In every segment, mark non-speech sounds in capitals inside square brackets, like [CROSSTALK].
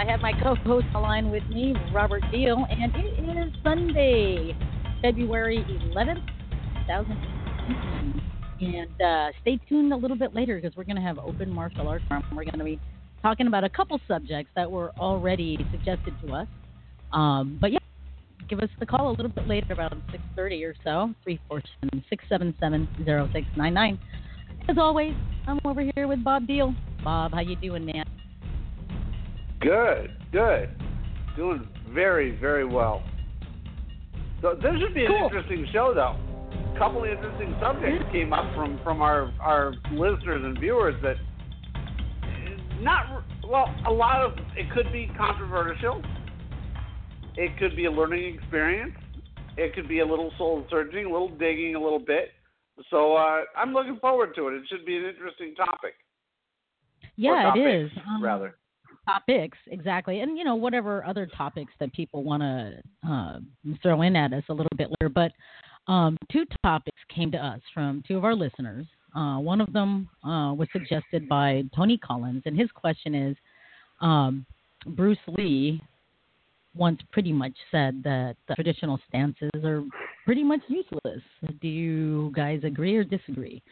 I have my co-host on with me, Robert Deal, and it is Sunday, February 11th, 2018. And uh, stay tuned a little bit later because we're going to have open martial arts. Farm. We're going to be talking about a couple subjects that were already suggested to us. Um, but yeah, give us the call a little bit later, about 6:30 or so, 347-677-0699. As always, I'm over here with Bob Deal. Bob, how you doing, man? Good, good. Doing very, very well. So this should be an Cool. interesting show, though. A couple of interesting subjects came up from from our our listeners and viewers that not well. A lot of it could be controversial. It could be a learning experience. It could be a little soul searching, a little digging, a little bit. So uh, I'm looking forward to it. It should be an interesting topic. Yeah, Or it is. Um, rather. Topics exactly and you know whatever other topics that people want to uh, throw in at us a little bit later but um, two topics came to us from two of our listeners. Uh, one of them uh, was suggested by tony collins and his question is um, bruce lee once pretty much said that the traditional stances are pretty much useless. Do you guys agree or disagree?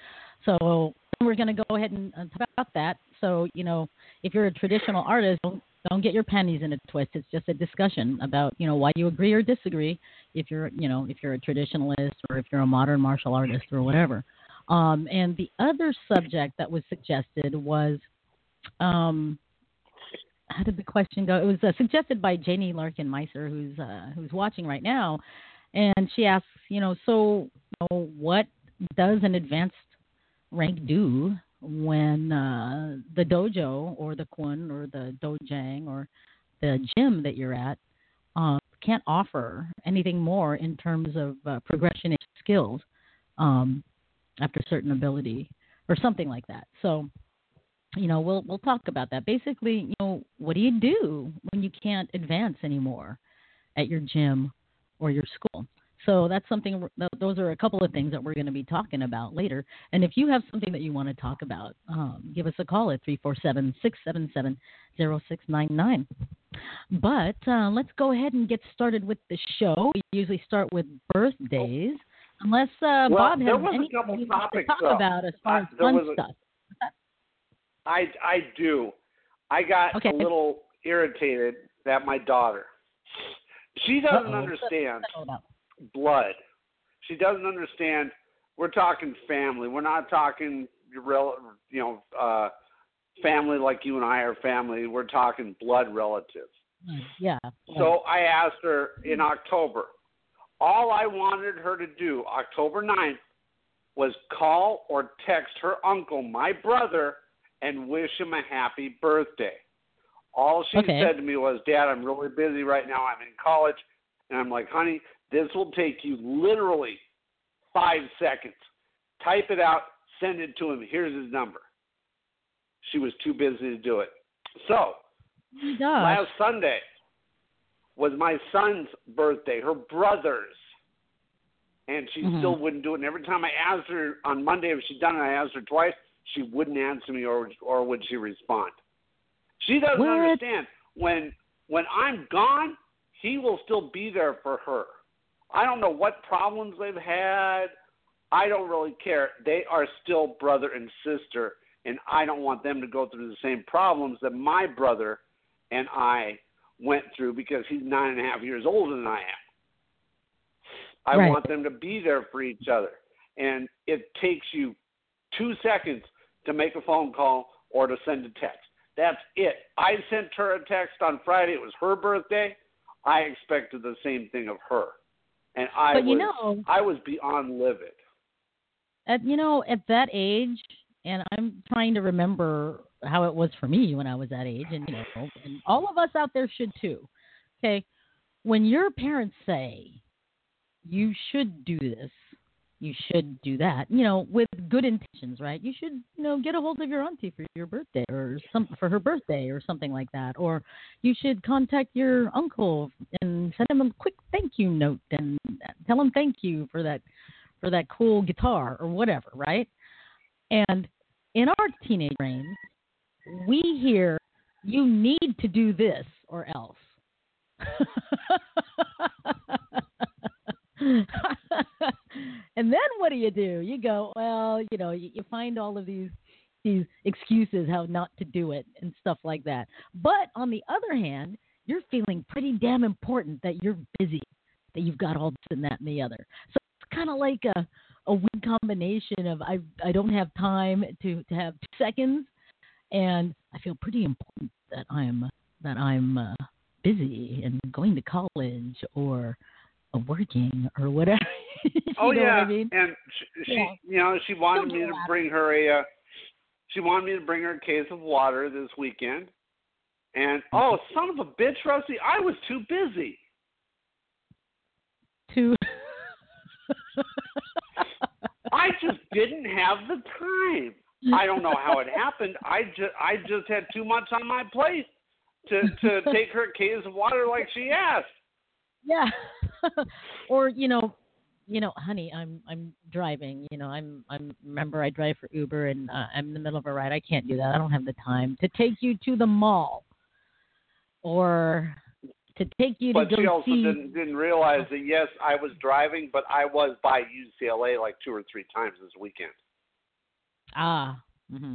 So we're going to go ahead and uh, talk about that so you know if you're a traditional artist, don't don't get your panties in a twist. It's just a discussion about you know why you agree or disagree. If you're you know if you're a traditionalist or if you're a modern martial artist or whatever. Um, and the other subject that was suggested was, um, how did the question go? It was uh, suggested by Janie Larkin Meiser, who's uh, who's watching right now, and she asks, you know, so you know, what does an advanced rank do when uh, the dojo or the kwoon or the dojang or the gym that you're at um, can't offer anything more in terms of uh, progression in skills um, after certain ability or something like that. So, you know, we'll we'll talk about that. Basically, you know, what do you do when you can't advance anymore at your gym or your school? So that's something. Those are a couple of things that we're going to be talking about later. And if you have something that you want to talk about, um, give us a call at 347-677-0699. But uh, let's go ahead and get started with the show. We usually start with birthdays, unless uh, Well, Bob has anything couple he wants to talk though. about as far as fun a- stuff. I I do. I got Okay. a little irritated that my daughter. She doesn't Uh-oh. understand. Blood. She doesn't understand. We're talking family. We're not talking rel you know, uh, family like you and I are family. We're talking blood relatives. Yeah. So I asked her in October. All I wanted her to do, October 9th, was call or text her uncle, my brother, and wish him a happy birthday. All she Okay. said to me was, Dad, I'm really busy right now. I'm in college. And I'm like, honey, this will take you literally five seconds. Type it out, send it to him. Here's his number. She was too busy to do it. So, Oh last Sunday was my son's birthday, her brother's. And she Mhm. still wouldn't do it. And every time I asked her on Monday if she'd done it, I asked her twice, she wouldn't answer me or or would she respond. She doesn't What? understand. When when I'm gone, he will still be there for her. I don't know what problems they've had. I don't really care. They are still brother and sister, and I don't want them to go through the same problems that my brother and I went through because he's nine and a half years older than I am. I Right. want them to be there for each other. And it takes you two seconds to make a phone call or to send a text. That's it. I sent her a text on Friday. It was her birthday. I expected the same thing of her, and I But was you know- I was beyond livid. at you know at that age and i'm trying to remember how it was for me when i was that age and you know and all of us out there should too okay when your parents say you should do this you should do that you know with good intentions right you should you know get a hold of your auntie for your birthday or some for her birthday or something like that or you should contact your uncle and send him a quick thank you note and tell him thank you for that for that cool guitar or whatever, right? And in our teenage brains, we hear you need to do this or else. [LAUGHS] and then what do you do? You go, well, you know, you, you find all of these these excuses how not to do it and stuff like that. But on the other hand, you're feeling pretty damn important that you're busy, that you've got all this and that and the other. So it's kind of like a a weird combination of I I don't have time to to have two seconds, and I feel pretty important that I'm that I'm uh, busy and going to college or uh, working or whatever. [LAUGHS] [LAUGHS] oh yeah, I mean? and she, she Yeah. you know she wanted Don't me to bring her a uh, she wanted me to bring her a case of water this weekend, and oh son of a bitch, Rusty, I was too busy. To [LAUGHS] I just didn't have the time. I don't know how it happened. I just I just had too much on my plate to to [LAUGHS] take her case of water like she asked. Yeah. or you know, you know, honey, I'm I'm driving. You know, I'm I'm remember I drive for Uber and uh, I'm in the middle of a ride. I can't do that. I don't have the time to take you to the mall or to take you But to go she also see. didn't didn't realize that yes, I was driving, but I was by UCLA like two or three times this weekend. Ah. hmm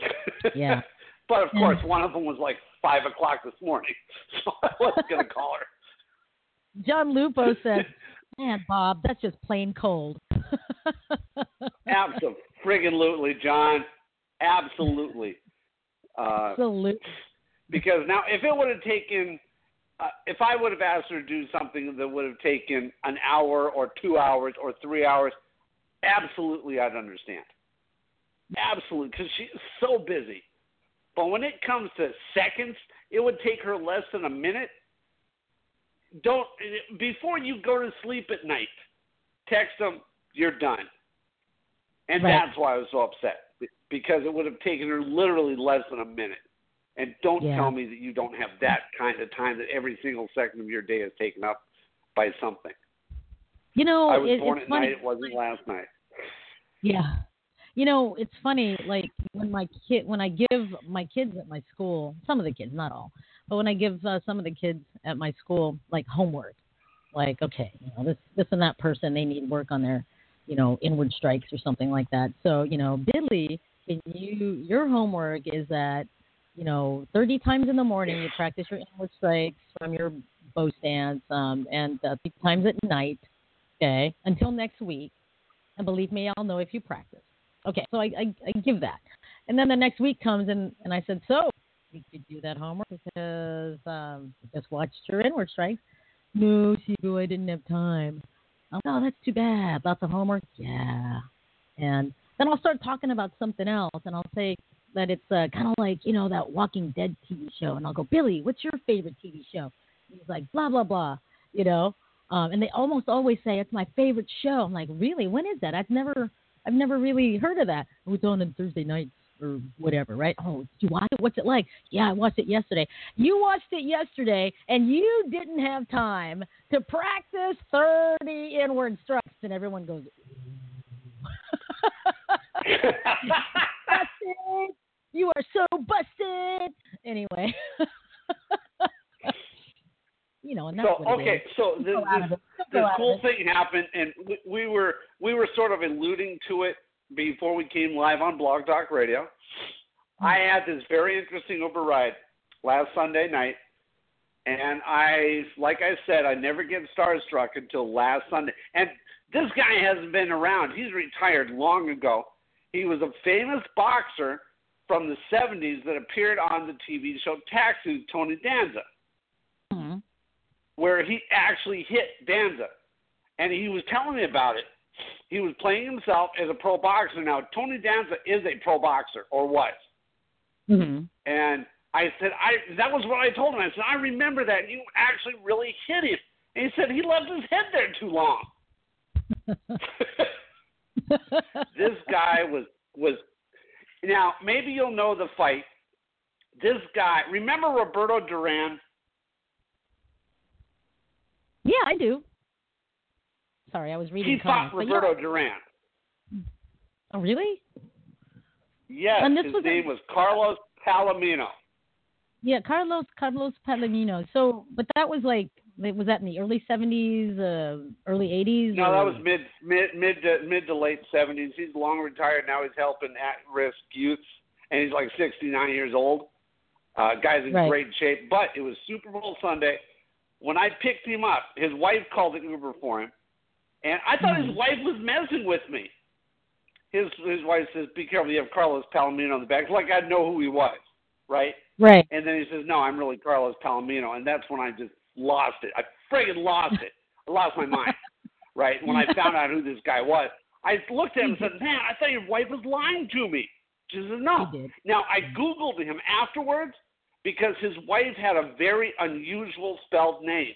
[LAUGHS] Yeah. but of course, one of them was like five o'clock this morning, [LAUGHS] so I wasn't gonna call her. John Lupo said, "Man, Bob, that's just plain cold." [LAUGHS] Absolutely, John. Absolutely. Uh, Absolutely. because now, if it would have taken, uh, if I would have asked her to do something that would have taken an hour or two hours or three hours, absolutely, I'd understand. Absolutely, because she's so busy. But when it comes to seconds, it would take her less than a minute. Don't before you go to sleep at night, text them you're done, and Right. that's why I was so upset because it would have taken her literally less than a minute. And don't Yeah. tell me that you don't have that kind of time that every single second of your day is taken up by something. You know, I was it, born at funny. night; it wasn't last night. Yeah. You know, it's funny, like when my kid when I give my kids at my school, some of the kids, not all, but when I give uh, some of the kids at my school like homework, like, okay, you know, this this and that person they need work on their, you know, inward strikes or something like that. So, you know, Billy, can you your homework is that, you know, thirty times in the morning you practice your inward strikes from your bow stance, um, and uh, times at night, okay, until next week. And believe me, I'll know if you practice. Okay, so I, I, I give that. And then the next week comes and, and I said, So, did you do that homework? Because um, I just watched your inward strikes. No, Shibu, I didn't have time. Oh, that's too bad. Lots of homework? Yeah. And then I'll start talking about something else and I'll say that it's uh, kind of like, you know, that Walking Dead TV show. And I'll go, Billy, what's your favorite TV show? And he's like, blah, blah, blah, you know. Um, and they almost always say it's my favorite show. I'm like, really? When is that? I've never, I've never really heard of that. Oh, it's on on Thursday nights or whatever, right? Oh, did you watch it? What's it like? Yeah, I watched it yesterday. You watched it yesterday, and you didn't have time to practice 30 inward strikes, and everyone goes, busted! You are so busted. Anyway. [LAUGHS] you know, and that's so okay, so this, Go out of this, this cool thing happened, and we, we were we were sort of alluding to it before we came live on Blog Talk Radio. Mm-hmm. I had this very interesting override last Sunday night, and I, like I said, I never get starstruck until last Sunday. And this guy hasn't been around; he's retired long ago. He was a famous boxer from the '70s that appeared on the TV show Taxi with Tony Danza. Where he actually hit Danza, and he was telling me about it. He was playing himself as a pro boxer. Now Tony Danza is a pro boxer, or was. Mm-hmm. And I said, I that was what I told him. I said, I remember that. You actually really hit him. And he said he left his head there too long. [LAUGHS] this guy was was now maybe you'll know the fight. This guy, remember Roberto Duran? Yeah, I do. Sorry, I was reading He fought comments. but Roberto yeah. Duran. Oh, really? Yes, And this his was a- name was Carlos Palomino. Yeah, Carlos Carlos Palomino. So, but that was like was that in the early seventies, uh, early eighties? No, that was mid mid mid to mid to late seventies. He's long retired now. He's helping at risk youths, and he's like sixty nine years old. Uh, guy's in Right. great shape. But it was Super Bowl Sunday. When I picked him up, his wife called an Uber for him, and I thought his Mhm. wife was messing with me. His his wife says, "Be careful, you have Carlos Palomino on the back." It's like I'd know who he was, right? right. And then he says, "No, I'm really Carlos Palomino," and that's when I just lost it. I friggin' lost it. I lost my mind. [LAUGHS] Right when I found out who this guy was, I looked at him and said, "Man, I thought your wife was lying to me." She said, "No." Now I googled him afterwards because his wife had a very unusual spelled name,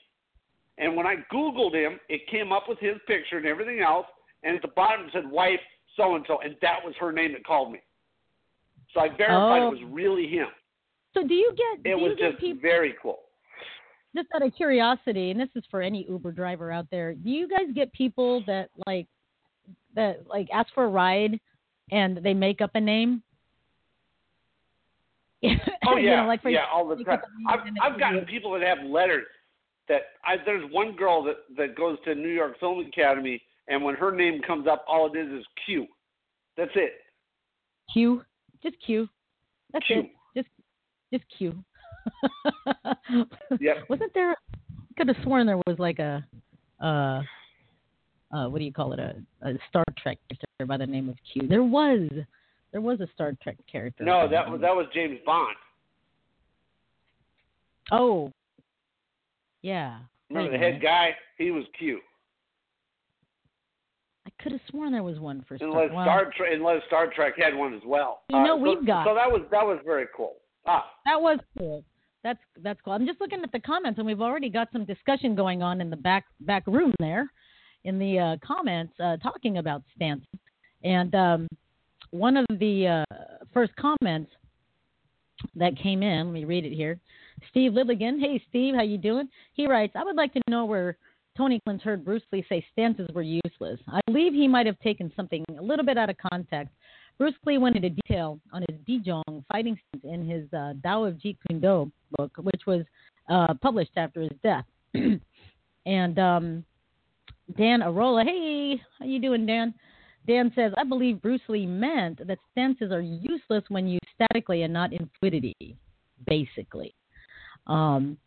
and when I googled him, it came up with his picture and everything else, and at the bottom it said "wife so and so," and that was her name that called me. So I verified Oh. it was really him. So, do you get It was just people very cool. just out of curiosity, and this is for any Uber driver out there, do you guys get people that like that like ask for a ride and they make up a name? [LAUGHS] Oh You yeah, know, like for yeah, all the time. up a name I've I've gotten people that have letters that I, there's one girl that that goes to New York Film Academy, and when her name comes up, all it is is Q. That's it. Q, just Q. That's Q. it. Just just Q. [LAUGHS] Yep. Wasn't there? I could have sworn there was like a, uh, uh, what do you call it? A, a Star Trek character by the name of Q. There was, there was a Star Trek character. No, that was that was James Bond. Oh. Yeah. Remember Wait the head guy? He was Q. I could have sworn there was one for Star. Unless well, Star Trek, unless Star Trek had one as well. You know, so, we've got- So that was that was very cool. Ah, That was cool. That's that's cool. I'm just looking at the comments, and we've already got some discussion going on in the back back room there, in the uh, comments uh, talking about stances. And um, one of the uh, first comments that came in, let me read it here. Steve Lilligan, hey Steve, how you doing? He writes, I would like to know where Tony Collins heard Bruce Lee say stances were useless. I believe he might have taken something a little bit out of context. Bruce Lee went into detail on his bai-jong fighting stance in his uh, Tao of Jeet Kune Do book, which was uh, published after his death. [CLEARS THROAT] and um, Dan Arola, hey, how you doing, Dan? Dan says, I believe Bruce Lee meant that stances are useless when used statically and not in fluidity, basically. Um,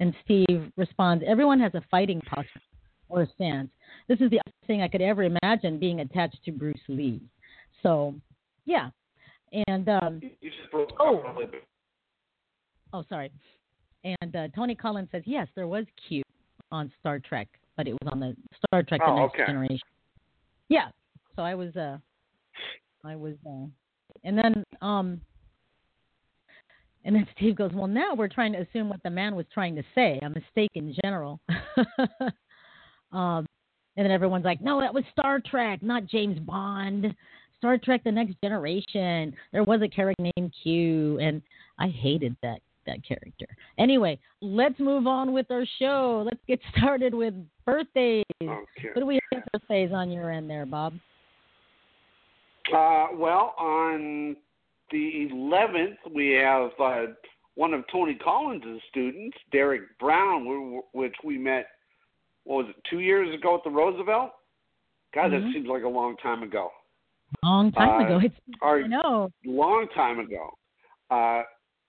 and Steve responds, everyone has a fighting posture or a stance. This is the thing I could ever imagine being attached to Bruce Lee. So, yeah. And um, you just broke Oh. up a little bit. Oh, sorry. And uh, Tony Collins says, yes, there was Q on Star Trek, but it was on the Star Trek: The Oh, Next okay. Generation. Yeah. So I was, uh, I was, uh, and then, um, and then [LAUGHS] Steve goes, well, now we're trying to assume what the man was trying to say, a mistake in general. [LAUGHS] um, and then everyone's like, no, that was Star Trek, not James Bond. Star Trek: The Next Generation. There was a character named Q, and I hated that that character. Anyway, let's move on with our show. Let's get started with birthdays. Okay. What do we have birthdays on your end there, Bob? Uh, well, on the 11th, we have uh, one of Tony Collins' students, Derek Brown, which we met, what was it, two years ago at the Roosevelt? God, Mhm. that seems like a long time ago. Long time Uh, ago. It's Our, I know. long time ago. Uh,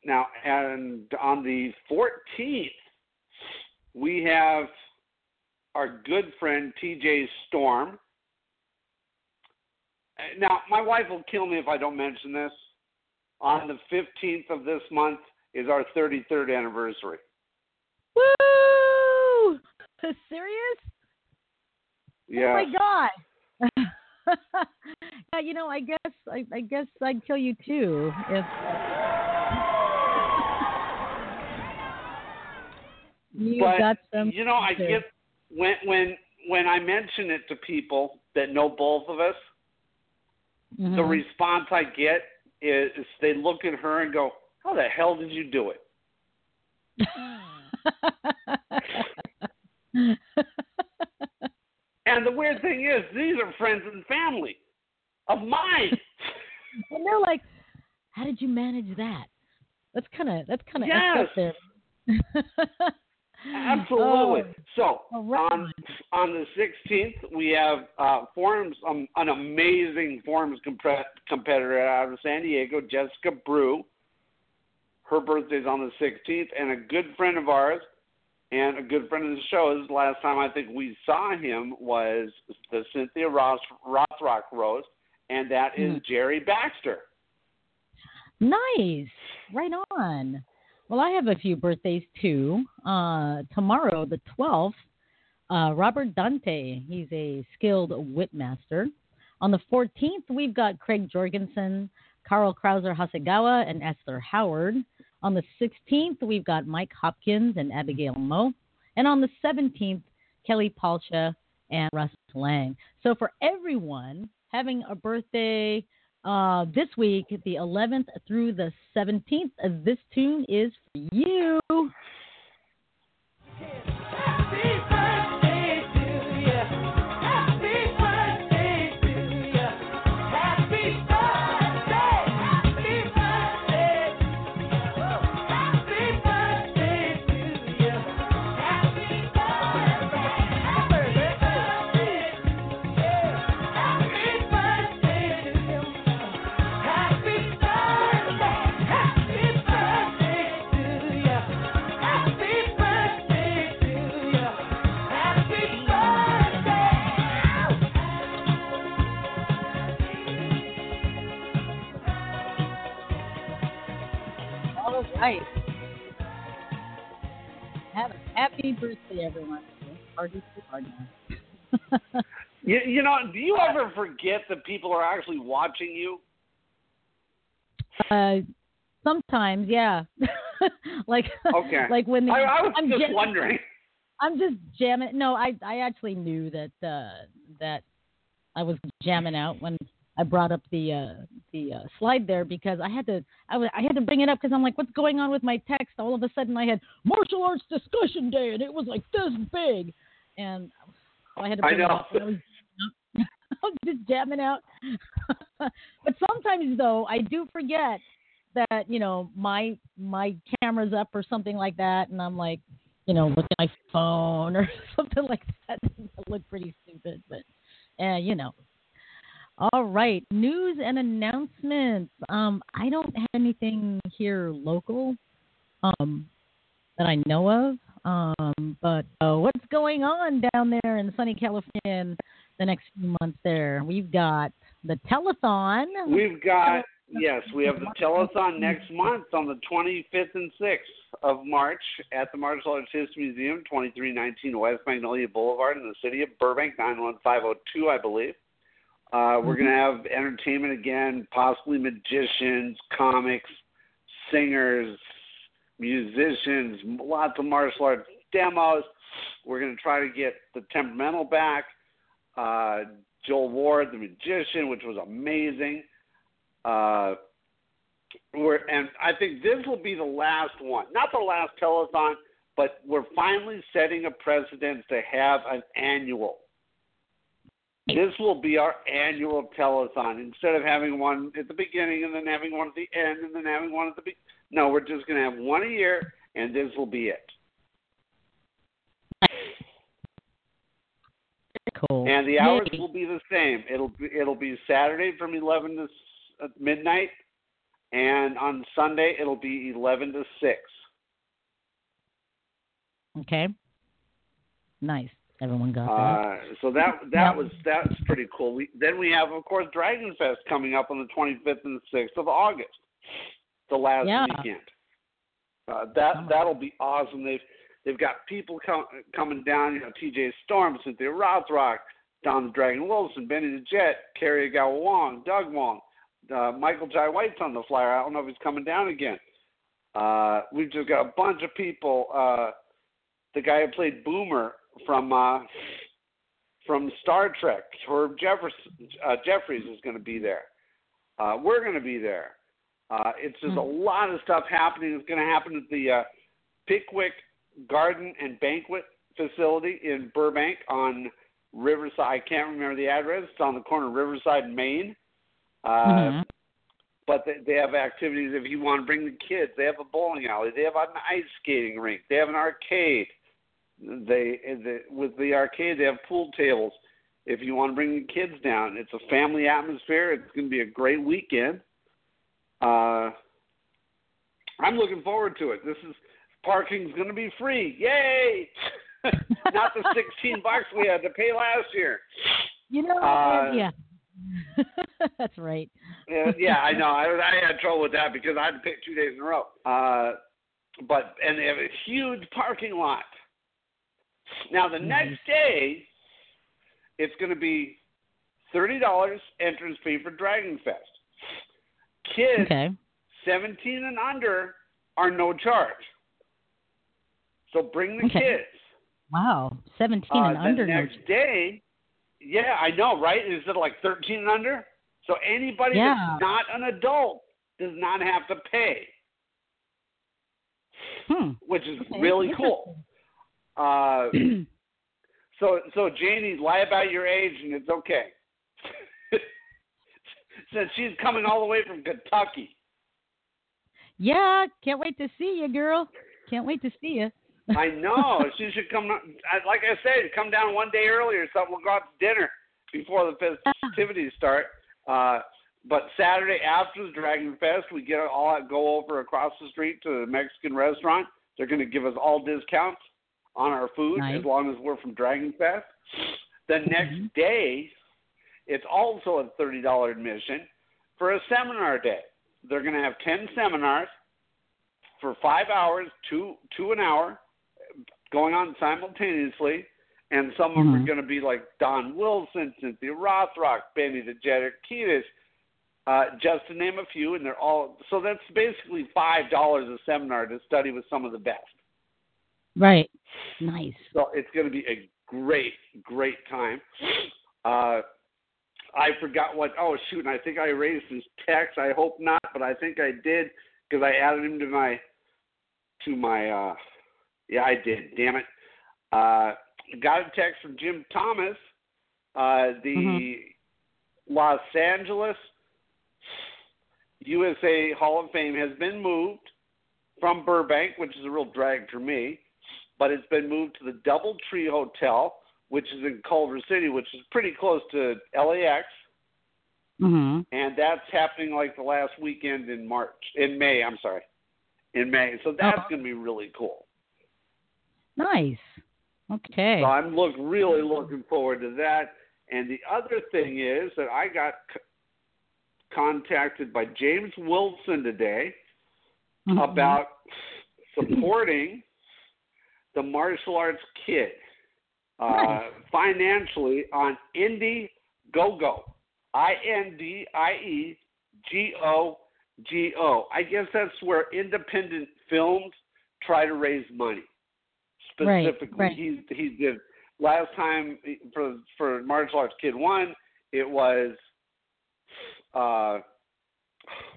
now, and on the 14th, we have our good friend TJ Storm. Now, my wife will kill me if I don't mention this. On the 15th of this month is our 33rd anniversary. Woo! [LAUGHS] Serious? Yeah. Oh my god. [LAUGHS] yeah, you know, I guess I, I guess I'd kill you too if [LAUGHS] you but got some. you know, I get when when when I mention it to people that know both of us, the Mhm. response I get is, they look at her and go, "How the hell did you do it?" [LAUGHS] And the weird thing is, these are friends and family of mine. [LAUGHS] and they're like, "How did you manage that?" That's kind of that's kind of Yes. there. [LAUGHS] Absolutely. Oh, so right. on on the 16th, we have uh, forums um, an amazing forums compre- competitor out of San Diego, Jessica Brew. Her birthday's on the 16th, and a good friend of ours and a good friend of the show. This is the last time I think we saw him was the Cynthia Ross Rothrock roast, and that is Hmm. Jerry Baxter. Nice. Right on. Well, I have a few birthdays too. Uh, tomorrow, the 12th, uh, Robert Dante. He's a skilled whipmaster. On the 14th, we've got Craig Jorgensen, Carl Krauser Hasegawa, and Esther Howard. On the 16th, we've got Mike Hopkins and Abigail Moe. And on the 17th, Kelly Palcha and Russ Lang. So for everyone having a birthday uh, this week, the 11th through the 17th, uh, this tune is for you. You, know, do you ever forget that people are actually watching you? uh, sometimes, yeah. [LAUGHS] like, Okay. like when they, I, I was I'm just jam- wondering. I'm just jamming. No, I I actually knew that uh, that I was jamming out when I brought up the uh, the uh, slide there because I had to I was I had to bring it up because I'm like, what's going on with my text? All of a sudden, I had martial arts discussion day, and it was like this big, and I had to I bring it up. and I was, [LAUGHS] Just jamming out. [LAUGHS] but sometimes though, I do forget that you know my my camera's up or something like that, and I'm like, you know, look at my phone [LAUGHS] or something like that. I look pretty stupid, but uh, you know. All right, news and announcements. Um, I don't have anything here local um, that I know of. Um, but uh, what's going on down there in sunny California in the next few months? There, we've got the telethon. We've got yes, we have the telethon next month on the 25th and 6th of March at the Martial Arts History Museum, 2319 West Magnolia Boulevard in the city of Burbank, 91502, I believe. Uh, we're going to have entertainment again, possibly magicians, comics, singers, musicians, lots of martial arts demos. We're going to try to get the temperamental back. Uh, Joel Ward, the magician, which was amazing. Uh, we're, and I think this will be the last one, not the last telethon, but we're finally setting a precedent to have an annual. This will be our annual telethon instead of having one at the beginning and then having one at the end and then having one at the be- no. We're just going to have one a year, and this will be it. Cool. And the hours Yay. will be the same. It'll be it'll be Saturday from eleven to uh, midnight, and on Sunday it'll be eleven to six. Okay. Nice. Everyone got that. Uh, so that that was that's pretty cool. We, then we have of course Dragon Fest coming up on the twenty fifth and sixth of August, the last Yeah. weekend. Uh, that that'll be awesome. They've They've got people com- coming down. You know, T.J. Storm, Cynthia Rothrock, Don the Dragon Wilson, Benny the Jet, Kerry Agawa Wong, Doug Wong, uh, Michael Jai White's on the flyer. I don't know if he's coming down again. Uh, we've just got a bunch of people. Uh, the guy who played Boomer from uh, from Star Trek, Herb Jefferson, uh, Jeffries is going to be there. Uh, we're going to be there. Uh, it's just Hmm. a lot of stuff happening. It's going to happen at the uh, Pickwick Garden and Banquet facility in Burbank on Riverside. I can't remember the address. It's on the corner of Riverside and Main. Uh, Mhm. But they, they have activities if you want to bring the kids. They have a bowling alley. They have an ice skating rink. They have an arcade. They, they with the arcade they have pool tables. If you want to bring the kids down, it's a family atmosphere. It's going to be a great weekend. Uh, I'm looking forward to it. This is parking's going to be free. Yay! [LAUGHS] Not the 16 [LAUGHS] bucks we had to pay last year. You know, Uh, yeah. [LAUGHS] That's right. Yeah, yeah, I know. I, I had trouble with that because I had to pick two days in a row. Uh, but and they have a huge parking lot. Now the Nice. next day, it's going to be thirty dollars entrance fee for Dragon Fest. Kids Okay. seventeen and under are no charge. So bring the Okay. kids. Wow. 17 Uh, and the under. no- next day, yeah, I know, right? Is it like 13 and under? So anybody Yeah. that's not an adult does not have to pay, Hmm. which is Okay, really cool. Uh, [CLEARS THROAT] so, so Janie, lie about your age, and it's okay. [LAUGHS] Since she's coming all the way from Kentucky. yeah. Can't wait to see you, girl. Can't wait to see you. I know. she should come. I- Like I said, come down one day early or something. We'll go out to dinner before the festivities start. Uh, but Saturday after the Dragon Fest, we get all go over across the street to the Mexican restaurant. They're going to give us all discounts on our food Nice. as long as we're from Dragon Fest. The next Mhm. day, it's also a thirty dollar admission for a seminar day. They're going to have ten seminars for five hours, two two an hour, going on simultaneously, and some of them are Mhm. going to be like Don Wilson, Cynthia Rothrock, Benny the Jet Urquidez, uh, just to name a few, and they're all so that's basically five dollars a seminar to study with some of the best. Right. Nice. So it's going to be a great, great time. Uh, I forgot what. Oh shoot! I think I erased his text. I hope not, but I think I did because I added him to my to my. uh Yeah, I did. Damn it! Uh, got a text from Jim Thomas. Uh, the Mhm. Los Angeles USA Hall of Fame has been moved from Burbank, which is a real drag for me, but it's been moved to the DoubleTree Hotel, which is in Culver City, which is pretty close to LAX, Mhm. and that's happening like the last weekend in March, in May. I'm sorry, in May. So that's Uh-huh. going to be really cool. Nice. Okay. So I'm look really looking forward to that. And the other thing is that I got c- contacted by James Wilson today Mhm. about supporting the martial arts kid uh, Nice. financially on Indiegogo. I N D I E G O G O. I guess that's where independent films try to raise money. Right, Specifically, right. he he did last time for for martial arts kid one. It was uh,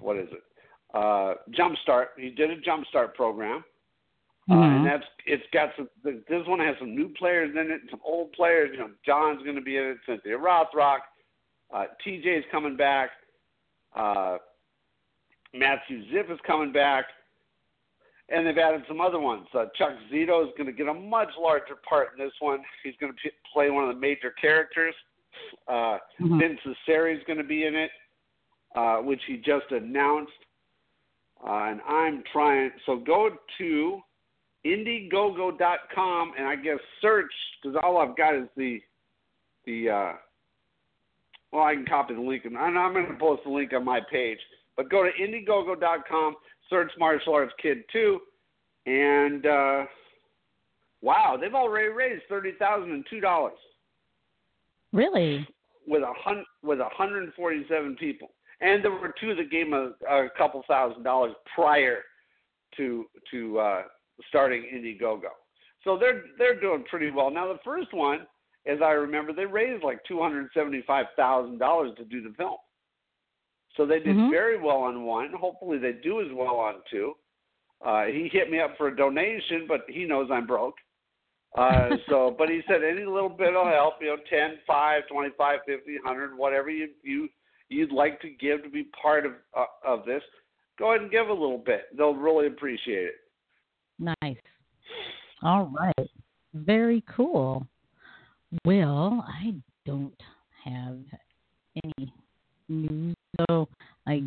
what is it? Uh, Jumpstart. He did a Jumpstart program. Uh, Mhm. and that's it's got some. This one has some new players in it, some old players. You know, John's going to be in it. Cynthia Rothrock, uh, TJ's coming back. Uh, Matthew Ziff is coming back, and they've added some other ones. Uh, Chuck Zito is going to get a much larger part in this one. He's going to p- play one of the major characters. Uh, Mhm. Vince Cesare is going to be in it, uh, which he just announced. Uh, and I'm trying. So go to Indiegogo.com and I guess search because all I've got is the the. Uh, well, I can copy the link and I'm going to post the link on my page. But go to Indiegogo.com, search Martial Arts Kid Two, and uh, Wow, they've already raised thirty thousand and two dollars Really? with a hun- with a hundred and forty seven people, and there were two that gave a, a couple thousand dollars prior to to uh, starting Indiegogo. So they're they're doing pretty well. Now the first one, as I remember, they raised like two hundred seventy five thousand dollars to do the film. So they did Mhm. very well on one. Hopefully they do as well on two. Uh, he hit me up for a donation, but he knows I'm broke. Uh, [LAUGHS] so, but he said any little bit will help. You know, ten, five, twenty-five, fifty, hundred, whatever you you you'd like to give to be part of uh, of this. Go ahead and give a little bit. They'll really appreciate it. Nice. All right. Very cool. Well, I don't have any news, so I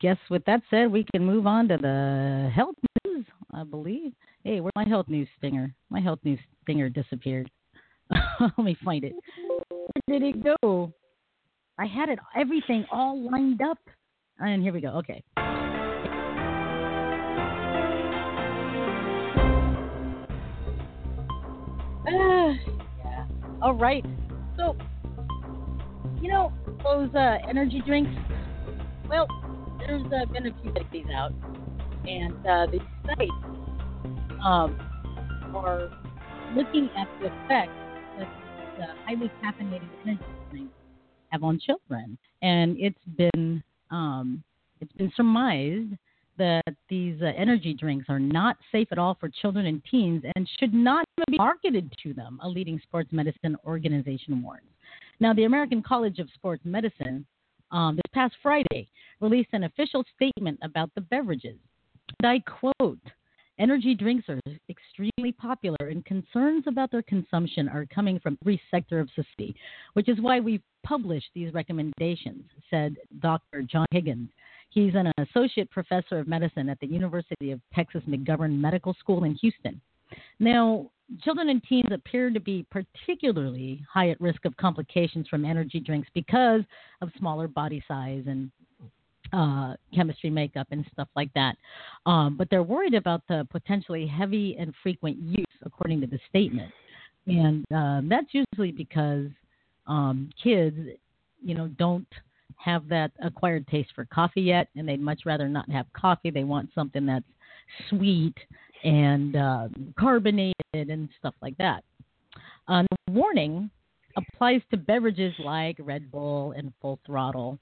guess with that said, we can move on to the health news. I believe. Hey, where's my health news stinger? My health news stinger disappeared. [LAUGHS] Let me find it. Where did it go? I had it everything all lined up. And here we go. Okay. Ah, [SIGHS] yeah. All right. So, you know, those uh, energy drinks, well, there's uh, been a few studies out, and uh, the sites um, are looking at the effect that the highly caffeinated energy drinks have on children, and it's been um, it's been surmised that these uh, energy drinks are not safe at all for children and teens and should not even be marketed to them, a leading sports medicine organization warns. Now, the American College of Sports Medicine um, this past Friday released an official statement about the beverages. And I quote, Energy drinks are extremely popular, and concerns about their consumption are coming from every sector of society, which is why we've published these recommendations, said Dr. John Higgins. He's an associate professor of medicine at the University of Texas McGovern Medical School in Houston. Now, children and teens appear to be particularly high at risk of complications from energy drinks because of smaller body size and uh, chemistry makeup and stuff like that. Um, but they're worried about the potentially heavy and frequent use, according to the statement. And um, that's usually because um, kids, you know, don't have that acquired taste for coffee yet, and they'd much rather not have coffee. They want something that's sweet and uh, carbonated and stuff like that. Uh, the warning applies to beverages like Red Bull and Full Throttle,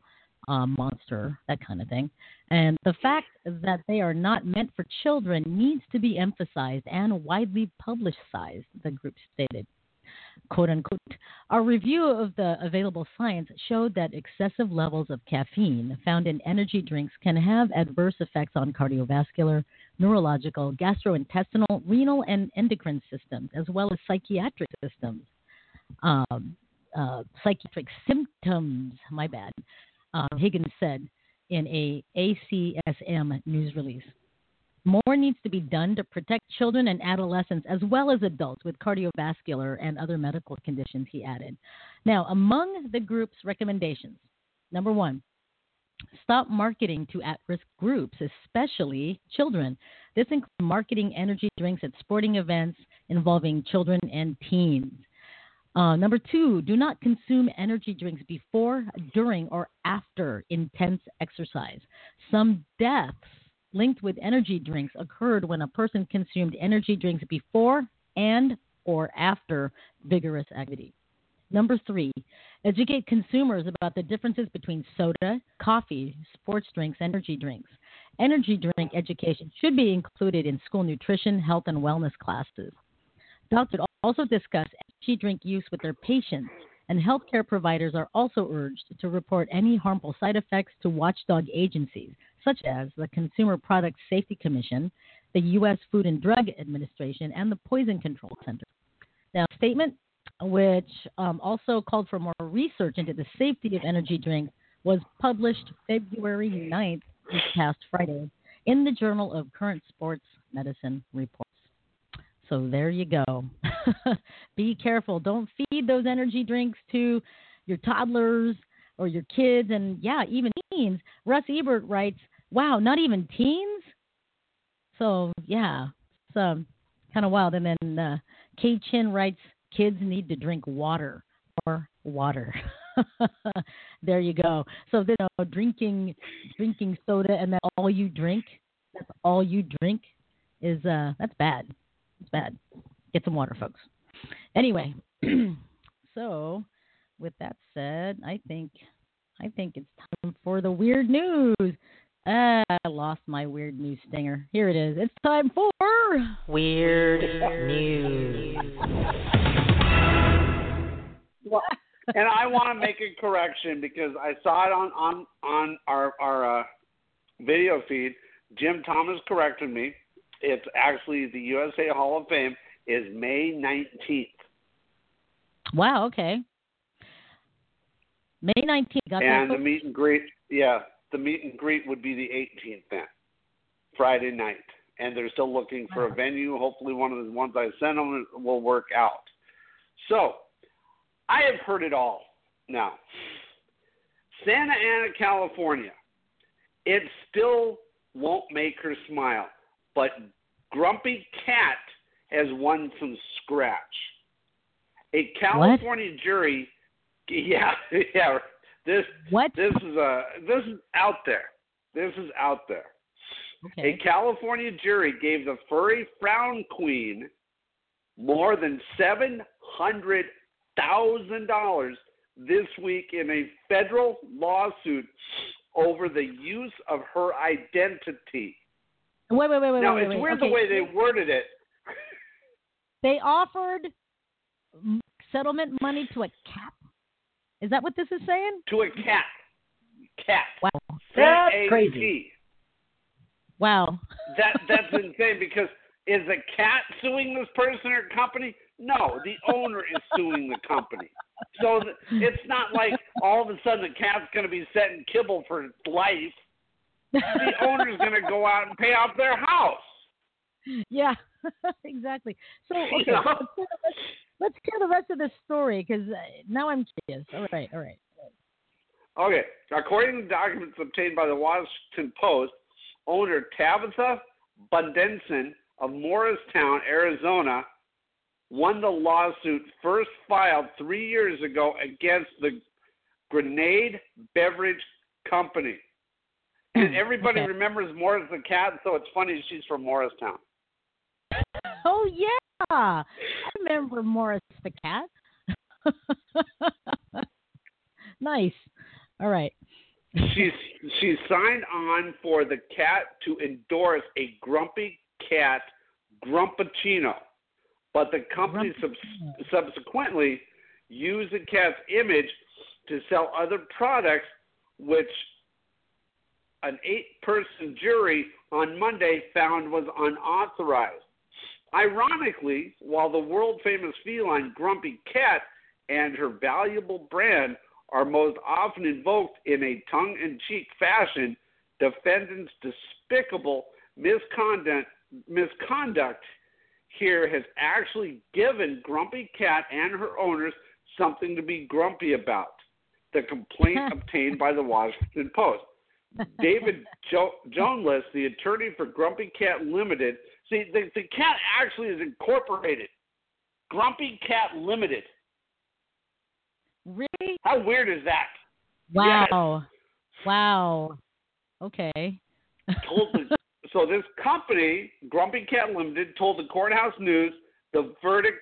um, Monster, that kind of thing. And the fact that they are not meant for children needs to be emphasized and widely publicized, the group stated. Quote unquote. Our review of the available science showed that excessive levels of caffeine found in energy drinks can have adverse effects on cardiovascular, neurological, gastrointestinal, renal, and endocrine systems, as well as psychiatric systems. Um, uh, psychiatric symptoms, my bad, uh, Higgins said in a ACSM news release. More needs to be done to protect children and adolescents as well as adults with cardiovascular and other medical conditions, he added. Now, among the group's recommendations, number one, stop marketing to at risk groups, especially children. This includes marketing energy drinks at sporting events involving children and teens. Uh, number two, do not consume energy drinks before, during, or after intense exercise. Some deaths linked with energy drinks occurred when a person consumed energy drinks before and or after vigorous activity. Number three, educate consumers about the differences between soda, coffee, sports drinks, and energy drinks. Energy drink education should be included in school nutrition, health, and wellness classes. Doctors also discuss energy drink use with their patients, and healthcare providers are also urged to report any harmful side effects to watchdog agencies such as the Consumer Product Safety Commission, the U.S. Food and Drug Administration, and the Poison Control Center. Now, statement which um, also called for more research into the safety of energy drinks was published February 9th, this past Friday, in the Journal of Current Sports Medicine Reports. So there you go. [LAUGHS] Be careful. Don't feed those energy drinks to your toddlers or your kids, and yeah, even teens. Russ Ebert writes, "Wow, not even teens." So yeah, it's um, kind of wild. And then uh, Kay Chin writes, kids need to drink water or water. [LAUGHS] there you go. So you know, drinking drinking soda and that all you drink, that's all you drink is uh that's bad. It's bad. Get some water, folks. Anyway, [CLEARS THROAT] so with that said, I think I think it's time for the weird news. Uh, I lost my weird news stinger. Here it is. It's time for weird news. Well, and I want to make a correction because I saw it on on on our our uh, video feed. Jim Thomas corrected me. It's actually the USA Hall of Fame is May nineteenth. Wow. Okay. May nineteenth. And the meet and greet. Yeah, the meet and greet would be the 18th then, Friday night. And they're still looking for a venue. Hopefully, one of the ones I sent them will work out. So, I have heard it all now. Santa Ana, California. It still won't make her smile, but Grumpy Cat has won some scratch. A California what? jury, yeah, [LAUGHS] yeah, this what? This is a this is out there. This is out there. Okay. A California jury gave the furry frown queen more than seven hundred thousand dollars this week in a federal lawsuit over the use of her identity. Wait, wait, wait, wait. Now wait, it's wait, weird okay. the way they worded it. They offered settlement money to a cat. Is that what this is saying? To a cat. Cat. Wow. That's C-A-T. crazy. Wow. That that's [LAUGHS] insane because is a cat suing this person or company? No, the owner is suing the company. So th- it's not like all of a sudden the cat's going to be setting kibble for life. The owner's going to go out and pay off their house. yeah, [LAUGHS] exactly. So [LAUGHS] You know? let's, hear the rest, let's hear the rest of this story because uh, now I'm curious. All right, all right. Okay, according to documents obtained by the Washington Post, owner Tabatha Bundesen of Morristown, Arizona, won the lawsuit first filed three years ago against the Grenade Beverage Company. And [CLEARS THROAT] everybody Okay. remembers Morris the cat, so it's funny she's from Morristown. Oh yeah, I remember Morris the cat. [LAUGHS] nice. All right. She's she signed on for the cat to endorse a grumpy cat Grumppuccino, but the company sub- subsequently used the cat's image to sell other products, which an eight-person jury on Monday found was unauthorized. Ironically, while the world-famous feline Grumpy Cat and her valuable brand are most often invoked in a tongue in cheek fashion, defendants' despicable misconduct, misconduct here has actually given Grumpy Cat and her owners something to be grumpy about. The complaint [LAUGHS] obtained by the Washington Post. David [LAUGHS] jo- the attorney for Grumpy Cat Limited, see, the, the cat actually is incorporated. Grumpy Cat Limited. Really? How weird is that? Wow. Wow. Okay. [LAUGHS] told the, so this company, Grumpy Cat Limited, told the Courthouse News the verdict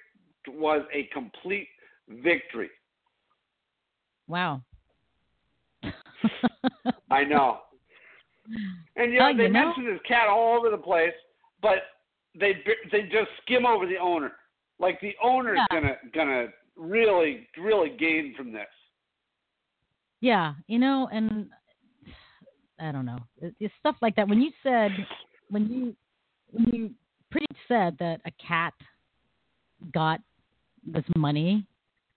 was a complete victory. Wow. I know. And you know, Oh, they you know? mention this cat all over the place, but they they just skim over the owner. Like the owner's Yeah. gonna gonna really really gain from this. Yeah, you know, and I don't know, It- it's stuff like that. When you said, when you when you pretty much said that a cat got this money,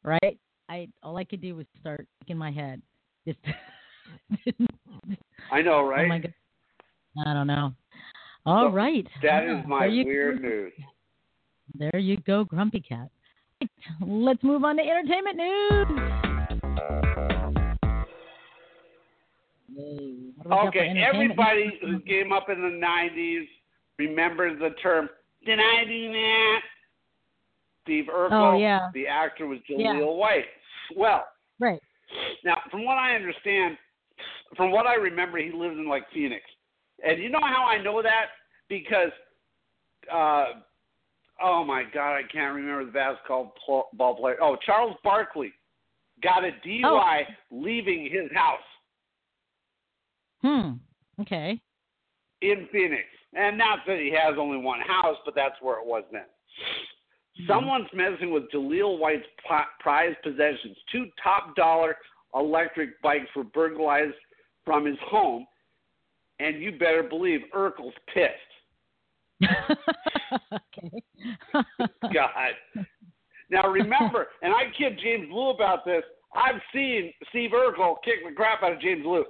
right? I all I could do was start in my head. Just I know, right? [LAUGHS] oh my god, I don't know. All So, right, That is my you weird news. There you go, Grumpy Cat. Let's move on to entertainment news. Okay, everybody who came up in the '90s remembers the term "Did I do that?" Steve Urkel. Oh, yeah. The actor was Jaleel Yeah. White. Well, Right. now from what I understand, from what I remember, he lives in like Phoenix. And you know how I know that? Because, uh, oh my God, I can't remember the basketball ball player. Oh, Charles Barkley got a DUI leaving his house Hmm. Okay. in Phoenix. And not that he has only one house, but that's where it was then. Someone's messing with Jaleel White's prized possessions. Two top dollar electric bikes were burglarized from his home, and you better believe Urkel's pissed. [LAUGHS] okay. [LAUGHS] God. Now remember, and I kid James Blue about this. I've seen Steve Urkel kick the crap out of James Blue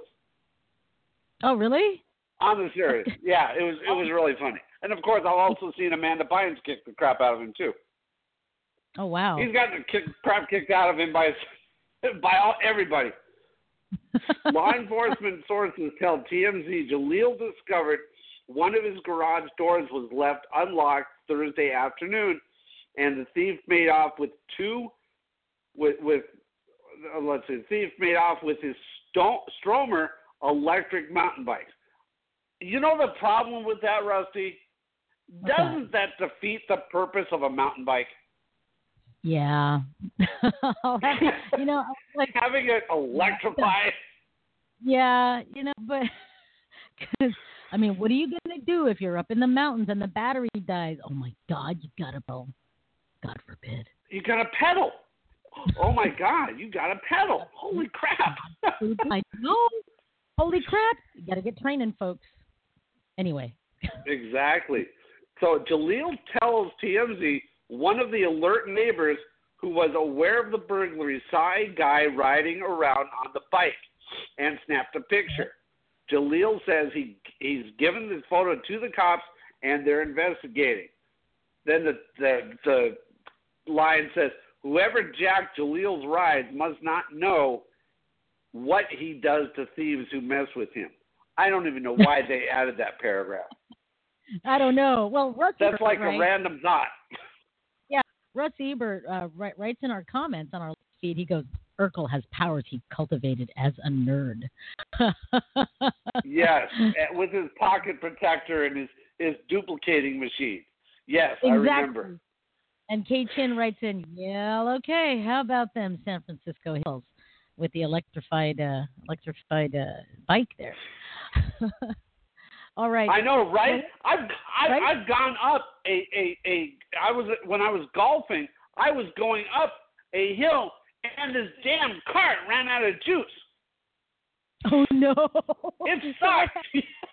oh, really? on the series. Yeah, it was it was really funny. And of course, I've also seen Amanda Bynes kick the crap out of him too. Oh, wow. He's gotten the kick, crap kicked out of him by [LAUGHS] by all, everybody. [LAUGHS] Law enforcement sources tell TMZ Jaleel discovered one of his garage doors was left unlocked Thursday afternoon, and the thief made off with two, with with let's see, the thief made off with his Stromer electric mountain bikes. You know the problem with that, Rusty? Doesn't that defeat the purpose of a mountain bike? Yeah. [LAUGHS] To- you know, like, [LAUGHS] Having it electrified. yeah, you know, but [LAUGHS] cause, I mean, what are you gonna do if you're up in the mountains and the battery dies? Oh my God, you gotta go. God forbid. You got to pedal. Oh my God, you got to pedal. Holy crap. I know. Holy crap! You gotta get training, folks. Anyway. [LAUGHS] exactly. So Jaleel tells TMZ one of the alert neighbors who was aware of the burglary saw a guy riding around on the bike and snapped a picture. Jaleel says he he's given the photo to the cops and they're investigating. Then the the, the line says whoever jacked Jaleel's ride must not know what he does to thieves who mess with him. I don't even know why they [LAUGHS] added that paragraph. I don't know. Well, Russ That's Ebert, like right? a random thought. Yeah, Russ Ebert uh, writes in our comments on our feed. He goes, "Urkel has powers he cultivated as a nerd." [LAUGHS] Yes, with his pocket protector and his his duplicating machine. Yes, I remember. And Kay Chin writes in, "Yeah, okay. How about them San Francisco hills with the electrified uh, electrified uh, bike there?" [LAUGHS] All right. I know, right? I've I've, Right? I've gone up a, a a I was when I was golfing. I was going up a hill, and this damn cart ran out of juice. Oh no! It [LAUGHS] sucked.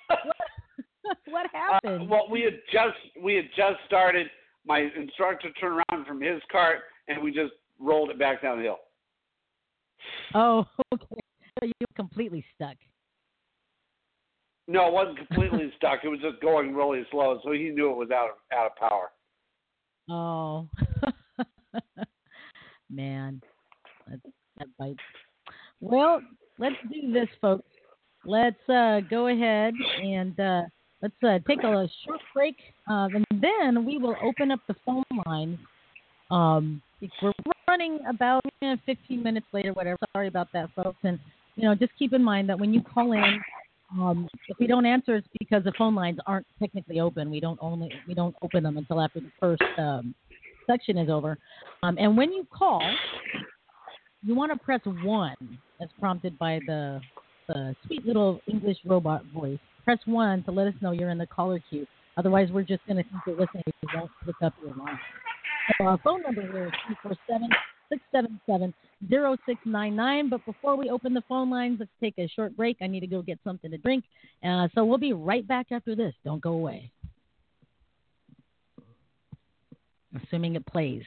[LAUGHS] what Uh, happened? well, we had just we had just started. My instructor turned around from his cart, and we just rolled it back down the hill. Oh, [LAUGHS] okay. So you were completely stuck. No, it wasn't completely [LAUGHS] stuck. It was just going really slow, so he knew it was out of out of power. Oh, [LAUGHS] man, that, that bites. Well, let's do this, folks. Let's uh, go ahead and uh, let's uh, take a short break, uh, and then we will open up the phone lines. Um, we're running about eh, 15 minutes later, whatever. Sorry about that, folks. And you know, just keep in mind that when you call in, um, if we don't answer, it's because the phone lines aren't technically open. We don't only we don't open them until after the first um, section is over. Um, and when you call, you want to press one, as prompted by the the sweet little English robot voice. Press one to let us know you're in the caller queue. Otherwise, we're just going to think you're listening. We won't pick up your line. Our phone number here is 247 677 0699. But before we open the phone lines, let's take a short break. I need to go get something to drink. Uh, so we'll be right back after this. Don't go away. Assuming it plays.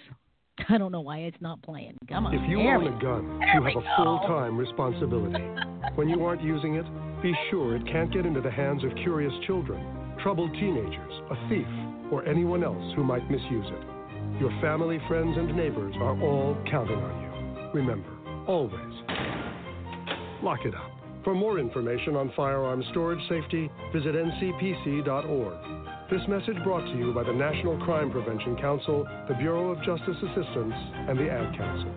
[LAUGHS] I don't know why it's not playing. Come on. If you There own a gun, you have a full time responsibility. [LAUGHS] When you aren't using it, be sure it can't get into the hands of curious children, troubled teenagers, a thief, or anyone else who might misuse it. Your family, friends, and neighbors are all counting on you. Remember, always lock it up. For more information on firearm storage safety, visit ncpc.org. This message brought to you by the National Crime Prevention Council, the Bureau of Justice Assistance, and the Ad Council.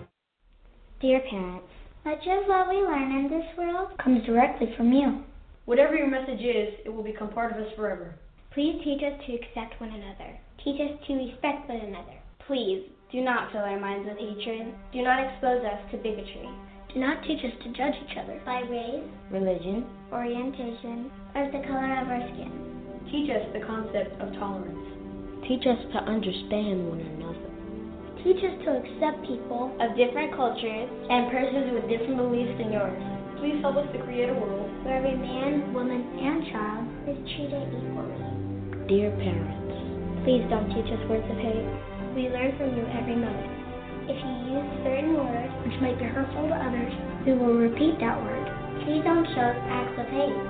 Dear parents, much of what we learn in this world comes directly from you. Whatever your message is, it will become part of us forever. Please teach us to accept one another. Teach us to respect one another. Please do not fill our minds with hatred. Do not expose us to bigotry. Do not teach us to judge each other by race, religion, orientation, or the color of our skin. Teach us the concept of tolerance. Teach us to understand one another. Teach us to accept people of different cultures and persons with different beliefs than yours. Please help us to create a world where every man, woman, and child is treated equally. Dear parents, please don't teach us words of hate. We learn from you every moment. If you use certain words which might be hurtful to others, we will repeat that word. Please don't show acts of hate.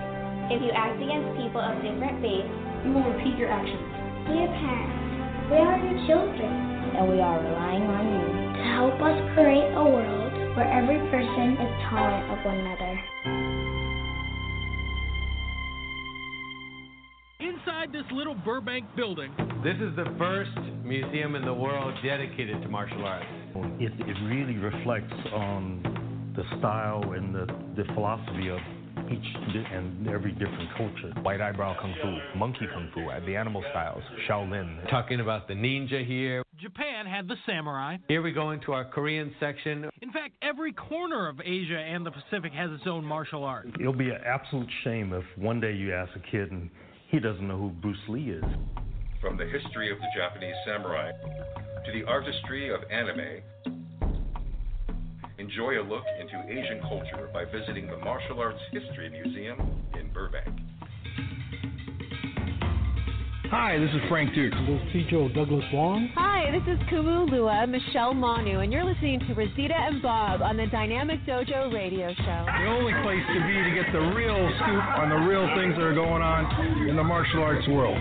If you act against people of different faiths, we will repeat your actions. Dear parents, we are your children, and we are relying on you to help us create a world where every person is tolerant of one another. Inside this little Burbank building, this is the first museum in the world dedicated to martial arts. It, it really reflects on the style and the, the philosophy of each and every different culture. White eyebrow kung fu, monkey kung fu, the animal styles, Shaolin. Talking about the ninja here. Japan had the samurai. Here we go into our Korean section. In fact, every corner of Asia and the Pacific has its own martial art. It'll be an absolute shame if one day you ask a kid and he doesn't know who Bruce Lee is. From the history of the Japanese samurai to the artistry of anime, enjoy a look into Asian culture by visiting the Martial Arts History Museum in Burbank. Hi, this is Frank Dux. This is Joe Douglas Wong. Hi, this is Kumu Lua, Michelle Manu, and you're listening to Rosita and Bob on the Dynamic Dojo Radio Show. The only place to be to get the real scoop on the real things that are going on in the martial arts world.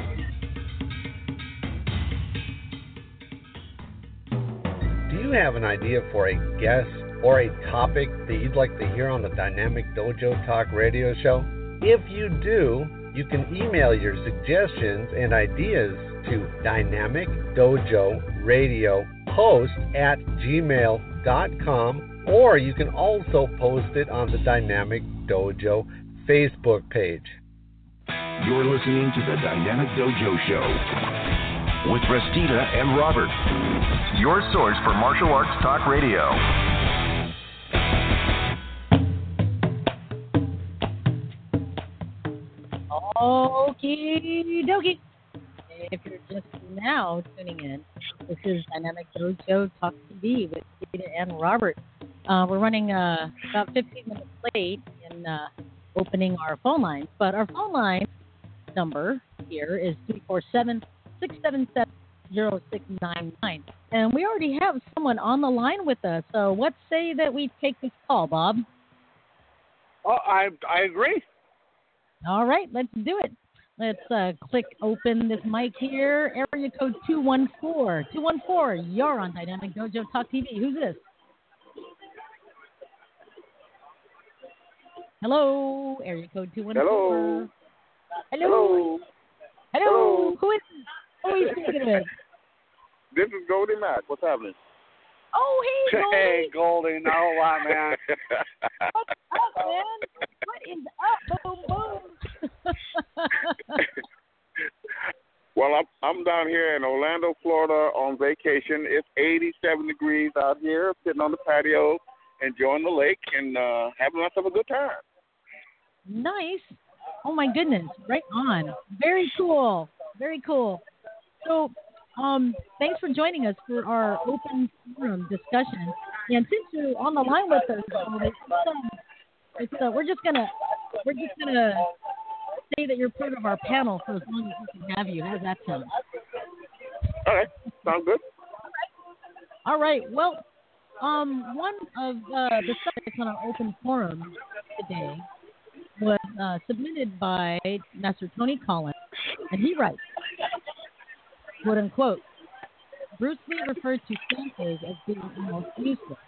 Do you have an idea for a guest or a topic that you'd like to hear on the Dynamic Dojo Talk Radio Show? If you do, you can email your suggestions and ideas to Dynamic Dojo Radio host at gmail.com or you can also post it on the Dynamic Dojo Facebook page. You're listening to the Dynamic Dojo Show with Restita and Robert, your source for martial arts talk radio. Okie dokie. If you're just now tuning in, this is Dynamic Dojo Talk TV with Rita and Robert. Uh, we're running uh, about 15 minutes late in uh, opening our phone lines, but our phone line number here is 347 677 0699. And we already have someone on the line with us, so let's say that we take this call, Bob. Oh, I, I agree. All right, let's do it. Let's uh, click open this mic here. Area code 214. 214, you're on Dynamic Dojo Talk TV. Who's this? Hello, area code 214. Hello. Hello. Hello. Hello. Who is Who are you speaking with? This is Goldie Mac. What's happening? Oh, hey, Goldie. [LAUGHS] Hey, Goldie. A lot, man. [LAUGHS] What's up, man? What is up? Boom, boom. [LAUGHS] well, I'm I'm down here in Orlando, Florida, on vacation. It's 87 degrees out here, sitting on the patio, enjoying the lake, and uh, having myself a good time. Nice. Oh my goodness! Right on. Very cool. Very cool. So, um, thanks for joining us for our open forum discussion. And since you're on the line with us, uh, we're just gonna we're just gonna say that you're part of our panel for as long as we can have you. How does that sound? All right, sound good. All right. Well, um, one of uh, the subjects on our open forum today was uh, submitted by Master Tony Collins, and he writes, "quote unquote." Bruce Lee referred to Sanchez as being almost useless.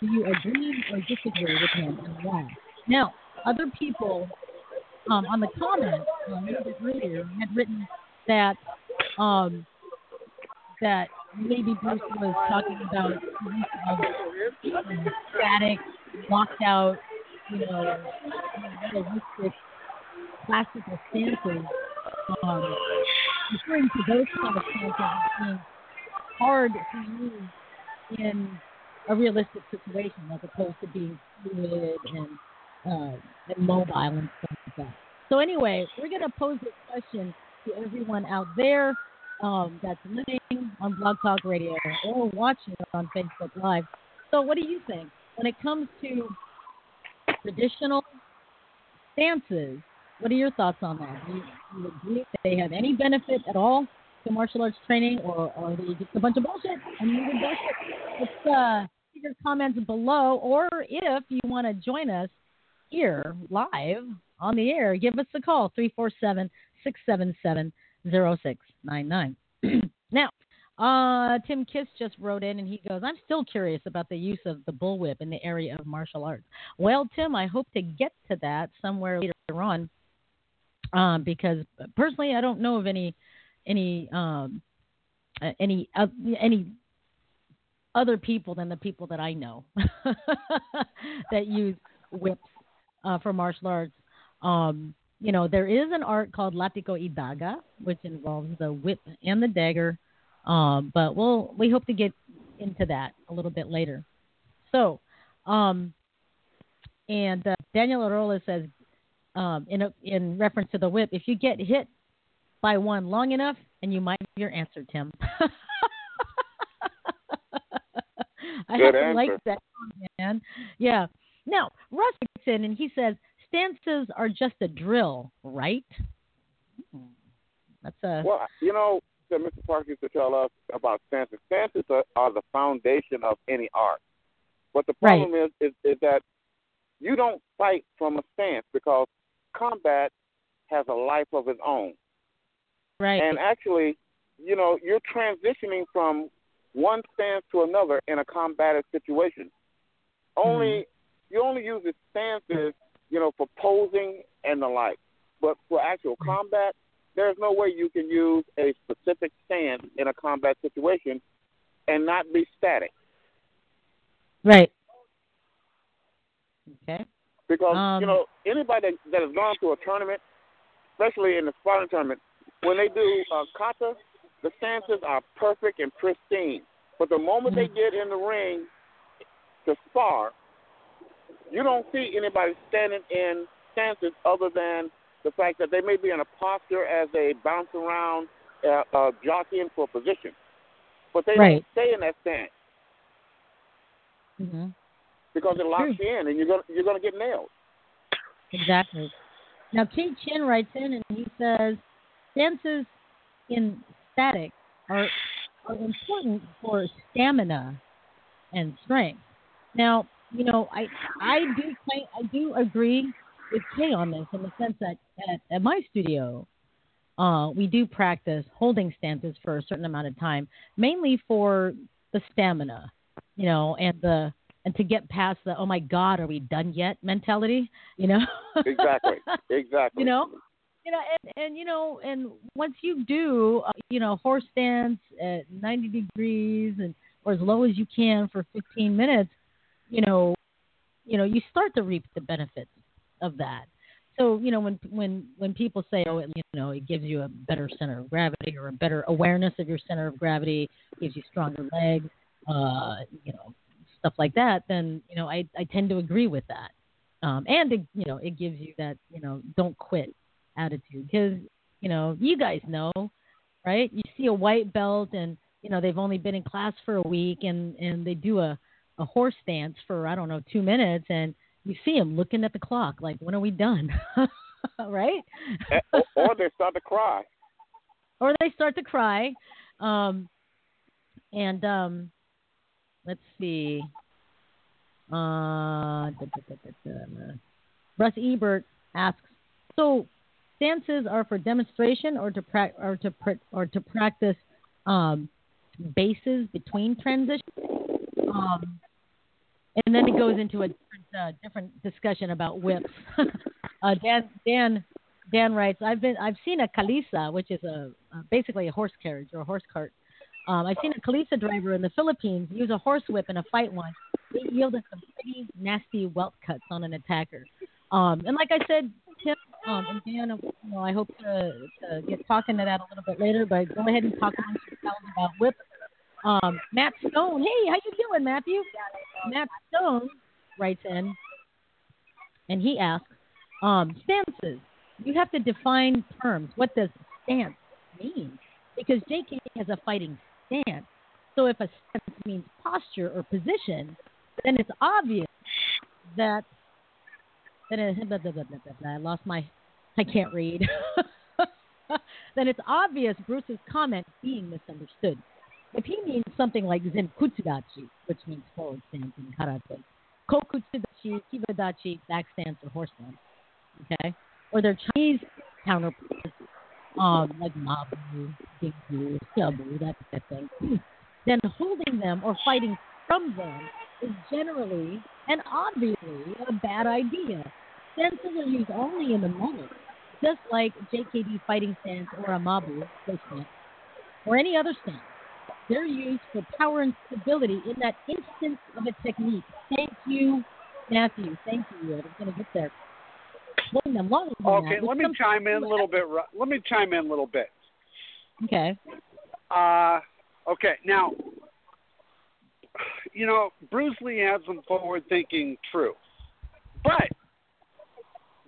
Do you agree or disagree with him, and why? Now, other people um, on the comments a little bit earlier had written that um, that maybe Bruce was talking about use of static, locked out, you know, realistic classical stances, um, referring to those kind of stances being hard to use in a realistic situation as opposed to being fluid and, uh, and mobile and stuff like that. So anyway, we're going to pose this question to everyone out there um, that's listening on Blog Talk Radio or watching on Facebook Live. So what do you think when it comes to traditional stances? What are your thoughts on that? Do you, do you agree that they have any benefit at all to martial arts training, or, are they just a bunch of bullshit? I mean, bullshit. Let's uh, leave your comments below, or if you want to join us here live on the air, give us a call 347 677 0699. [CLEARS THROAT] Now, uh, Tim Kiss just wrote in and he goes, I'm still curious about the use of the bullwhip in the area of martial arts. Well, Tim, I hope to get to that somewhere later on um, because personally, I don't know of any any um, any uh, any other people than the people that I know [LAUGHS] that use whips uh, for martial arts. Um, you know, there is an art called Latigo y Daga, which involves the whip and the dagger. Um, but we'll we hope to get into that a little bit later. So, um, and uh, Daniel Arola says, um, in a, in reference to the whip, if you get hit by one long enough, and you might have your answer, Tim. [LAUGHS] I Good have to answer. like that, man. Yeah. Now, Russ in and he says stances are just a drill, right? Hmm. That's a Well, you know, Mr. Park used to tell us about stances. Stances are, are the foundation of any art. But the Right. problem is, is, is that you don't fight from a stance because combat has a life of its own. right. And actually, you know, you're transitioning from one stance to another in a combative situation. Only you only use the stances, you know, for posing and the like. But for actual combat, there's no way you can use a specific stance in a combat situation and not be static. right. Okay. Because Um, you know anybody that, that has gone to a tournament, especially in the sparring tournament, when they do uh, kata, the stances are perfect and pristine. But the moment they get in the ring to spar, you don't see anybody standing in stances other than the fact that they may be in a posture as they bounce around, uh, uh, jockeying for position. But they Right. don't stay in that stance hmm because it locks you in, and you're gonna you're gonna get nailed. Exactly. Now, Kay Chin writes in and he says stances in static are, are important for stamina and strength. Now, you know, I I do I do agree with Kay on this in the sense that at, at my studio, uh, we do practice holding stances for a certain amount of time, mainly for the stamina, you know, and the and to get past the oh my god, are we done yet mentality, you know? Exactly. [LAUGHS] Exactly. you know, you know, and, and you know, and once you do, uh, you know, horse stance at 90 degrees and or as low as you can for 15 minutes, you know, you know, you start to reap the benefits of that. So, you know, when when when people say, oh, it, you know, it gives you a better center of gravity or a better awareness of your center of gravity, gives you stronger legs, uh, you know, stuff like that, then you know, I I tend to agree with that. Um, and it, you know, it gives you that you know, don't quit attitude because you know, you guys know, right? You see a white belt and you know they've only been in class for a week and and they do a a horse stance for I don't know two minutes and you see them looking at the clock like when are we done, [LAUGHS] right? Or, or they start to cry. [LAUGHS] or they start to cry. Um, and um, let's see. Uh, da, da, da. Russ Ebert asks, so stances are for demonstration or to pra- or to pr- or to practice um, bases between transitions. Um, and then it goes into a different, uh, different discussion about whips. [LAUGHS] uh, Dan Dan Dan writes, I've been I've seen a kalesa, which is a basically a horse carriage or a horse cart. Um, I've seen a Kalesa driver in the Philippines use a horse whip in a fight once. It yielded some pretty nasty welt cuts on an attacker. Um, and like I said, Tim um, and Dan, you know, I hope to, to get talking to that a little bit later. But go ahead and talk amongst yourselves about whip. Um, Matt Stone, hey, how you doing, Matthew? Matt Stone writes in, and he asks, um, stances. You have to define terms. What does stance mean? Because JK has a fighting stance. So if a stance means posture or position, then it's obvious that then it, blah, blah, blah, I lost my I can't read. [LAUGHS] then it's obvious Bruce's comment being misunderstood. If he means something like Zenkutsudachi, which means forward stance in karate, Kokutsudachi, Kibadachi, back stance, or horse stance, okay? Or their Chinese counterparts, um, like Mabu, Dingbu, Sabu, that type of thing, [CLEARS THROAT] then holding them or fighting from them is generally and obviously a bad idea. Stances are used only in the moment, just like JKD fighting stance or a Mabu stance, or any other stance. They're used for power and stability in that instance of a technique. Thank you, Matthew. Thank you. I was going to get there. Them okay, let me chime in a little bit. Let me chime in a little bit. Okay. Uh, okay. Now, you know, Bruce Lee had some forward-thinking truth, but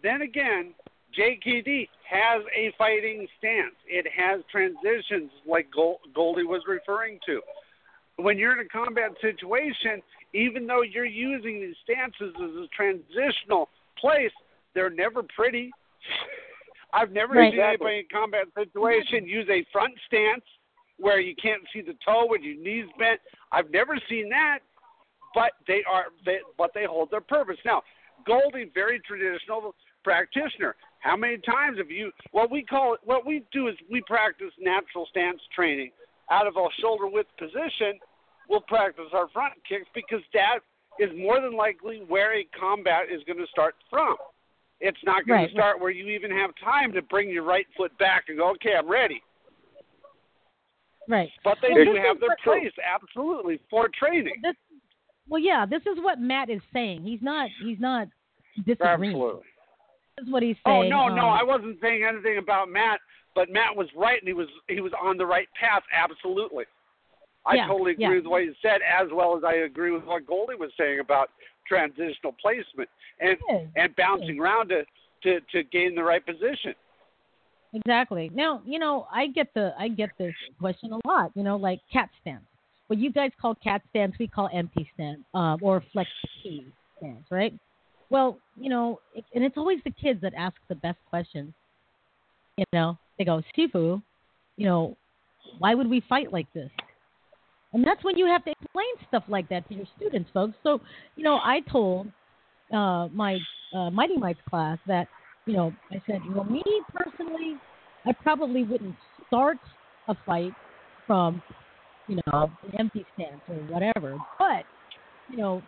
then again, JKD has a fighting stance. It has transitions like Goldie was referring to. When you're in a combat situation, even though you're using these stances as a transitional place, they're never pretty. [LAUGHS] I've never right. seen anybody in a combat situation use a front stance where you can't see the toe with your knees bent. I've never seen that, but they are they but they hold their purpose. Now, Goldie, very traditional practitioner. How many times have you? What we call it, what we do is we practice natural stance training out of a shoulder width position. We'll practice our front kicks because that is more than likely where a combat is going to start from. It's not going right, to start where you even have time to bring your right foot back and go, okay, I'm ready. Right. But they well, do have is, their place, absolutely, for training. This, well, yeah, this is what Matt is saying. He's not. He's not disagreeing. Absolutely. Is what he's Oh no, um, no, I wasn't saying anything about Matt, but Matt was right, and he was he was on the right path. Absolutely. I Yeah, totally agree yeah. with what he said, as well as I agree with what Goldie was saying about transitional placement and and bouncing around to, to to gain the right position. Exactly. Now, you know, I get the I get this question a lot. You know, like cat stance. What you guys call cat stance, we call empty stance, um, or flex key stance, right? Well, you know, it, and it's always the kids that ask the best questions. You know, they go, Sifu, you know, why would we fight like this? And that's when you have to explain stuff like that to your students, folks. So, you know, I told uh, my uh, Mighty Mites class that, you know, I said, well, me personally, I probably wouldn't start a fight from, you know, an empty stance or whatever. But, you know,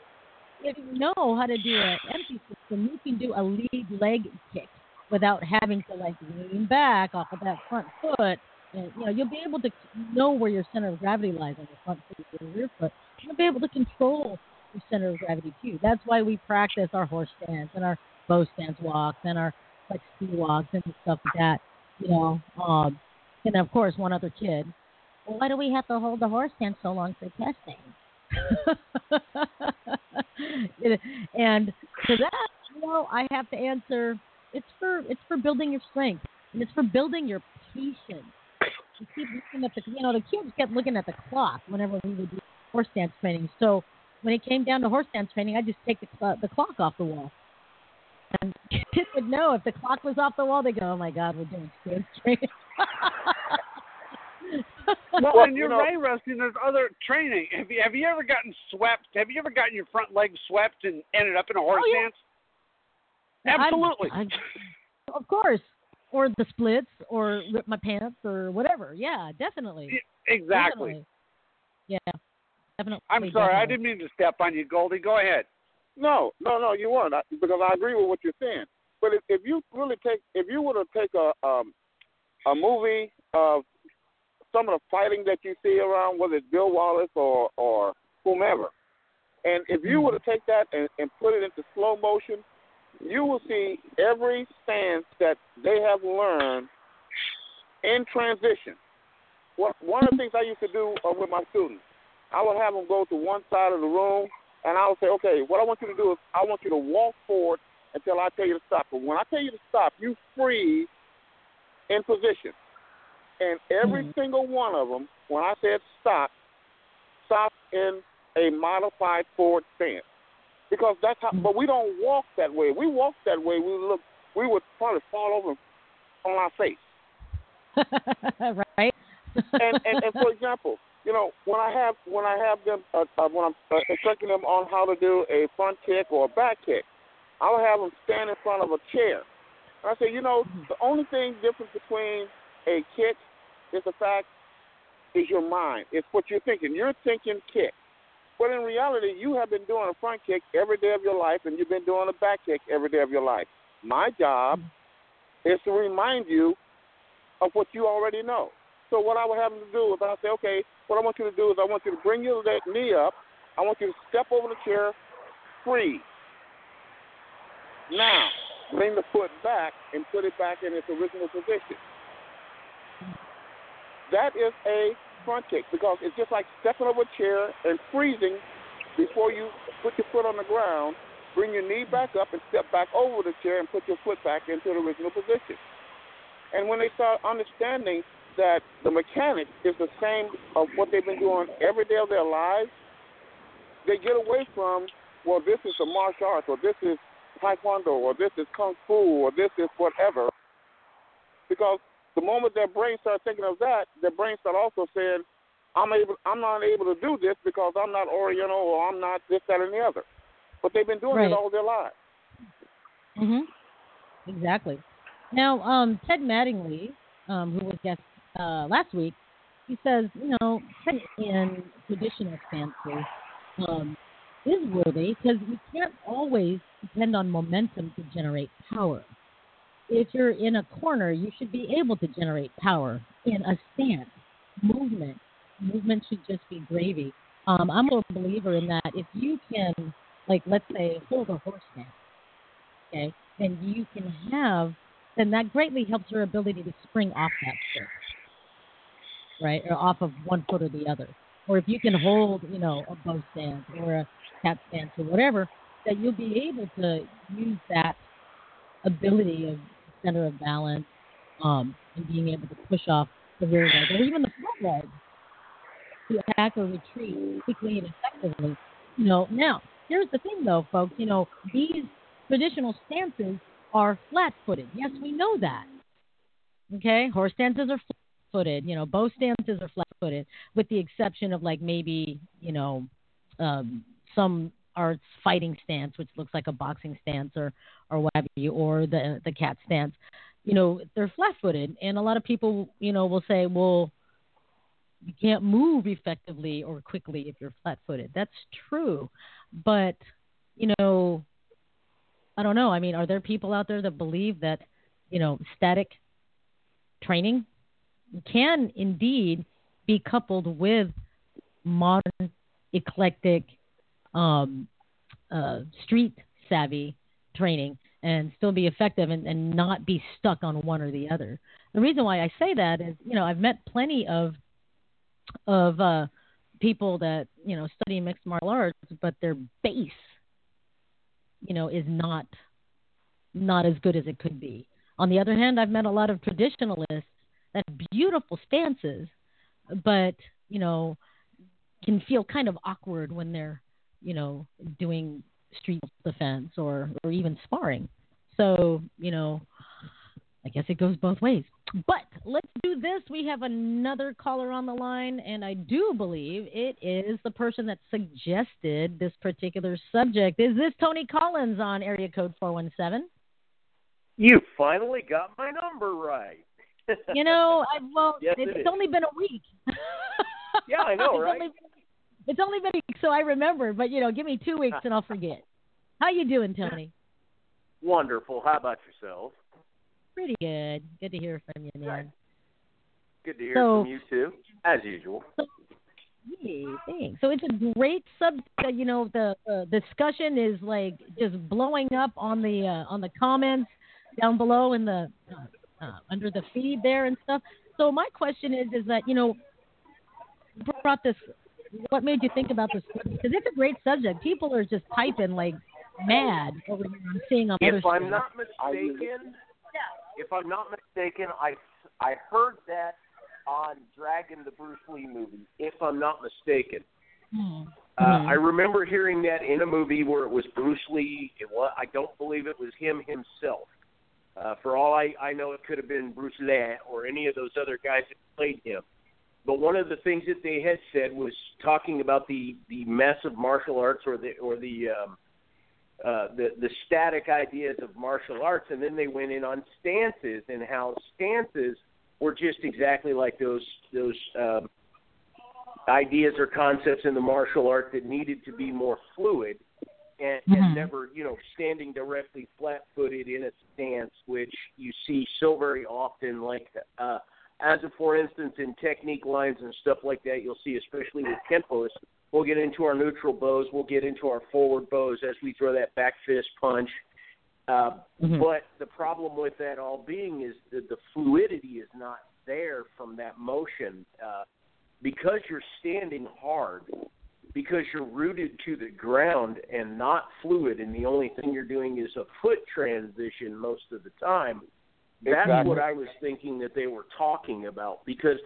if you know how to do an empty system, you can do a lead leg kick without having to like lean back off of that front foot. And, you know, you'll be able to know where your center of gravity lies on the front foot or the rear foot. You'll be able to control your center of gravity too. That's why we practice our horse stance and our bow stance walks and our like ski walks and stuff like that. You know, um, and of course, one other kid. Well, why do we have to hold the horse stance so long for testing? [LAUGHS] and for that, you know, I have to answer. It's for it's for building your strength, and it's for building your patience. You keep looking at the, you know, the kids kept looking at the clock whenever we would do horse stance training. So when it came down to horse stance training, I just take the the clock off the wall. And [LAUGHS] kids would know if the clock was off the wall, they go, "Oh my God, we're doing stance training." [LAUGHS] [LAUGHS] Well, Well, and you're you know- right, Rusty. There's other training. Have you have you ever gotten swept? Have you ever gotten your front leg swept and ended up in a horse Oh, yeah. stance? Absolutely. I'm- I'm- of course. Or the splits, or rip my pants, or whatever. Yeah, definitely. exactly. Definitely. Yeah, definitely. I'm sorry, I didn't mean to step on you, Goldie. Go ahead. No, no, no, you weren't. I, because I agree with what you're saying. But if, if you really take, if you were to take a um, a movie of some of the fighting that you see around, whether it's Bill Wallace or or whomever. And if you were to take that and, and put it into slow motion, you will see every stance that they have learned in transition. What, one of the things I used to do uh, with my students, I would have them go to one side of the room, and I would say, okay, what I want you to do is I want you to walk forward until I tell you to stop. But when I tell you to stop, you freeze in position. And every mm-hmm. single one of them, when I said stop, stop in a modified forward stance. Because that's how, but we don't walk that way. We walk that way, we look, we would probably fall over on our face. [LAUGHS] right. and, and and for example, you know, when I have when I have them uh, uh, when I'm uh, instructing them on how to do a front kick or a back kick, I will have them stand in front of a chair. And I say, you know, mm-hmm. the only thing different between a kick is the fact is your mind. It's what you're thinking. You're thinking kick. But in reality, you have been doing a front kick every day of your life, and you've been doing a back kick every day of your life. My job is to remind you of what you already know. So what I would have them to do is I say, okay, what I want you to do is I want you to bring your knee up. I want you to step over the chair, free. Now, bring the foot back and put it back in its original position. That is a front kick because it's just like stepping over a chair and freezing before you put your foot on the ground. Bring your knee back up and step back over the chair and put your foot back into the original position. And when they start understanding that the mechanic is the same of what they've been doing every day of their lives, they get away from, well, this is a martial arts, or this is taekwondo, or this is kung fu, or this is whatever. Because the moment their brain starts thinking of that, their brain start also saying, I'm able, I'm not able to do this because I'm not Oriental or I'm not this, that, and the other. But they've been doing right. it all their lives. Mhm. Exactly. Now, um, Ted Mattingly, um, who was guest uh, last week, he says, you know, in traditional stances um, is worthy because we can't always depend on momentum to generate power if you're in a corner, you should be able to generate power in a stance. Movement, movement should just be gravy. Um, I'm a believer in that. If you can, like, let's say, hold a horse stance, okay, then you can have, then that greatly helps your ability to spring off that foot, right, or off of one foot or the other. Or if you can hold, you know, a bow stance or a cat stance or whatever, that you'll be able to use that ability of center of balance, um, and being able to push off the rear leg or even the front leg to attack or retreat quickly and effectively. You know, now here's the thing though, folks. You know, these traditional stances are flat-footed. Yes, we know that. Okay, horse stances are flat-footed. You know, bow stances are flat-footed, with the exception of like maybe you know um, some arts fighting stance, which looks like a boxing stance or or what have you, or the the cat stance. You know, they're flat-footed, and a lot of people, you know, will say, well, you can't move effectively or quickly if you're flat-footed. That's true, but you know, I don't know. I mean, are there people out there that believe that you know static training can indeed be coupled with modern eclectic um, uh, street savvy training and still be effective and, and not be stuck on one or the other. The reason why I say that is, you know, I've met plenty of of uh, people that you know study mixed martial arts, but their base, you know, is not not as good as it could be. On the other hand, I've met a lot of traditionalists that have beautiful stances, but you know, can feel kind of awkward when they're you know, doing street defense or, or even sparring. So, you know, I guess it goes both ways. But let's do this. We have another caller on the line, and I do believe it is the person that suggested this particular subject. Is this Tony Collins on area code 417? You finally got my number right. you know, I, well, [LAUGHS] yes, it's it only been a week. yeah, I know, [LAUGHS] right? It's only been a week, so I remember. But you know, give me two weeks and I'll forget. How you doing, Tony? Wonderful. How about yourself? Pretty good. Good to hear from you, man. Good to hear So- from you too, as usual. Hey, thanks. So it's a great subject. You know, the uh, discussion is like just blowing up on the uh, on the comments down below in the uh, uh, under the feed there and stuff. So my question is, is that you know, brought this. What made you think about this? Because it's a great subject. People are just typing like mad over here. I'm seeing on other If I'm not mistaken, if I'm not mistaken, I I heard that on Dragon, the Bruce Lee movie. If I'm not mistaken, Hmm. uh, Mhm. I remember hearing that in a movie where it was Bruce Lee. It was, I don't believe it was him himself. Uh, for all I, I know, it could have been Bruce Lee or any of those other guys that played him. But one of the things that they had said was talking about the the mess of martial arts or the or the um, uh, the the static ideas of martial arts, and then they went in on stances and how stances were just exactly like those those um, ideas or concepts in the martial art that needed to be more fluid and, Mhm. and never you know standing directly flat footed in a stance, which you see so very often, like. Uh, as a for instance in technique lines and stuff like that you'll see especially with kenpos we'll get into our neutral bows we'll get into our forward bows as we throw that back fist punch uh, Mhm. but the problem with that all being is that the fluidity is not there from that motion uh, because you're standing hard because you're rooted to the ground and not fluid and the only thing you're doing is a foot transition most of the time that's Exactly. what I was thinking that they were talking about because,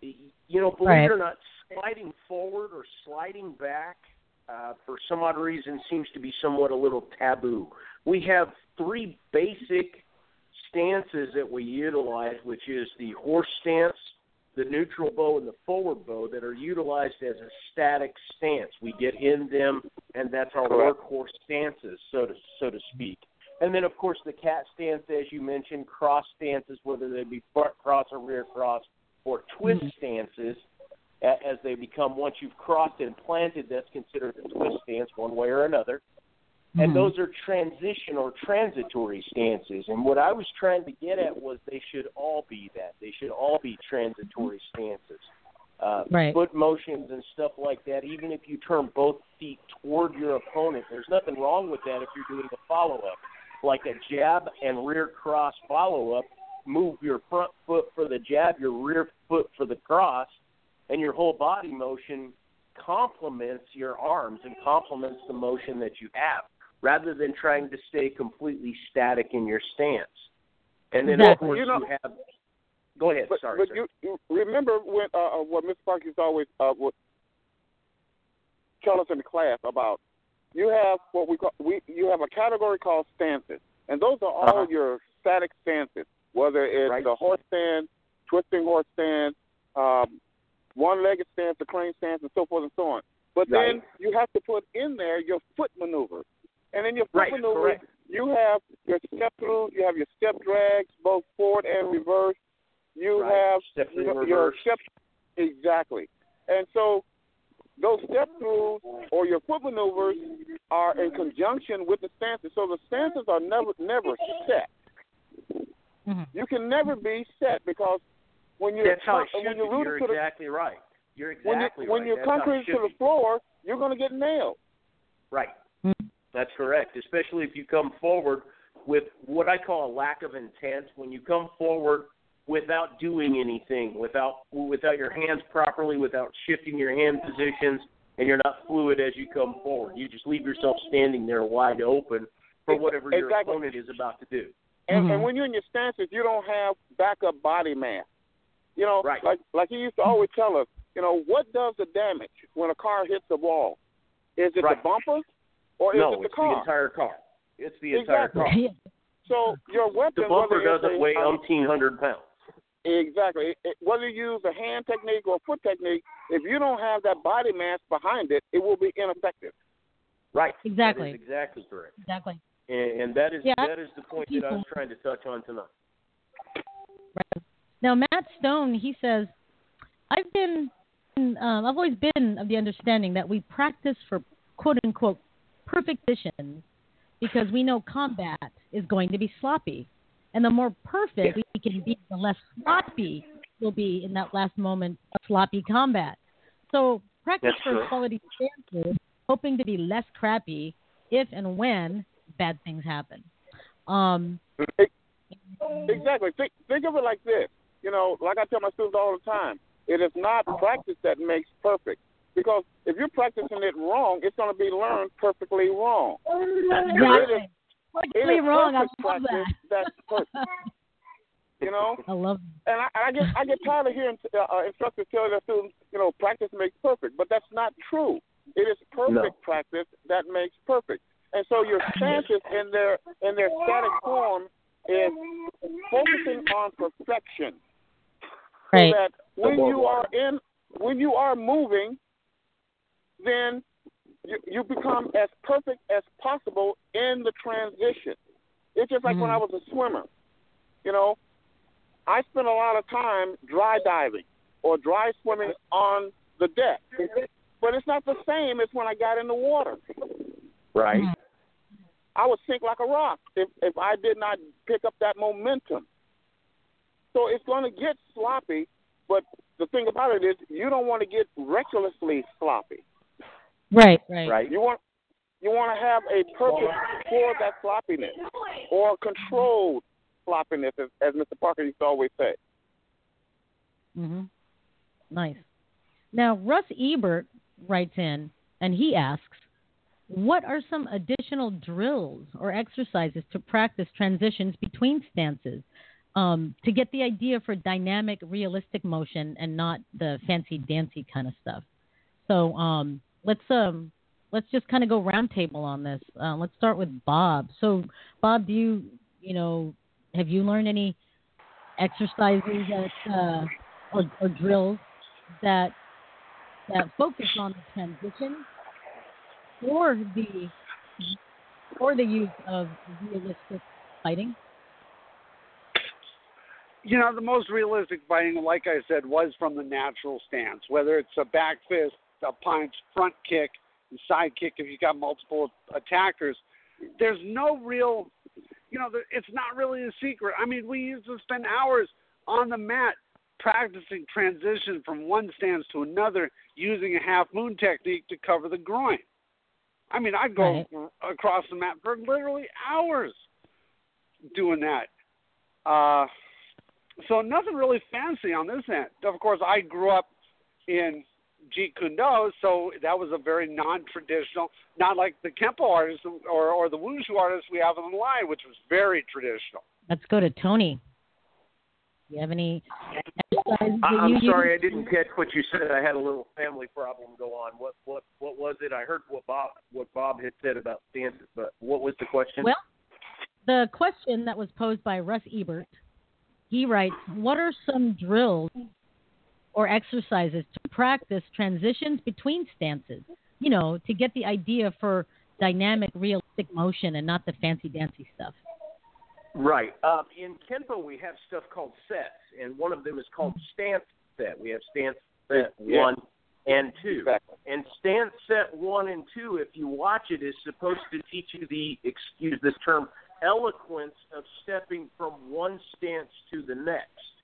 you know, believe Right. it or not, sliding forward or sliding back uh, for some odd reason seems to be somewhat a little taboo. We have three basic stances that we utilize, which is the horse stance, the neutral bow, and the forward bow that are utilized as a static stance. We get in them, and that's our Correct. workhorse stances, so to so to speak. And then, of course, the cat stance, as you mentioned, cross stances, whether they be front cross or rear cross, or twist stances, as they become once you've crossed and planted, that's considered a twist stance, one way or another. And Mhm. those are transition or transitory stances. And what I was trying to get at was they should all be that. They should all be transitory stances. Uh, Right. Foot motions and stuff like that. Even if you turn both feet toward your opponent, there's nothing wrong with that if you're doing a follow up, like a jab and rear cross follow up. Move your front foot for the jab, your rear foot for the cross, and your whole body motion complements your arms and complements the motion that you have, rather than trying to stay completely static in your stance. And then, Exactly. of course, You know- you have. Go ahead. But, Sorry. but sir. you, you remember when uh, uh, what Miss Parkins always uh, would tell us in the class about you have what we call we you have a category called stances, and those are all Uh-huh. your static stances, whether it's Right. the horse stance, twisting horse stance, um, one-legged stance, the crane stance, and so forth and so on. But then you have to put in there your foot maneuvers, and in your foot Right, maneuvers correct. you have your step through, you have your step drags, both forward and reverse. You Right. have Step your, your step exactly, and so those step throughs or your foot maneuvers are in conjunction with the stances. So the stances are never never set. Mhm. You can never be set because when you're That's how it when should be. you're rooted You're to the exactly right. You're when you exactly when you're That's how it concrete to the floor, you're going to get nailed. Right. Mhm. That's correct. Especially if you come forward with what I call a lack of intent. When you come forward without doing anything, without without your hands properly, without shifting your hand positions, and you're not fluid as you come forward. You just leave yourself standing there wide open for whatever your opponent is about to do. And, Mhm. and when you're in your stances, you don't have backup body mass. You know, Right. like like he used to always tell us, you know, what does the damage when a car hits a wall? Is it Right. the bumper or is no, it the it's car? the entire car. It's the entire car. So your weapon, The bumper doesn't a, weigh um, umpteen hundred pounds. Exactly. It- it- whether you use a hand technique or a foot technique, if you don't have that body mass behind it, it will be ineffective. Right. Exactly. That is exactly correct. Exactly. And, and that is Yeah, that is the point that I was trying to touch on tonight. Right. Now, Matt Stone, he says, I've been, um, I've always been of the understanding that we practice for quote unquote perfect conditions because we know combat is going to be sloppy. And the more perfect we can be, the less sloppy we'll be in that last moment a sloppy combat. So practice That's for true. quality stances, hoping to be less crappy if and when bad things happen. Um, Exactly. Think think of it like this. You know, like I tell my students all the time, it is not practice that makes perfect. Because if you're practicing it wrong, it's going to be learned perfectly wrong. It is, it Perfectly is wrong. I love practice that's. [LAUGHS] You know, I love and I, I get I get tired of hearing uh, uh, instructors tell their students, you know, practice makes perfect, but that's not true. It is perfect No. practice that makes perfect. And so your [LAUGHS] stances in their in their static form is focusing on perfection, Right. so that when you are in when you are moving, then you, you become as perfect as possible in the transition. It's just like when mm. I was a swimmer. You know, I spent a lot of time dry diving or dry swimming on the deck, but it's not the same as when I got in the water. Right. Mm. I would sink like a rock if if I did not pick up that momentum. So it's going to get sloppy, but the thing about it is you don't want to get recklessly sloppy. Right, right. Right. You want you want to have a purpose for that sloppiness or controlled sloppiness, as, as Mr. Parker used to always say. hmm Nice. Now, Russ Ebert writes in and he asks, What are some additional drills or exercises to practice transitions between stances um, to get the idea for dynamic, realistic motion and not the fancy dancy kind of stuff? So um, let's um, let's just kind of go roundtable on this. Uh, let's start with Bob. So, Bob, do you you know have you learned any exercises that uh, or, or drills that that focus on the transition or the or the use of realistic fighting? You know, the most realistic fighting, like I said, was from the natural stance. Whether it's a back fist, a punch, front kick, and side kick, if you've got multiple attackers, there's no real, you know, it's not really a secret. I mean, we used to spend hours on the mat practicing transition from one stance to another using a half moon technique to cover the groin. I mean, I'd go across the mat for literally hours doing that. Uh, so nothing really fancy on this end. Of course, I grew up in Jeet Kune Do, so that was a very non-traditional, not like the Kempo artists or or the Wushu artists we have on the line, which was very traditional. Let's go to Tony. Do you have any I- that I'm you sorry, I didn't catch what you said. I had a little family problem go on. What what what was it? I heard what Bob what Bob had said about stances, but what was the question? Well, the question that was posed by Russ Ebert, he writes, "What are some drills or exercises to practice transitions between stances? You know, to get the idea for dynamic, realistic motion and not the fancy dancy stuff." Right. Um, in Kenpo, we have stuff called sets, and one of them is called stance set. We have stance set Yeah. one and two. Exactly. And stance set one and two, if you watch it, is supposed to teach you the, excuse this term, eloquence of stepping from one stance to the next.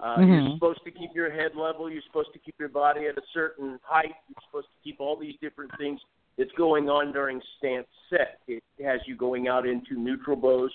Uh, You're Mhm. supposed to keep your head level. You're supposed to keep your body at a certain height. You're supposed to keep all these different things that's going on during stance set. It has you going out into neutral bows,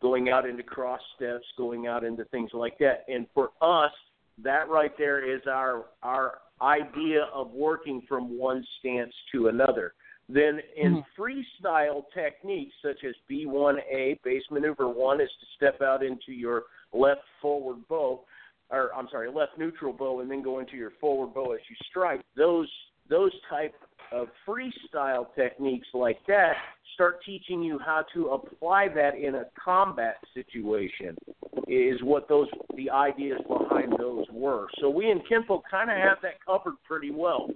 going out into cross steps, going out into things like that. And for us, that right there is our our idea of working from one stance to another. Then in freestyle techniques such as B1A, base maneuver one is to step out into your left forward bow, or I'm sorry, left neutral bow, and then go into your forward bow as you strike. Those those type of freestyle techniques like that start teaching you how to apply that in a combat situation is what those the ideas behind those were. So we in Kenpo kind of have that covered pretty well.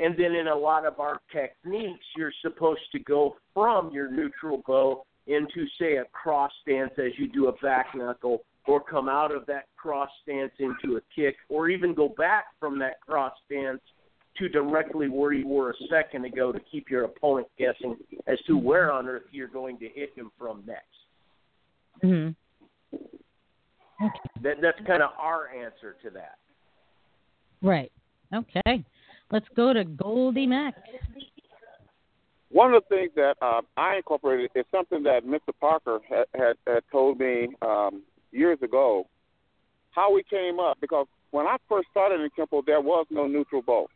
And then in a lot of our techniques, you're supposed to go from your neutral bow into say a cross stance as you do a back knuckle or come out of that cross stance into a kick or even go back from that cross stance to directly where you were a second ago to keep your opponent guessing as to where on earth you're going to hit him from next. hmm That, that's kind of our answer to that. Right. Okay. Let's go to Goldie Mac. One of the things that uh, I incorporated is something that Mr. Parker had, had, had told me um, years ago. How we came up because when I first started in Kempo, there was no neutral bow.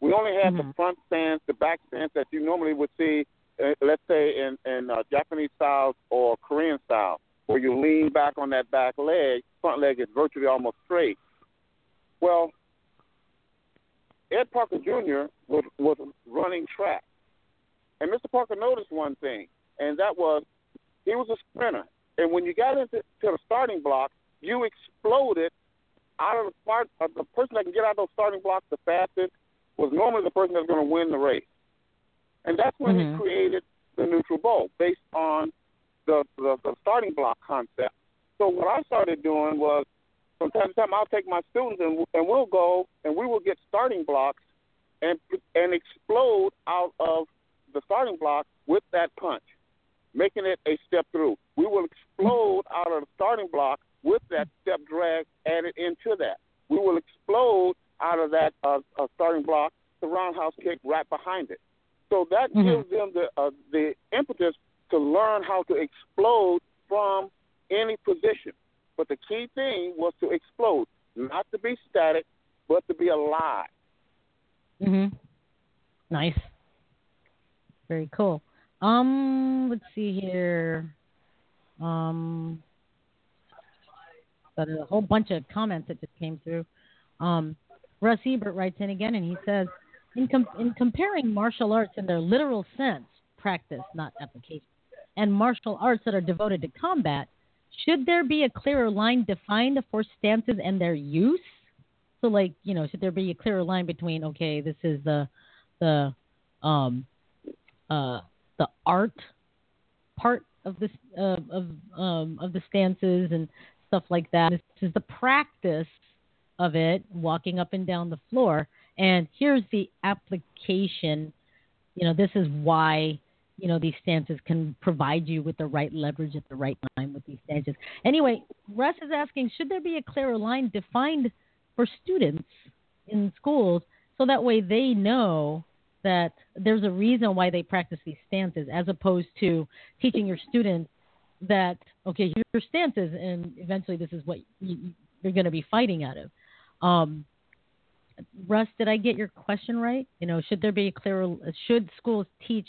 We only had Mm-hmm. the front stance, the back stance that you normally would see, uh, let's say in in uh, Japanese styles or Korean style, where you lean back on that back leg, front leg is virtually almost straight. Well, Ed Parker Jr. was was running track, and Mr. Parker noticed one thing, and that was he was a sprinter, and when you got into to the starting block, you exploded out of the part. Uh, the person that can get out of those starting blocks the fastest was normally the person that's going to win the race, and that's when Mhm. he created the neutral bow based on the, the the starting block concept. So what I started doing was from time to time I'll take my students and and we'll go and we will get starting blocks and and explode out of the starting block with that punch, making it a step through. We will explode out of the starting block with that step drag added into that. We will explode out of that uh, uh, starting block the roundhouse kick right behind it. So that Mhm. gives them the uh, the impetus to learn how to explode from any position. But the key thing was to explode, not to be static, but to be alive. Mhm. Nice. Very cool. Um, let's see here. Um, got a whole bunch of comments that just came through. Um, Russ Ebert writes in again, and he says, in, com- in comparing martial arts in their literal sense, practice, not application, and martial arts that are devoted to combat, should there be a clearer line defined for stances and their use? So, like, you know, should there be a clearer line between, okay, this is the the um uh the art part of this uh, of um of the stances and stuff like that. This is the practice of it, walking up and down the floor. And here's the application. You know, this is why you know these stances can provide you with the right leverage at the right time with these stances. Anyway, Russ is asking, should there be a clearer line defined for students in schools so that way they know that there's a reason why they practice these stances as opposed to teaching your students that okay here's your stances and eventually this is what you, you're going to be fighting out of. Um, russ did i get your question right? You know should there be a clearer should schools teach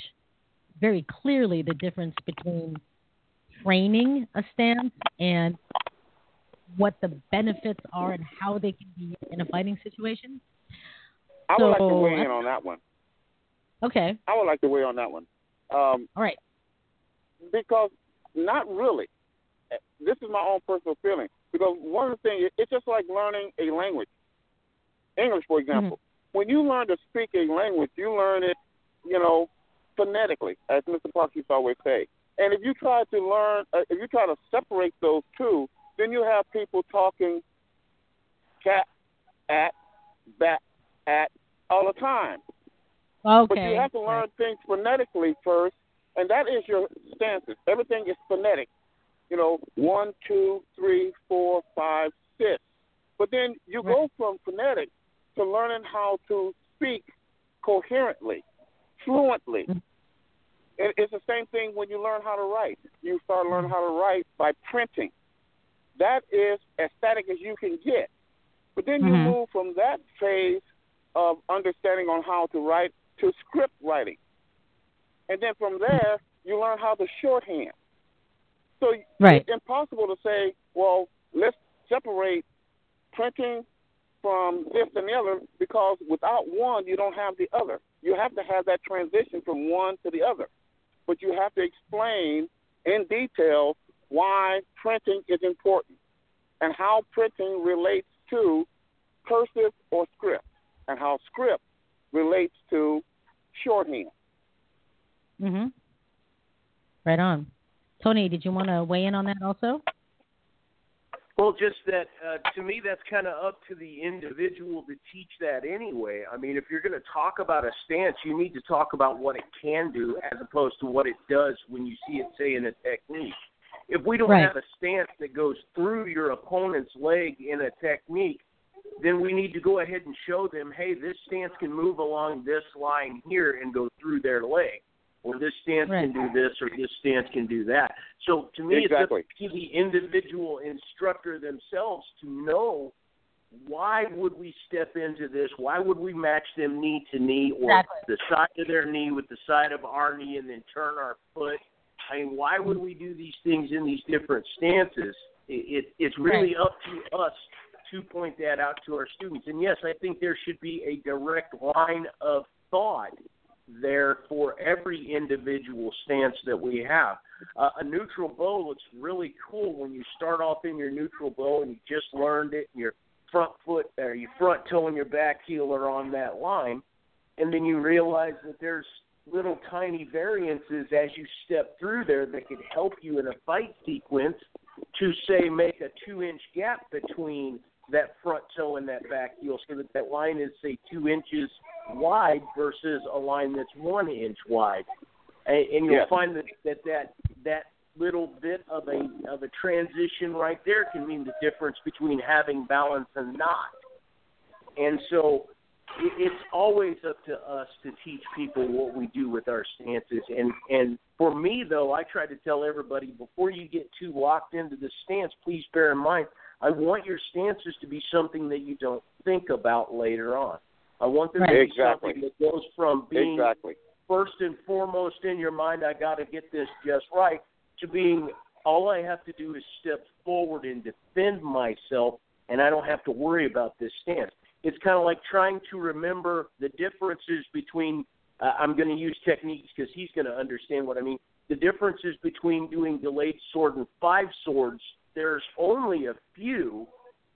very clearly the difference between training a stance and what the benefits are and how they can be in a fighting situation? I would like to weigh in on that one. Okay I would like to weigh on that one. Um, all right because not really. This is my own personal feeling. Because one of the things, it's just like learning a language. English, for example. When you learn to speak a language, you learn it, you know, phonetically, as Mr. Park used to always say. And if you try to learn, uh, if you try to separate those two, then you have people talking cat, at, bat, at all the time. Okay But you have to learn things phonetically first, and that is your stances. Everything is phonetic. You know, one, two, three, four, five, six. But then you go from phonetic to learning how to speak coherently, fluently. It, it's the same thing when you learn how to write. You start learning how to write by printing. That is as static as you can get. But then you Mhm. move from that phase of understanding on how to write to script writing. And then from there, you learn how to shorthand. So Right. it's impossible to say, well, let's separate printing from this and the other because without one, you don't have the other. You have to have that transition from one to the other. But you have to explain in detail why printing is important and how printing relates to cursive or script and how script relates to shorthand. Mhm. Right on. Tony, did you want to weigh in on that also? Well, just that uh, to me, that's kind of up to the individual to teach that anyway. I mean, if you're going to talk about a stance, you need to talk about what it can do as opposed to what it does when you see it, say, in a technique. If we don't Right. have a stance that goes through your opponent's leg in a technique, then we need to go ahead and show them, hey, this stance can move along this line here and go through their leg, or this stance Right. can do this, or this stance can do that. So to me, Exactly. it's up to the individual instructor themselves to know why would we step into this? Why would we match them knee to knee, or Exactly. the side of their knee with the side of our knee, and then turn our foot? I mean, why would we do these things in these different stances? It, it, it's really up to us to point that out to our students. And yes, I think there should be a direct line of thought there for every individual stance that we have. Uh, a neutral bow looks really cool when you start off in your neutral bow and you just learned it, and your front foot or your front toe and your back heel are on that line, and then you realize that there's little tiny variances as you step through there that could help you in a fight sequence to say make a two inch gap between that front toe and that back heel so that that line is say two inches wide versus a line that's one inch wide. And, and you'll find that, that that that little bit of a of a transition right there can mean the difference between having balance and not. And so it's always up to us to teach people what we do with our stances. And and for me though, I try to tell everybody before you get too locked into the stance, please bear in mind I want your stances to be something that you don't think about later on. I want them to be Exactly. something that goes from being Exactly. first and foremost in your mind, I got to get this just right, to being all I have to do is step forward and defend myself, and I don't have to worry about this stance. It's kind of like trying to remember the differences between. Uh, I'm going to use techniques because he's going to understand what I mean. The differences between doing delayed sword and five swords. There's only a few,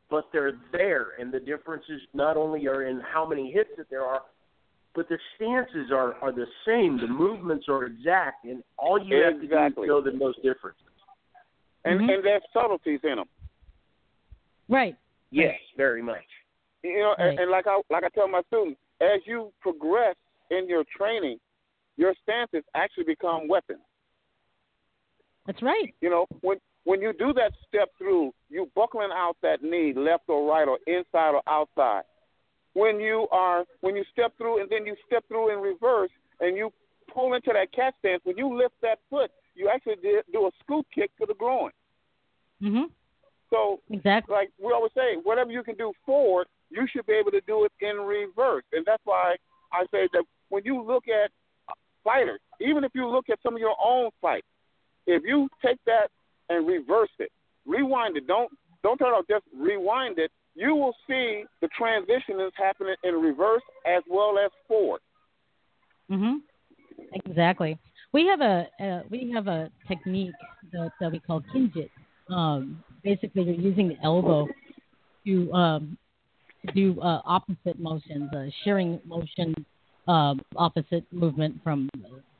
but they're there, and the differences not only are in how many hits that there are, but the stances are are the same. The movements are exact, and all you have to do is know the those differences. And Mhm. and there's subtleties in them. Right. Yes, very much. You know, Right. and, and like I like I tell my students, as you progress in your training, your stances actually become weapons. That's right. You know, when when you do that step through, you buckling out that knee, left or right or inside or outside. When you are when you step through and then you step through in reverse and you pull into that cat stance, when you lift that foot, you actually did, do a scoop kick to the groin. Mhm. So Exactly. like we always say, whatever you can do forward, you should be able to do it in reverse. And that's why I say that when you look at fighters, even if you look at some of your own fights, if you take that and reverse it, rewind it, don't don't turn off, just rewind it, you will see the transition is happening in reverse as well as forward. Mhm. Exactly. We have a we have a technique that, that we call kinjit. Um, basically, you're using the elbow to um, do uh, opposite motions, a shearing motion, um, opposite movement from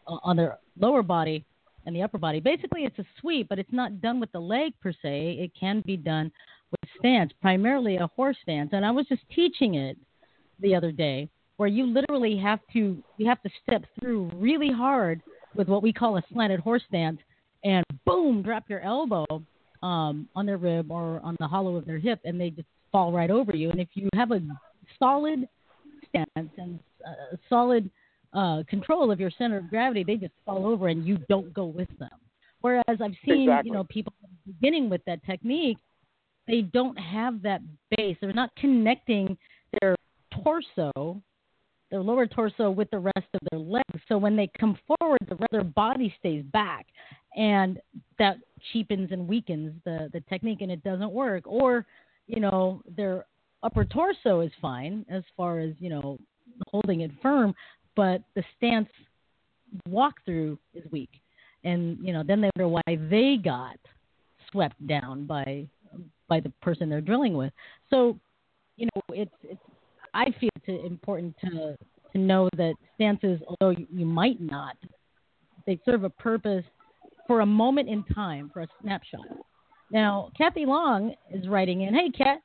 uh, on their lower body and the upper body. Basically, it's a sweep, but it's not done with the leg per se. It can be done with stance, primarily a horse stance. And I was just teaching it the other day, where you literally have to you have to step through really hard with what we call a slanted horse stance, and boom, drop your elbow um, on their rib or on the hollow of their hip, and they just fall right over you. And if you have a solid stance and uh, solid uh, control of your center of gravity, they just fall over and you don't go with them. Whereas I've seen, Exactly. you know, people beginning with that technique, they don't have that base. They're not connecting their torso, their lower torso, with the rest of their legs. So when they come forward, the rest of their body stays back, and that cheapens and weakens the the technique, and it doesn't work. Or, you know, their upper torso is fine as far as you know holding it firm, but the stance walkthrough is weak, and you know then they wonder why they got swept down by by the person they're drilling with. So, you know, it's it's I feel it's important to to know that stances, although you, you might not, they serve a purpose for a moment in time, for a snapshot. Now, Kathy Long is writing in. Hey, Kat.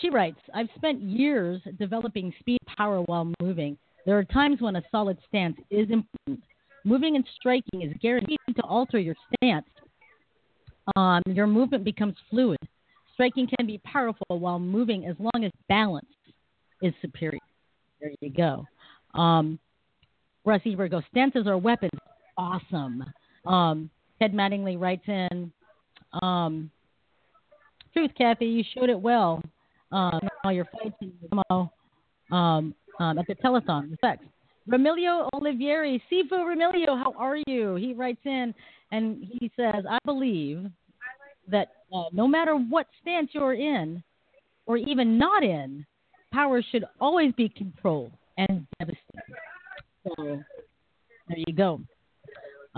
She writes, I've spent years developing speed power while moving. There are times when a solid stance is important. Moving and striking is guaranteed to alter your stance. Um, your movement becomes fluid. Striking can be powerful while moving as long as balance is superior. There you go. Um, Russ Ebert goes, stances are weapons. Awesome. Um, Ted Mattingly writes in, um, Truth, Kathy, you showed it well. Um, all your fights and your um, um, at the telethon. Respects. Remilio Olivieri, Sifu Remilio, how are you? He writes in and he says, I believe that uh, no matter what stance you're in, or even not in, power should always be controlled and devastated. So there you go.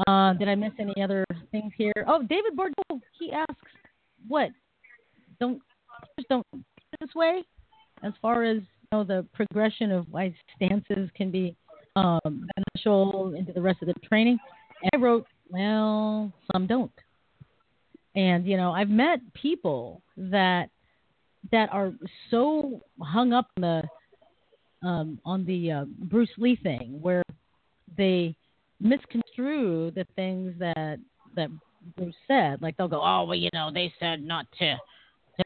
Uh, did I miss any other things here? Oh, David Bordeaux, he asks, what? Don't just don't this way as far as you know, the progression of why stances can be um, beneficial into the rest of the training. And I wrote, well, some don't. And you know, I've met people that that are so hung up on the um, on the uh, Bruce Lee thing, where they misconstrue the things that that Bruce said. Like they'll go, "Oh, well, you know, they said not to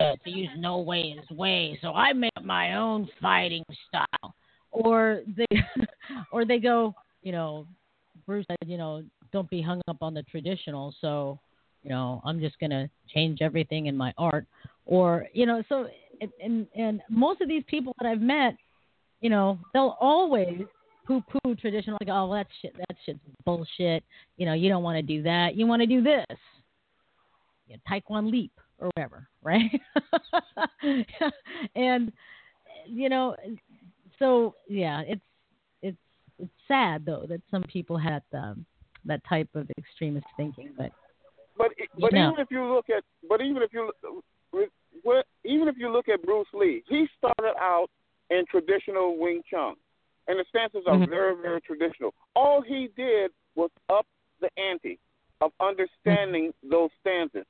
to, to use no way way, so I made my own fighting style." Or they [LAUGHS] or they go, you know, Bruce said, you know, don't be hung up on the traditional, so you know, I'm just gonna change everything in my art. Or you know, so and and most of these people that I've met, you know, they'll always poo-poo traditional, like, oh, that shit, that shit's bullshit. You know, you don't want to do that. You want to do this, you know, Taekwon leap or whatever, [LAUGHS] right? and you know, so yeah, it's it's it's sad though that some people had um, that type of extremist thinking, but but but know. even if you look at but even if you even if you look at Bruce Lee, he started out in traditional Wing Chun, and the stances are Mm-hmm. very very traditional. All he did was up the ante of understanding those stances,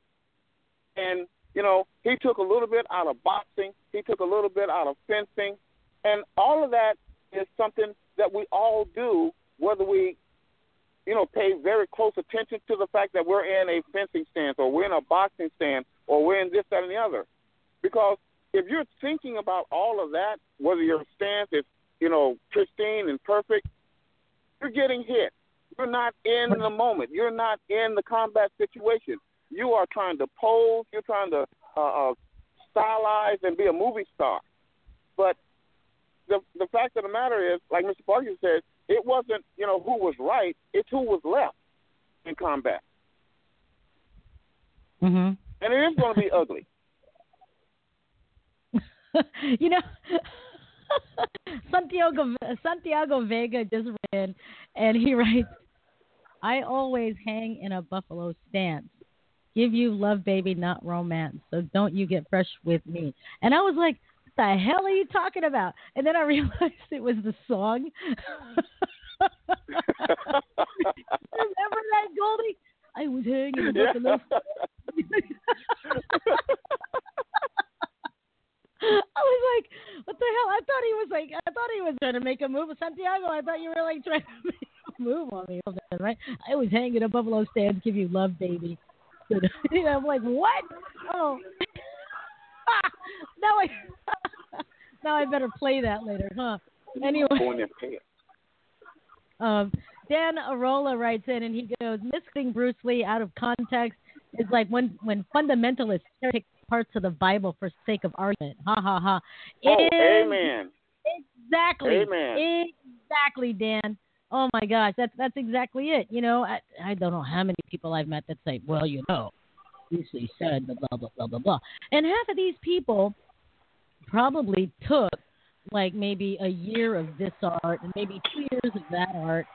and you know he took a little bit out of boxing, he took a little bit out of fencing, and all of that is something that we all do, whether we you know, pay very close attention to the fact that we're in a fencing stance or we're in a boxing stance or we're in this, that, and the other. Because if you're thinking about all of that, whether your stance is, you know, pristine and perfect, you're getting hit. You're not in the moment. You're not in the combat situation. You are trying to pose. You're trying to uh, uh, stylize and be a movie star. But the the fact of the matter is, like Mr. Parker said, it wasn't you know who was right; it's who was left in combat, hmm and it is going to be ugly. [LAUGHS] you know, [LAUGHS] Santiago Santiago Vega just ran, and he [LAUGHS] writes, "I always hang in a buffalo stance. Give you love, baby, not romance. So don't you get fresh with me." And I was like, "What the hell are you talking about?" And then I [LAUGHS] realized it was the song. Remember that, Goldie? I was hanging in a Yeah. [LAUGHS] I was like, what the hell? I thought he was like, I thought he was trying to make a move. With Santiago, I thought you were like [LAUGHS] trying to make a move on me, right? I was hanging a buffalo stand, give you love, baby. [LAUGHS] And I'm like, what? Oh, now I, now I better play that later, huh? Anyway. Going in pay it. Um, Dan Arola writes in and he goes, missing Bruce Lee out of context is like when when fundamentalists pick parts of the Bible for sake of argument. Ha ha ha. Oh, Is- amen. Exactly. Amen. Exactly, Dan. Oh my gosh, that's that's exactly it. You know, I I don't know how many people I've met that say, well, you know, Bruce said blah blah blah blah blah blah, and half of these people probably took like maybe a year of this art and maybe two years of that art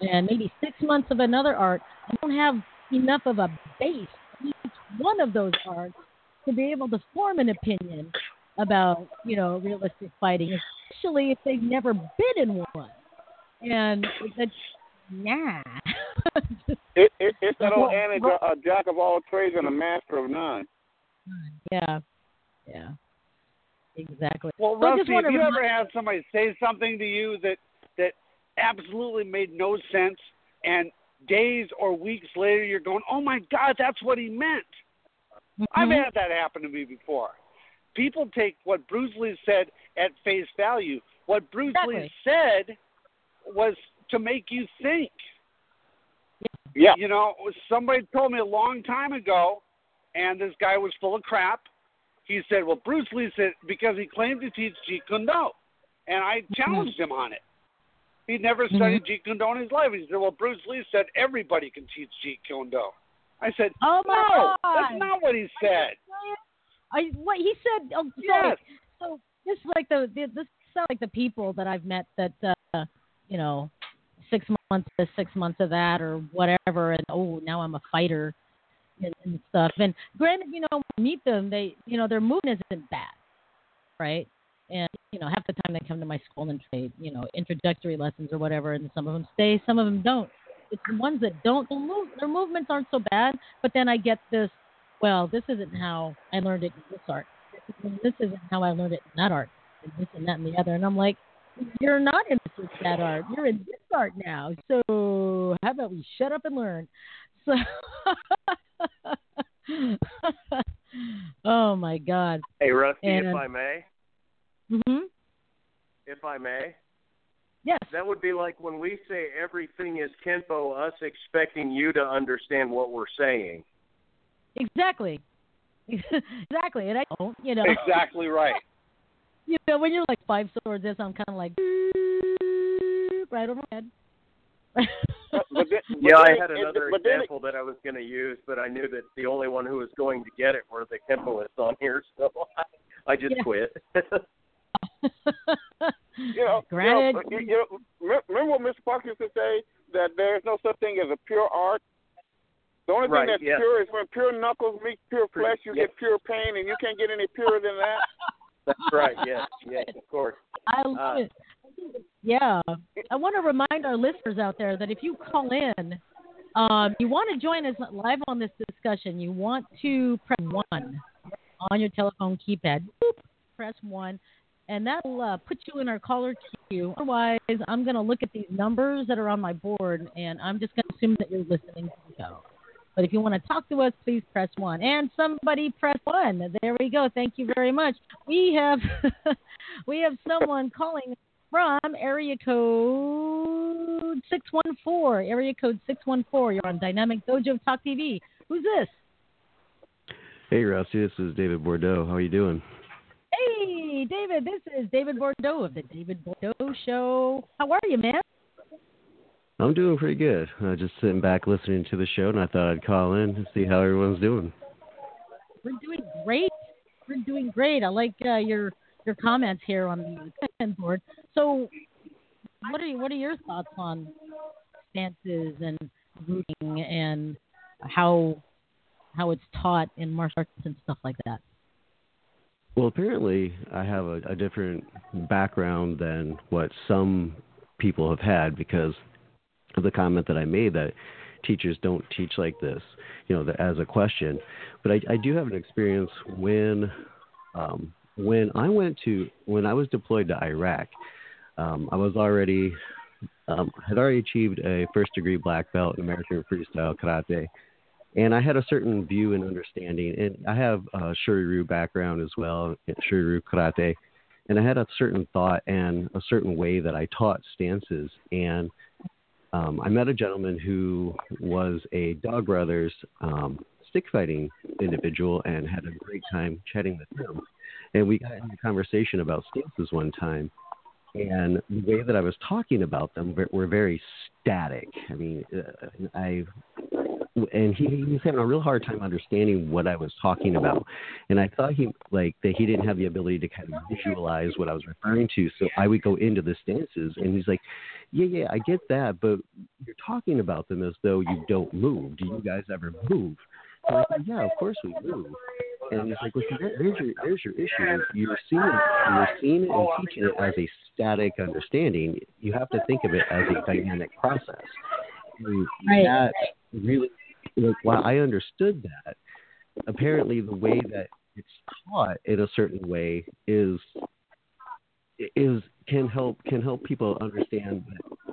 and maybe six months of another art and don't have enough of a base each one of those arts to be able to form an opinion about you know realistic fighting, especially if they've never been in one. And that's nah. [LAUGHS] It, it, it's that old Well, a uh, jack of all trades and a master of none. yeah, yeah, exactly. Well, So Rusty, have you ever had somebody say something to you that that absolutely made no sense, and days or weeks later you're going, "Oh my God, that's what he meant." I've mm-hmm. had that happen to me before. People take what Bruce Lee said at face value. What Bruce Exactly. Lee said was to make you think. Yeah. You know, somebody told me a long time ago, and this guy was full of crap. He said, "Well, Bruce Lee said because he claimed to teach Jeet Kune Do," and I mm-hmm. challenged him on it. He'd never mm-hmm. studied Jeet Kune Do in his life. He said, "Well, Bruce Lee said everybody can teach Jeet Kune Do." I said, Oh my "No, God. that's not what he said." I what he said. Oh, so, Yes. so this like the, the this sound like the people that I've met that uh, you know six months of six months of that, or whatever, and oh now I'm a fighter and, and stuff. And granted, you know, when you meet them, they you know their movement isn't bad, right? And you know half the time they come to my school and trade you know introductory lessons or whatever, and some of them stay, some of them don't. It's the ones that don't. Their, move, their movements aren't so bad, but then I get this well, this isn't how I learned it in this art. This isn't, how I learned it in that art, and this and that and the other. And I'm like, you're not in this or that art. You're in this art now. So how about we shut up and learn? So, [LAUGHS] oh my God. Hey, Rusty, if I may, Mm-hmm. if I may, Yes. that would be like when we say everything is Kenpo, us expecting you to understand what we're saying. Exactly. [LAUGHS] exactly. And I don't, you know. [LAUGHS] Exactly right. [LAUGHS] You know, when you're like five swords this, I'm kind of like right over my head. But then, Yeah, but I had another but then it- example that I was going to use, but I knew that the only one who was going to get it were the Kenpoists on here, so I just Yeah. quit. You know, Granted. You know, you know, remember- remember what Mr. Parker used to say that there's no such thing as a pure art. The only Right, thing that's yes. pure is when pure knuckles meet pure Pure- flesh, you yes. get pure pain, and you can't get any purer than that. [LAUGHS] That's right. Yes, yes, of course. I love Uh, it. Yeah. I want to remind our listeners out there that if you call in, um, you want to join us live on this discussion, you want to press 1 on your telephone keypad. Boop, press 1. And that'll uh, put you in our caller queue. Otherwise, I'm going to look at these numbers that are on my board, and I'm just going to assume that you're listening to the show. But if you want to talk to us, please press one. And somebody press one. There we go. Thank you very much. We have [LAUGHS] we have someone calling from area code six one four. Area code six one four. You're on Dynamic Dojo Talk TV. Who's this? Hey, Rusty, this is David Bordeaux. How are you doing? Hey, David. This is David Bordeaux of the David Bordeaux Show. How are you, man? I'm doing pretty good. I Uh, just sitting back listening to the show, and I thought I'd call in and see how everyone's doing. We're doing great. We're doing great. I like uh, your your comments here on the board. So, what are you, what are your thoughts on stances and rooting and how how it's taught in martial arts and stuff like that? Well, apparently, I have a, a different background than what some people have had because of the comment that I made that teachers don't teach like this, you know, the, as a question. But I, I do have an experience when um, when I went to when I was deployed to Iraq. Um, I was already um, had already achieved a first degree black belt in American freestyle karate, and I had a certain view and understanding. And I have a Shuri-Ryu background as well, Shuri-Ryu karate, and I had a certain thought and a certain way that I taught stances. And um, I met a gentleman who was a Dog Brothers um, stick fighting individual and had a great time chatting with him. And we got into a conversation about stances one time. And the way that I was talking about them were- were very static. I mean, uh, I and he, he was having a real hard time understanding what I was talking about. And I thought he like that he didn't have the ability to kind of visualize what I was referring to. So I would go into the stances, and he's like, "Yeah, yeah, I get that, but you're talking about them as though you don't move. Do you guys ever move?" And I said, "Yeah, of course we move." And he's like, "Well, see, there's your there's your issue. You're seeing it, you're seeing it and teaching it as a static understanding. You have to think of it as a dynamic process." And that really like while I understood that, apparently the way that it's taught in a certain way is is can help can help people understand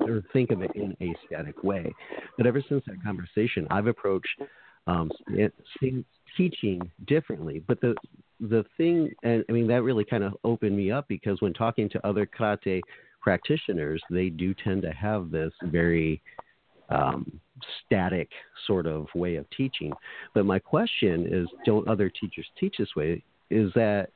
or think of it in a static way. But ever since that conversation, I've approached um, teaching differently. But the the thing, and I mean, that really kind of opened me up because when talking to other karate practitioners, they do tend to have this very um, static sort of way of teaching. But my question is, don't other teachers teach this way? Is that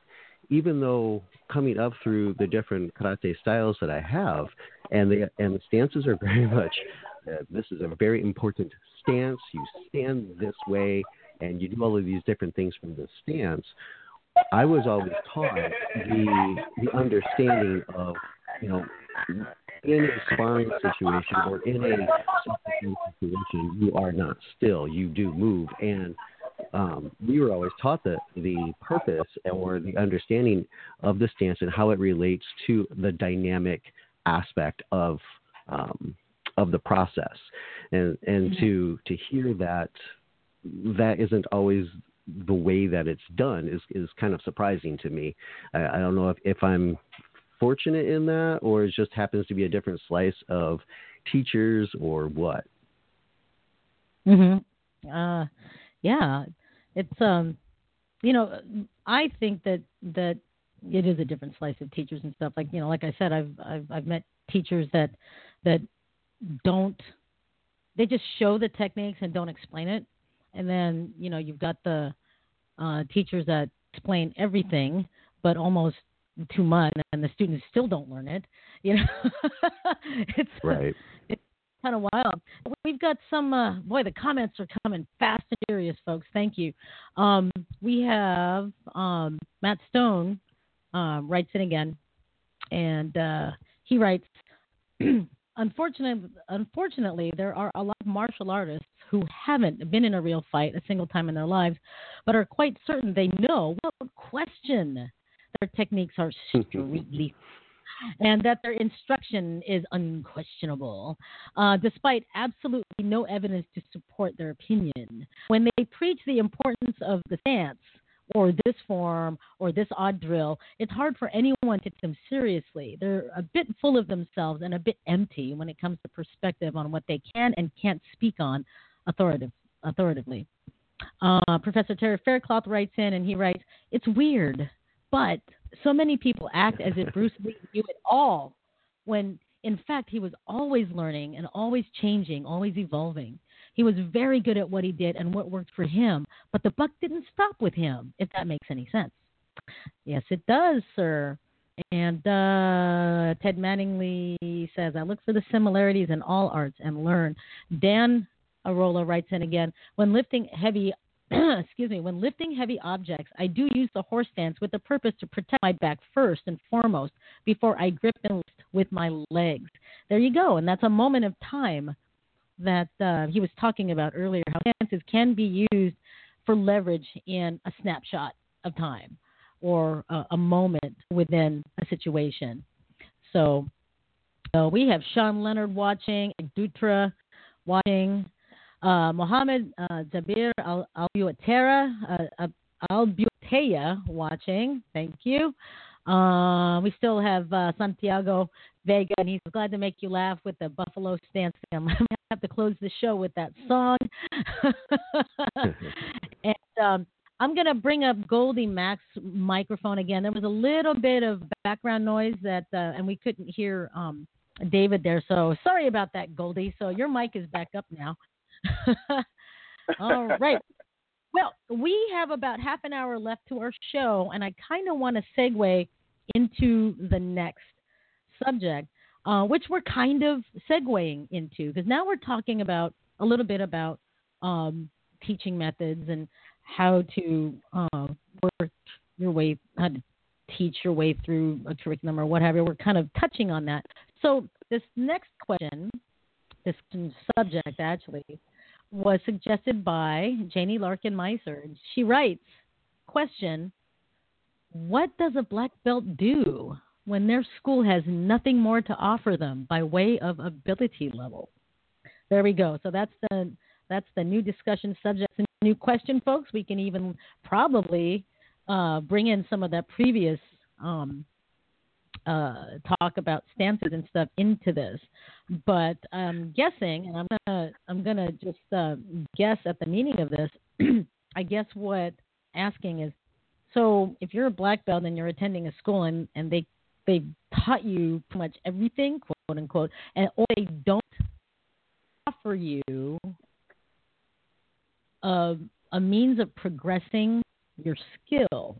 even though coming up through the different karate styles that I have, and the and the stances are very [LAUGHS] much uh, this is a very important stance. You stand this way, and you do all of these different things from this stance. I was always taught the the understanding of you know in a sparring situation or in a situation, you are not still. You do move, and um, we were always taught that the purpose or the understanding of the stance and how it relates to the dynamic aspect of um, of the process, and and mm-hmm. to to hear that that isn't always the way that it's done is is kind of surprising to me. I, I don't know if, if I'm fortunate in that, or it just happens to be a different slice of teachers, or what. Mhm. Uh, yeah, it's um, you know, I think that that it is a different slice of teachers and stuff. Like you know, like I said, I've I've I've met teachers that that don't they just show the techniques and don't explain it, and then you know you've got the uh, teachers that explain everything but almost too much, and the students still don't learn it. You know, [LAUGHS] it's right. It's kind of wild. We've got some. Uh, boy, the comments are coming fast and furious, folks. Thank you. Um, we have um, Matt Stone uh, writes in again, and uh, he writes. [CLEARS THROAT] unfortunately, unfortunately, there are a lot of martial artists who haven't been in a real fight a single time in their lives, but are quite certain they know without question their techniques are strictly [LAUGHS] and that their instruction is unquestionable, uh, despite absolutely no evidence to support their opinion. When they preach the importance of the stance, or this form, or this odd drill, it's hard for anyone to take them seriously. They're a bit full of themselves and a bit empty when it comes to perspective on what they can and can't speak on authoritative, authoritatively. Uh, Professor Terry Faircloth writes in and he writes, It's weird but so many people act as if Bruce Lee knew it all, when in fact he was always learning and always changing, always evolving. He was very good at what he did and what worked for him, but the buck didn't stop with him, if that makes any sense. Yes, it does, sir. And uh, Ted Manningly says, I look for the similarities in all arts and learn. Dan Arola writes in again, when lifting heavy [CLEARS THROAT] excuse me, when lifting heavy objects, I do use the horse stance with the purpose to protect my back first and foremost before I grip and lift with my legs. There you go. And that's a moment of time that uh, he was talking about earlier, how stances can be used for leverage in a snapshot of time or a, a moment within a situation. So, so we have Sean Leonard watching, Dutra watching, uh, Mohammed uh, Jabir Al Albuatera, uh, Albuatea watching. Thank you. Uh, we still have uh, Santiago Vega, and he's glad to make you laugh with the Buffalo stance. [LAUGHS] I'm going to have to close the show with that song. [LAUGHS] and um, I'm going to bring up Goldie Mac's microphone again. There was a little bit of background noise that, uh, and we couldn't hear um, David there. So sorry about that, Goldie. So your mic is back up now. [LAUGHS] All right. Well, we have about half an hour left to our show, and I kind of want to segue into the next subject, uh, which we're kind of segueing into because now we're talking about a little bit about um, teaching methods and how to uh, work your way, how to teach your way through a curriculum or whatever. We're kind of touching on that. So this next question, this subject actually, was suggested by Janie Larkin Meiser. She writes, question, what does a black belt do when their school has nothing more to offer them by way of ability level? There we go. So that's the that's the new discussion subject, a new question, folks. We can even probably uh, bring in some of that previous um, uh, talk about stances and stuff into this, but I'm guessing, and I'm gonna I'm gonna just uh, guess at the meaning of this. [CLEARS THROAT] I guess what? Asking is, so if you're a black belt and you're attending a school and and they they taught you pretty much everything, quote unquote, and or they don't offer you a, a means of progressing your skill.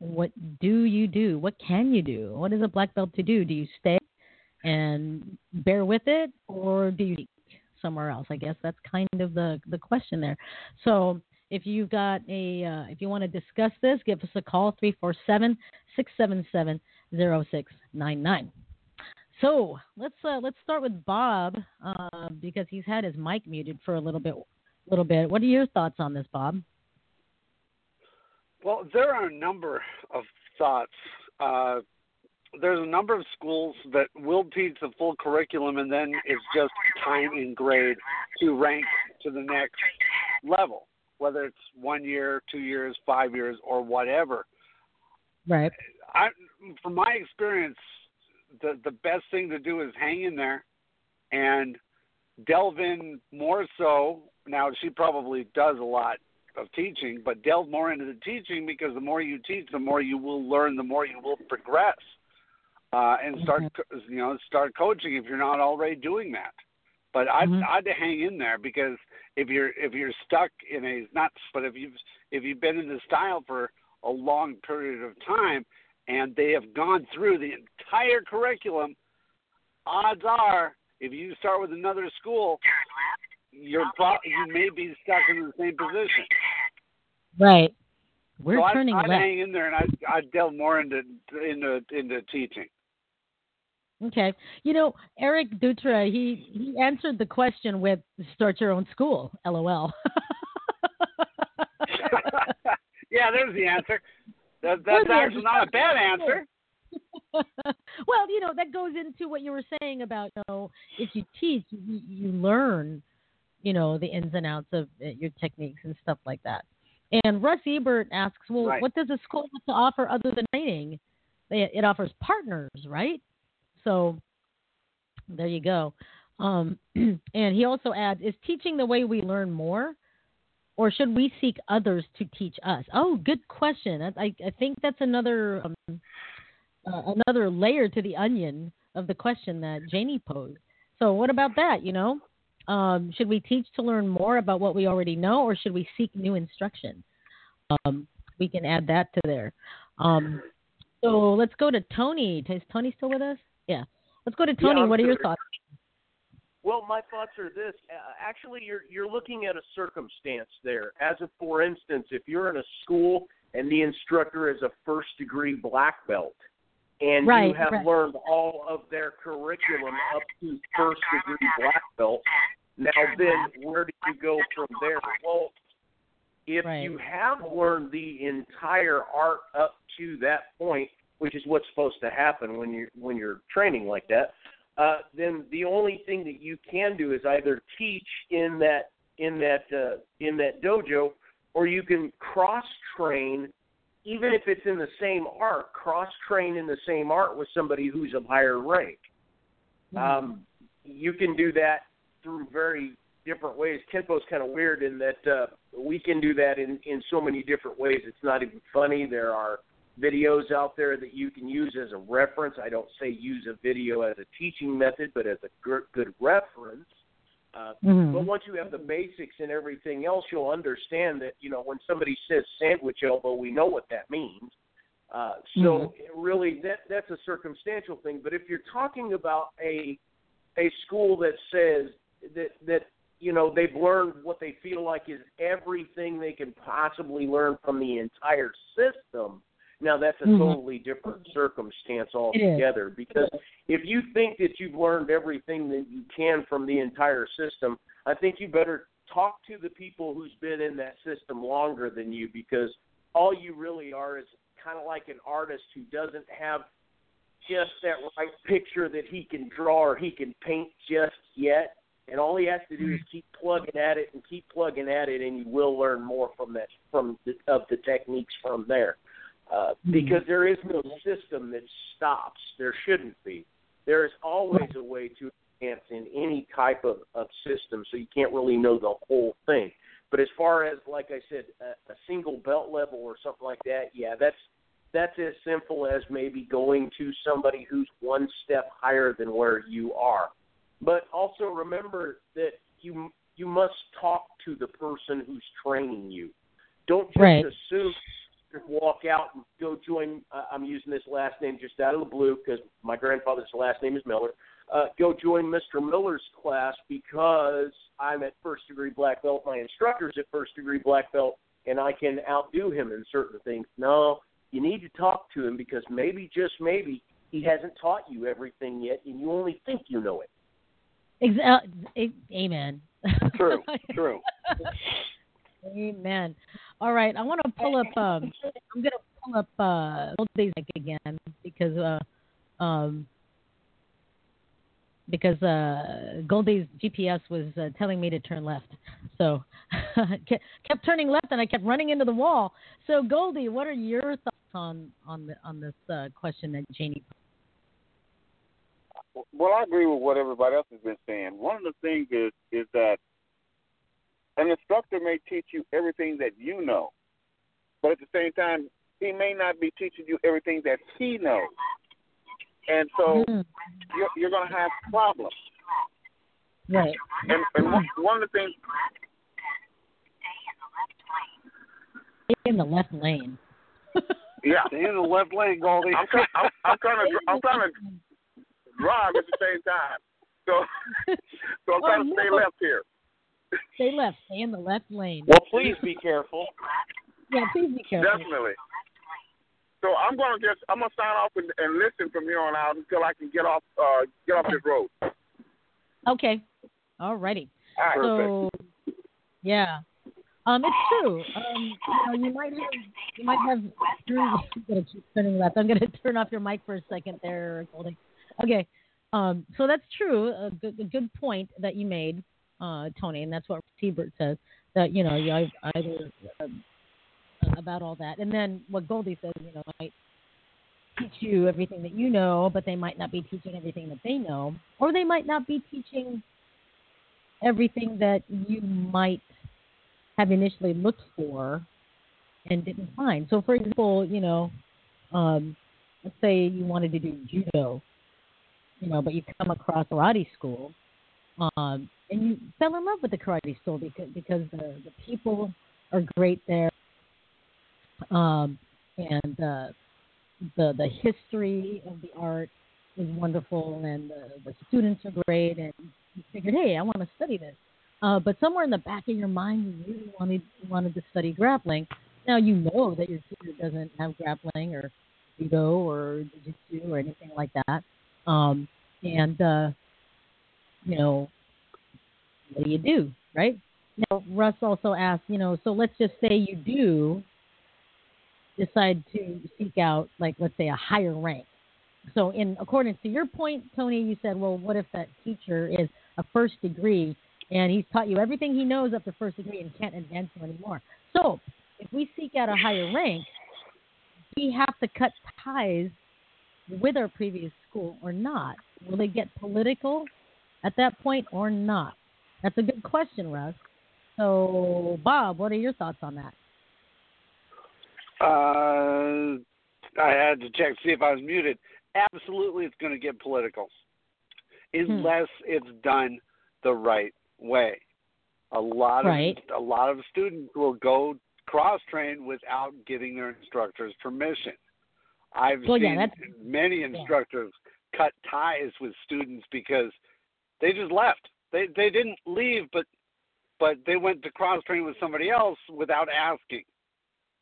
What do you do? What can you do? What is a black belt to do? Do you stay and bear with it, or do you somewhere else? I guess that's kind of the the question there. So if you've got a uh, if you want to discuss this, give us a call 347 677 0699. So let's uh, let's start with Bob uh, because he's had his mic muted for a little bit. Little bit. What are your thoughts on this, Bob? Well, there are a number of thoughts. Uh, there's a number of schools that will teach the full curriculum, and then it's just time and grade to rank to the next level, whether it's one year, two years, five years, or whatever. Right. I, from my experience, the the best thing to do is hang in there and delve in more so. Now she probably does a lot of teaching, but delve more into the teaching because the more you teach, the more you will learn, the more you will progress, uh, and start you know start coaching if you're not already doing that. But I'd Mm-hmm. I'd hang in there because if you're if you're stuck in a not but if you've if you've been in the style for a long period of time and they have gone through the entire curriculum, odds are if you start with another school, you're pro- you may be stuck in the same position. Right. We're so turning I'd left. hang in there and I'd, I'd delve more into into into teaching. Okay. You know, Eric Dutra, he, he answered the question with start your own school. LOL. [LAUGHS] yeah, there's the answer. That, that's actually not a bad answer. [LAUGHS] well, you know, that goes into what you were saying about, you know, if you teach, you, you learn, you know, the ins and outs of uh, your techniques and stuff like that. And Russ Ebert asks, well, Right. what does a school have to offer other than training? It offers partners, right? So there you go. Um, [CLEARS THROAT] and he also adds, is teaching the way we learn more? Or should we seek others to teach us? Oh, good question. I, I, think that's another um, uh, another layer to the onion of the question that Janie posed. So, what about that? You know, um, should we teach to learn more about what we already know, or should we seek new instruction? Um, we can add that to there. Um, so let's go to Tony. Is Tony still with us? Yeah. Let's go to Tony. I'm what are your thoughts? Well, my thoughts are this. Uh, actually, you're you're looking at a circumstance there. As a for instance, if you're in a school and the instructor is a first degree black belt, and you have right. learned all of their curriculum up to first degree black belt, now then where do you go from there? Well, if you have learned the entire art up to that point, which is what's supposed to happen when you're when you're training like that, uh, then the only thing that you can do is either teach in that in that uh, in that dojo, or you can cross train, even if it's in the same art, cross train in the same art with somebody who's of higher rank. Um, you can do that through very different ways. Kenpo's kind of weird in that uh, we can do that in in so many different ways. It's not even funny. There are videos out there that you can use as a reference. I don't say use a video as a teaching method, but as a good, good reference. Uh, Mhm. But once you have the basics and everything else, you'll understand that you know when somebody says sandwich elbow, we know what that means. Uh, so really, that that's a circumstantial thing. But if you're talking about a a school that says that that you know they've learned what they feel like is everything they can possibly learn from the entire system. Now that's a Mhm. totally different circumstance altogether because if you think that you've learned everything that you can from the entire system, I think you better talk to the people who's been in that system longer than you because all you really are is kind of like an artist who doesn't have just that right picture that he can draw or he can paint just yet. And all he has to do is keep plugging at it and keep plugging at it, and you will learn more from that from the, of the techniques from there. Uh, because there is no system that stops. There shouldn't be. There is always a way to advance in any type of, of system, so you can't really know the whole thing. But as far as like I said, a, a single belt level or something like that, yeah, that's that's as simple as maybe going to somebody who's one step higher than where you are. But also remember that you you must talk to the person who's training you. Don't just Right. assume walk out and go join. Uh, I'm using this last name just out of the blue because my grandfather's last name is Miller. Uh, go join Mr. Miller's class because I'm at first degree black belt. My instructor's at first degree black belt, and I can outdo him in certain things. No, you need to talk to him because maybe, just maybe, he hasn't taught you everything yet, and you only think you know it. Exa- amen. True, [LAUGHS] true. Amen. All right, I want to pull up. [LAUGHS] Um, I'm going to pull up uh, Old Days Nick again because uh, um, because uh, Goldie's GPS was uh, telling me to turn left, so [LAUGHS] kept kept turning left, and I kept running into the wall. So Goldie, what are your thoughts on on the on this uh, question that Janie? Well, I agree with what everybody else has been saying. One of the things is is that an instructor may teach you everything that you know, but at the same time, he may not be teaching you everything that he knows, and so hmm. you're, you're going to have problems. Right. And, and one, one of the things, In the left lane. [LAUGHS] yeah, Stay in the left lane, Goldie. I'm trying, I'm, I'm trying to, I'm trying to drive at the same time, so [LAUGHS] so I'm Oh, trying to stay no. left here. Stay left. Stay in the left lane. Well, please be careful. Yeah, please be careful. Definitely. So I'm gonna just I'm gonna sign off and, and listen from here on out until I can get off uh get off this road. Okay. All righty. All right. So, yeah. Um, it's true. Um, you know, you might have, you might have. [LAUGHS] I'm gonna keep turning left. I'm gonna turn off your mic for a second there, Goldie. Okay. Um, so that's true. A good, a good point that you made, uh, Tony, and that's what T-Bert says. That you know, you ei- either uh, about all that, and then what Goldie says, you know, might teach you everything that you know, but they might not be teaching everything that they know, or they might not be teaching everything that you might have initially looked for and didn't find. So, for example, you know, um, let's say you wanted to do judo, you know, but you come across a karate school, um, and you fell in love with the karate school because because the the people are great there, um, and uh, the the history of the art is wonderful, and the, the students are great, and you figured, hey, I want to study this. Uh, but somewhere in the back of your mind, you really wanted wanted to study grappling. Now you know that your tutor doesn't have grappling or judo or jiu-jitsu or anything like that. Um, and uh, you know, what do you do, right? Now Russ also asked, you know, so let's just say you do decide to seek out, like, let's say, a higher rank. So, in accordance to your point, Tony, you said, well, what if that teacher is a first degree and he's taught you everything he knows up to first degree and can't advance you anymore? So, if we seek out a higher rank, we have to cut ties with our previous school or not? Will they get political at that point or not? That's a good question, Russ. So, Bob, what are your thoughts on that? Uh, I had to check to see if I was muted. Absolutely, it's going to get political unless it's done the right way. A lot Right. of a lot of students will go cross train without getting their instructor's permission. I've Well, seen that's- many instructors cut ties with students because they just left. They they didn't leave, but but they went to cross train with somebody else without asking.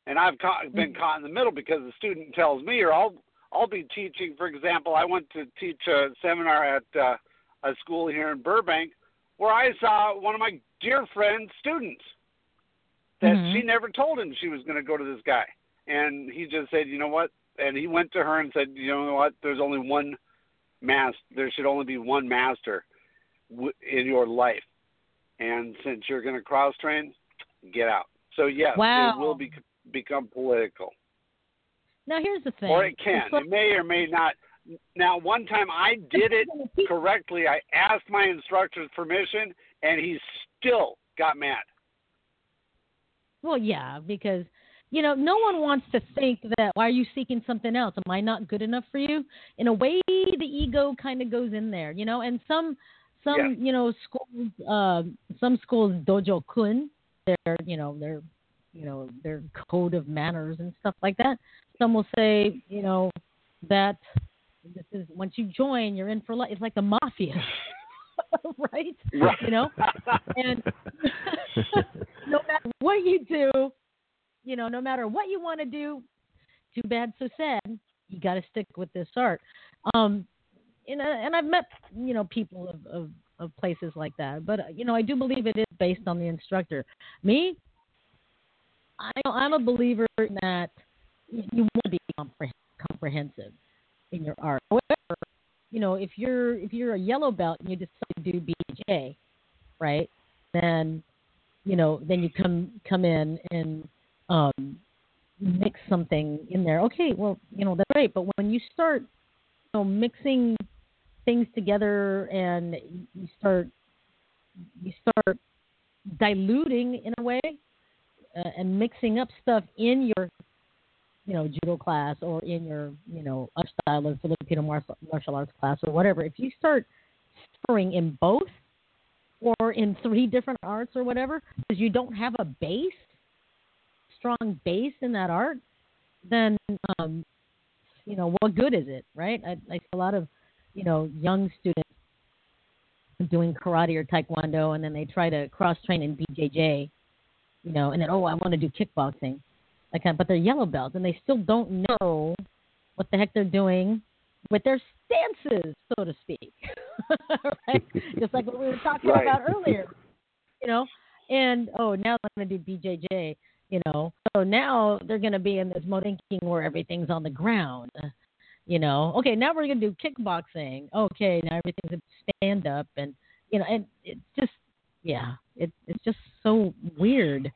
And I've caught, been caught in the middle because the student tells me, or I'll I'll be teaching. For example, I went to teach a seminar at uh, a school here in Burbank where I saw one of my dear friend's students that Mhm. she never told him she was going to go to this guy, and he just said, you know what? And he went to her and said, you know what? There's only one master. There should only be one master w- in your life, and since you're going to cross train, get out. So yes, Wow. it will be, become political, Now, here's the thing. or it can. It may or may not. Now, one time I did it [LAUGHS] correctly. I asked my instructor's permission, and he still got mad. Well, yeah, because you know, no one wants to think that why are you seeking something else? Am I not good enough for you? In a way, the ego kind of goes in there, you know. And some, some, Yeah. you know, schools, uh, some schools dojo kun, their, you know, their, you know, their code of manners and stuff like that. Some will say, you know, that this is once you join, you're in for life. It's like the mafia. [LAUGHS] right? Right. You know, and [LAUGHS] no matter what you do, you know, no matter what you want to do, too bad, so sad. You got to stick with this art. Um, and, uh, and I've met, you know, people of, of, of places like that. But, you know, I do believe it is based on the instructor. Me, I, I'm a believer in that you want to be comprehensive in your art. However, you know, if you're if you're a yellow belt and you decide to do BJ, right? Then, you know, then you come come in and um, mix something in there. Okay, well, you know that's great, but when you start, you know, mixing things together and you start you start diluting in a way uh, and mixing up stuff in your you know judo class or in your you know other style of Filipino martial, martial arts class or whatever. If you start suffering in both or in three different arts or whatever because you don't have a base strong base in that art, then um, you know what good is it, right? I, I see a lot of you know young students doing karate or taekwondo, and then they try to cross train in BJJ, you know, and then oh I want to do kickboxing, like that, but they're yellow belts and they still don't know what the heck they're doing with their stances, so to speak, [LAUGHS] right? Just like what we were talking Right. about earlier, you know. And oh, now I'm going to do BJJ, you know. So now they're going to be in this mode thinking where everything's on the ground, you know. Okay, now we're going to do kickboxing. Okay, now everything's stand up, and you know, and it's just, yeah, it, it's just so weird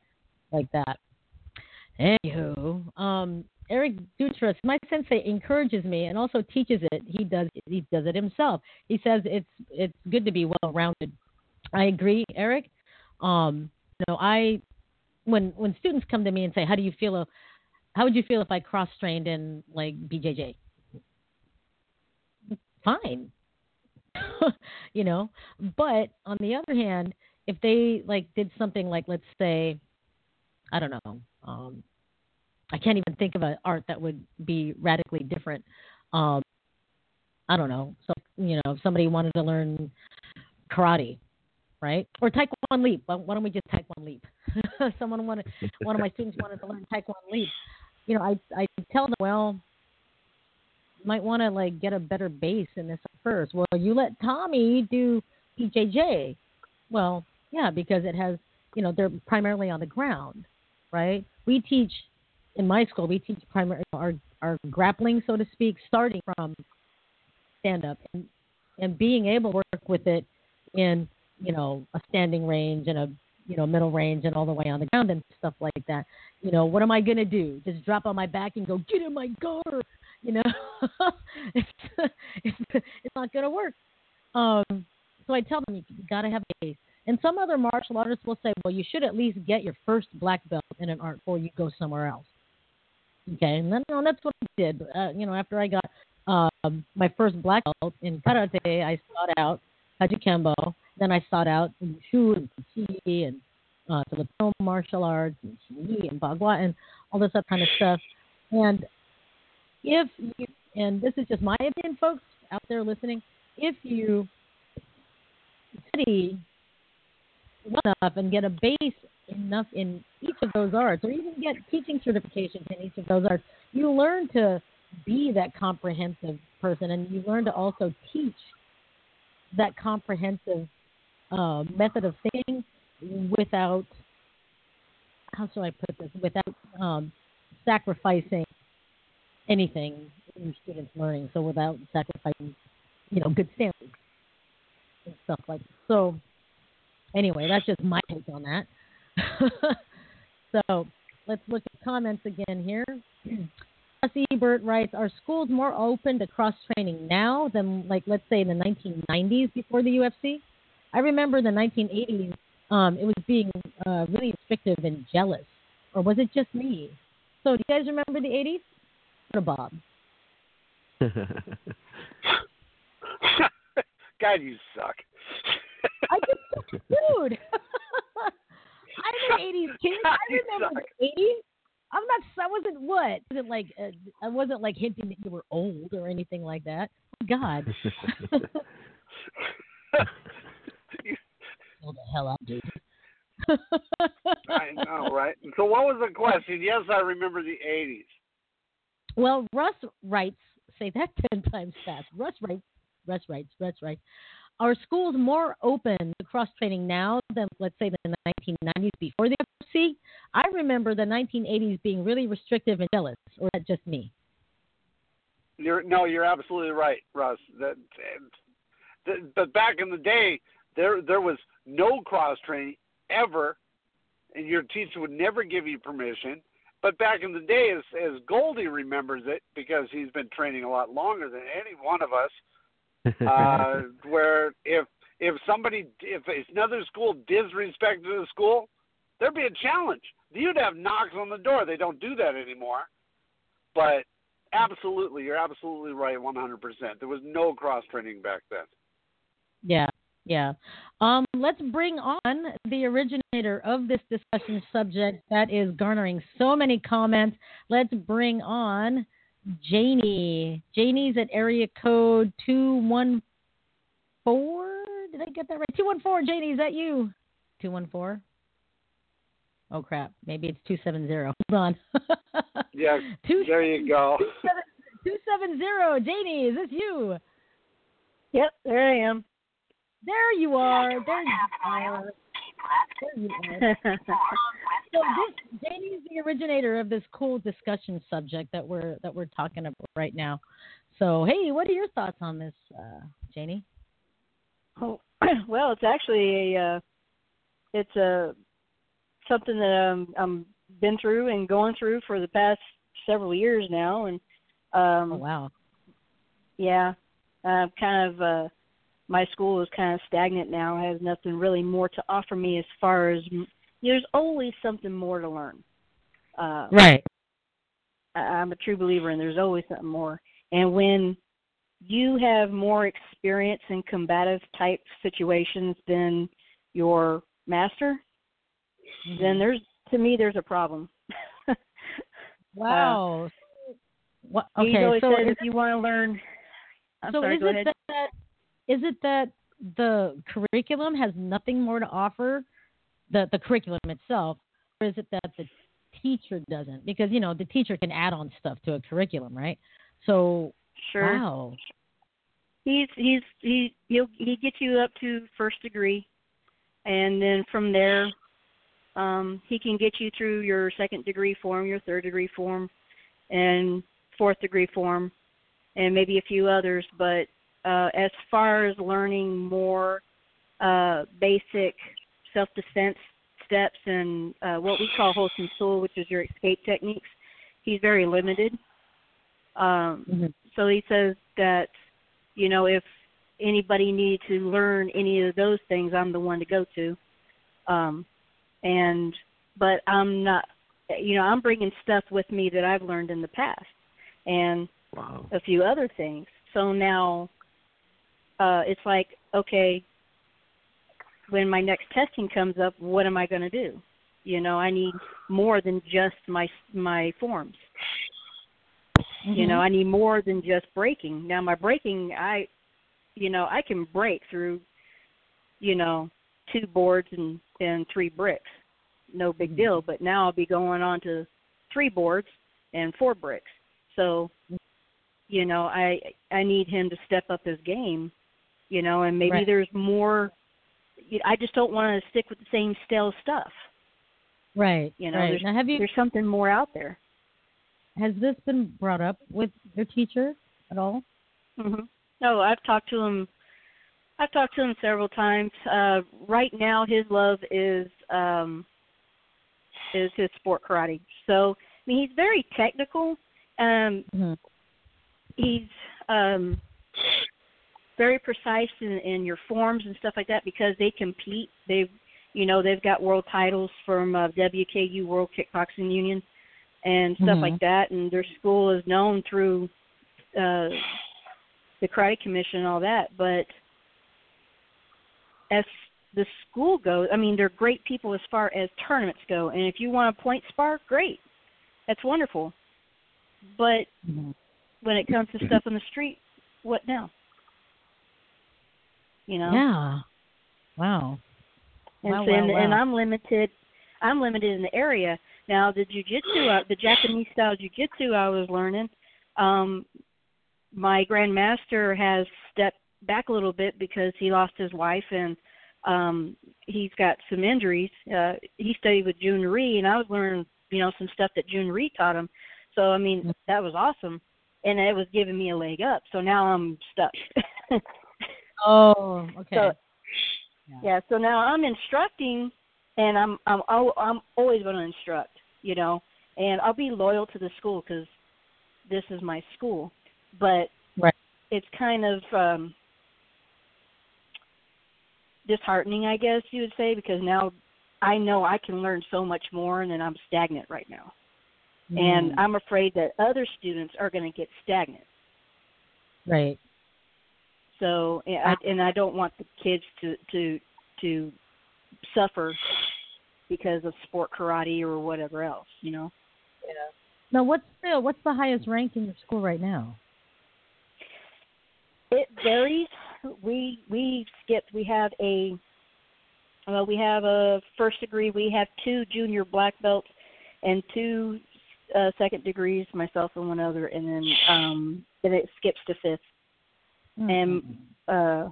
like that. Anywho, um, Eric Dutras, my sensei encourages me and also teaches it. He does he does it himself. He says it's it's good to be well rounded. I agree, Eric. Um, you know, I when when students come to me and say, "How do you feel? How would you feel if I cross trained in like BJJ?" Fine, [LAUGHS] you know. But on the other hand, if they like did something like, let's say, I don't know, um, I can't even think of an art that would be radically different. Um, I don't know. So you know, if somebody wanted to learn karate, right, or taekwondo leap. Why don't we just taekwondo leap? [LAUGHS] Someone wanted, one of my students wanted to learn taekwondo leap. You know, I I tell them, well, might want to like get a better base in this first. Well, you let Tommy do BJJ. Well, yeah, because it has, you know, they're primarily on the ground, right? We teach in my school. We teach primary our our grappling, so to speak, starting from stand up and and being able to work with it in you know a standing range and a you know middle range and all the way on the ground and stuff like that. You know, what am I gonna do? Just drop on my back and go get in my guard? You know, [LAUGHS] it's, it's not gonna work. Um, so I tell them you, got to have a base. And some other martial artists will say, well, you should at least get your first black belt in an art before you go somewhere else. Okay, and then that's what I did. Uh, you know, after I got um, my first black belt in karate, I sought out Kajukenbo. Then I sought out Wushu and Chi and uh, Filipino martial arts and and Bagua and all this other kind of stuff. And if you, and this is just my opinion, folks out there listening, if you study well enough and get a base enough in each of those arts, or even get teaching certifications in each of those arts, you learn to be that comprehensive person, and you learn to also teach that comprehensive uh, method of thinking without how shall I put this? Without um, sacrificing anything in students' learning. So without sacrificing, you know, good standards and stuff like that. So anyway, that's just my take on that. [LAUGHS] so let's look at comments again here. [CLEARS THROAT] Jesse Ebert writes, "Are schools more open to cross training now than, like, let's say in the 1990s before the UFC? I remember the 1980s. Um, it was being uh, really restrictive and jealous or was it just me? So, do you guys remember the '80s? Bob? [LAUGHS] God, you suck. I just, [LAUGHS] suck, dude. [LAUGHS] I'm an '80s kid. I remember the '80s. I'm not. I wasn't what? I wasn't like? Uh, I wasn't like hinting that you were old or anything like that. God. Hold the hell up, dude. I know, right? So, what was the question? Yes, I remember the '80s. Well, Russ writes. Say that [LAUGHS] ten times fast. Russ writes. Russ writes. Russ writes. Are schools more open to cross training now than, let's say, the 1990s before the UFC? I remember the 1980s being really restrictive and jealous, or that just me? You're no, you're absolutely right, Russ. That, that, but back in the day, there there was no cross training ever, and your teacher would never give you permission. But back in the day, as as Goldie remembers it, because he's been training a lot longer than any one of us, uh, [LAUGHS] where if if somebody if another school disrespected the school, there'd be a challenge. You'd have knocks on the door. They don't do that anymore. But absolutely, you're absolutely right, 100%. There was no cross training back then. Yeah, yeah. Um, let's bring on the originator of this discussion subject that is garnering so many comments. Let's bring on Janie. Janie's at area code 214. Did I get that right? 214. Janie, is that you? 214? Oh, crap. Maybe it's 270. Hold on. [LAUGHS] yeah, Two, there you go. 270. Janie, is this you? Yep, there I am. There you are. There you are. [LAUGHS] so this Janie is the originator of this cool discussion subject that we're that we're talking about right now. So hey, what are your thoughts on this, uh, Janie? Oh [CLEARS THROAT] well, it's actually a uh, it's a something that I'm I'm been through and going through for the past several years now, and um, oh, wow, yeah, uh, kind of. Uh, my school is kind of stagnant now. Has nothing really more to offer me as far as there's always something more to learn. Uh, right. I, I'm a true believer, and there's always something more. And when you have more experience in combative type situations than your master, mm-hmm. then there's to me there's a problem. [LAUGHS] wow. Uh, what, okay, so said if you want to learn. I'm so sorry, is it that is it that the curriculum has nothing more to offer, the the curriculum itself, or is it that the teacher doesn't? Because you know the teacher can add on stuff to a curriculum, right? So sure. Wow. He's he's he he'll he gets you up to first degree, and then from there, um, he can get you through your second degree form, your third degree form, and fourth degree form, and maybe a few others. But uh, as far as learning more uh, basic self defense steps and uh, what we call Holston Soul, which is your escape techniques, he's very limited. Um, mm-hmm. So he says that, you know, if anybody needed to learn any of those things, I'm the one to go to. Um, and, but I'm not, you know, I'm bringing stuff with me that I've learned in the past and wow. a few other things. So now uh, it's like, okay, when my next testing comes up, what am I going to do? You know, I need more than just my my forms. Mm-hmm. You know, I need more than just breaking. Now my breaking, I, you know, I can break through, you know, two boards and and three bricks, no big mm-hmm. deal. But now I'll be going on to three boards and four bricks. So, you know, I I need him to step up his game you know, and maybe right. there's more. I just don't want to stick with the same stale stuff. Right. You know, right. there's, now, have you, there's something more out there. Has this been brought up with your teacher at all? Mhm. No, I've talked to him. I've talked to him several times. Uh, right now, his love is um, is his sport karate. So, I mean, he's very technical. Um, mm-hmm. He's um, very precise in, in your forms and stuff like that because they compete. They You know, they've got world titles from uh, WKU World Kickboxing Union and stuff Mhm. like that, and their school is known through uh, the Karate Commission and all that. But as the school goes, I mean, they're great people as far as tournaments go. And if you want a point spar, great, that's wonderful. But Mhm. when it comes to stuff on the street, what now? You know. Yeah. Wow. And Wow, so, wow, and, and. I'm limited. I'm limited in the area now. The jujitsu, uh, the Japanese style jujitsu I was learning. Um, my grandmaster has stepped back a little bit because he lost his wife and um he's got some injuries. Uh he studied with Jhoon Rhee and I was learning, you know, some stuff that Jhoon Rhee taught him. So I mean, that was awesome. And it was giving me a leg up. So now I'm stuck. [LAUGHS] Oh, okay. So, yeah. So now I'm instructing, and I'm I'm I'm always going to instruct, you know, and I'll be loyal to the school because this is my school. But Right. it's kind of um disheartening, I guess you would say, because now I know I can learn so much more, and then I'm stagnant right now, and Mm. I'm afraid that other students are going to get stagnant. right. So, and I, and I don't want the kids to to to suffer because of sport karate or whatever else, you know. Yeah. Now, what's the what's the highest rank in your school right now? It varies. We we skipped. We have a well, we have a first degree. We have two junior black belts and two uh, second degrees, myself and one other, and then um then it skips to fifth. And uh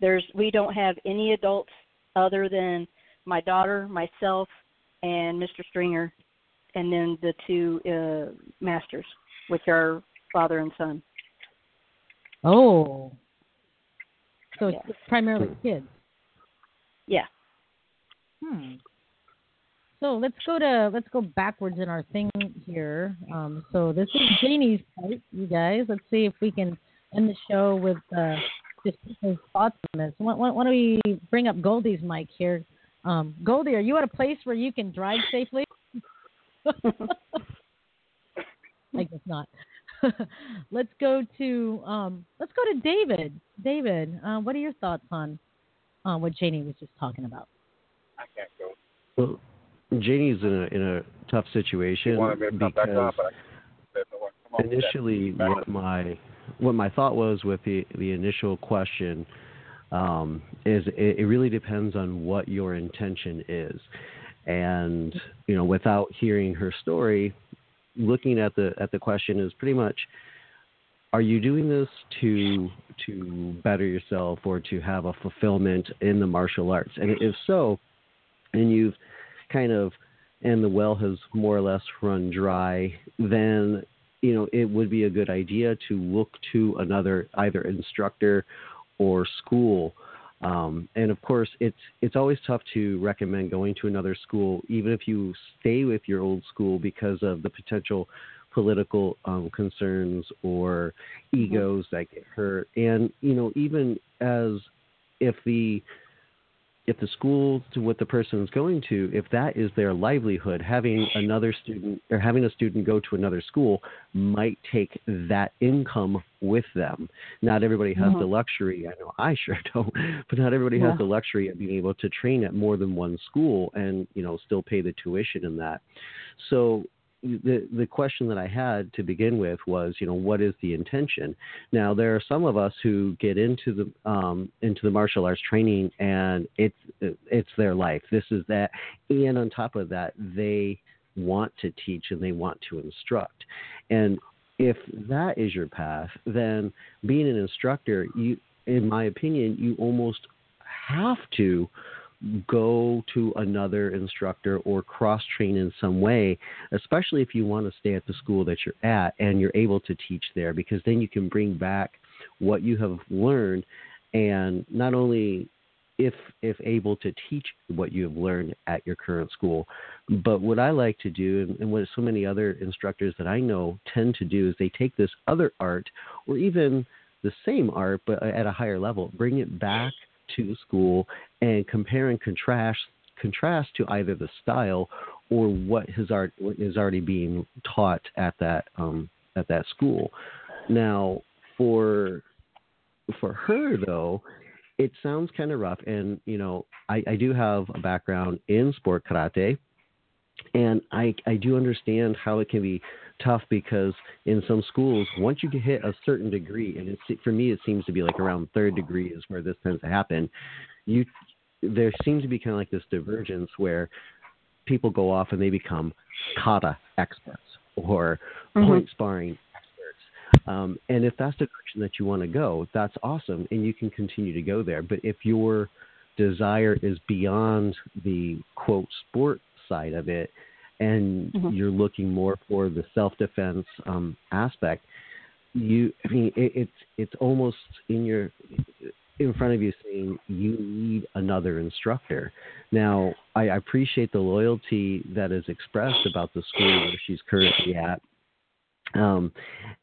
there's we don't have any adults other than my daughter, myself, and Mr. Stringer, and then the two uh masters, which are father and son. Oh. So it's primarily kids. Yeah. Hmm. So let's go to let's go backwards in our thing here. Um, so this is Janie's part, you guys. Let's see if we can end the show with uh, just his thoughts on this. Why, why, why don't we bring up Goldie's mic here? Um, Goldie, are you at a place where you can drive safely? [LAUGHS] I guess not. [LAUGHS] let's go to um, let's go to David. David, uh, what are your thoughts on uh, what Janie was just talking about? I can't go. Well, Janie's in a in a tough situation You wanted me to come back because up, but I there's no one. Come on, initially Back. what my what my thought was with the the initial question um, is it, it really depends on what your intention is, and you know without hearing her story, looking at the at the question is pretty much are you doing this to to better yourself or to have a fulfillment in the martial arts? And if so and you've kind of and the well has more or less run dry then you know it would be a good idea to look to another either instructor or school. Um, and of course it's it's always tough to recommend going to another school even if you stay with your old school because of the potential political um, concerns or egos that get hurt. And you know even as if the if the school to what the person is going to, if that is their livelihood, having another student or having a student go to another school might take that income with them. Not everybody has Mhm. the luxury. I know I sure [LAUGHS] don't, but not everybody Yeah. has the luxury of being able to train at more than one school and you know still pay the tuition in that. So the the question that I had to begin with was, you know, what is the intention? Now there are some of us who get into the um, into the martial arts training, and it's it's their life. This is that, and on top of that, they want to teach and they want to instruct. And if that is your path, then being an instructor, you, in my opinion, you almost have to go to another instructor or cross train in some way, especially if you want to stay at the school that you're at and you're able to teach there, because then you can bring back what you have learned and not only if if able to teach what you have learned at your current school. But what i like to do and, and what so many other instructors that i know tend to do is they take this other art or even the same art but at a higher level bring it back to school and compare and contrast contrast to either the style or what has art is already being taught at that um, at that school. Now, for for her though, it sounds kind of rough, and you know, I, I do have a background in sport karate, and I I do understand how it can be tough because in some schools, once you hit a certain degree, and it's, for me, it seems to be like around third degree is where this tends to happen. You there seems to be kind of like this divergence where people go off and they become kata experts or Mhm. point sparring experts. Um, and if that's the direction that you want to go, that's awesome, and you can continue to go there. But if your desire is beyond the quote sport side of it, and Mhm. you're looking more for the self defense um, aspect, you I mean it, it's it's almost in your in front of you saying you need another instructor. Now, I appreciate the loyalty that is expressed about the school where she's currently at. Um,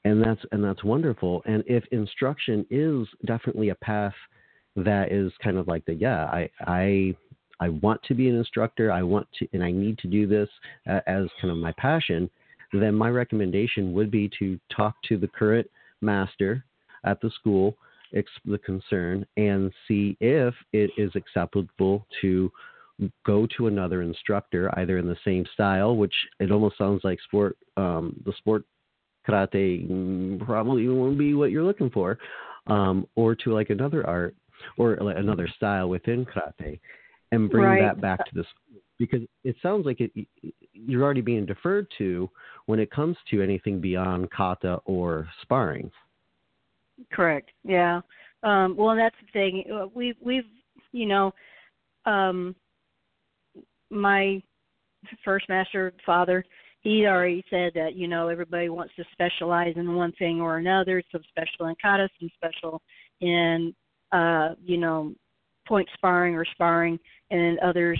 and that's and that's wonderful. And if instruction is definitely a path that is kind of like the yeah, I I I want to be an instructor. I want to and I need to do this uh, as kind of my passion. Then my recommendation would be to talk to the current master at the school ex- the concern and see if it is acceptable to go to another instructor either in the same style which it almost sounds like sport um, the sport karate probably won't be what you're looking for um, or to like another art or another style within karate and bring Right. that back to the school because it sounds like it you're already being deferred to when it comes to anything beyond kata or sparring Correct. Yeah. Um, well, that's the thing. Uh, We we've you know, um, my first master father, he already said that you know everybody wants to specialize in one thing or another. Some special in kata, some special in uh, you know point sparring or sparring, and others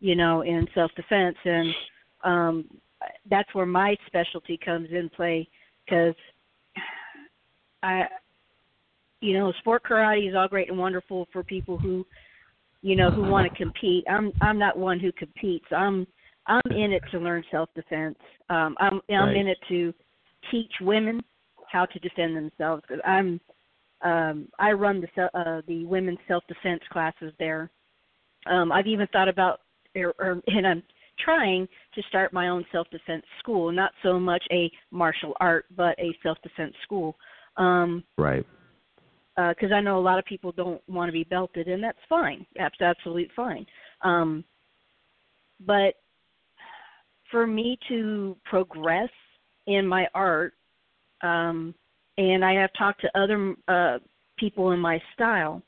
you know in self defense. And um, that's where my specialty comes in play because I you know, sport karate is all great and wonderful for people who, you know, who want to compete. I'm I'm not one who competes. I'm I'm in it to learn self defense. Um, I'm I'm Right. in it to teach women how to defend themselves. Cause I'm um, I run the uh, the women's self defense classes there. Um, I've even thought about, or, or, and I'm trying to start my own self defense school. Not so much a martial art, but a self defense school. Um, right because I know a lot of people don't want to be belted, and that's fine. That's absolutely fine. Um, but for me to progress in my art, um, and I have talked to other uh, people in my style,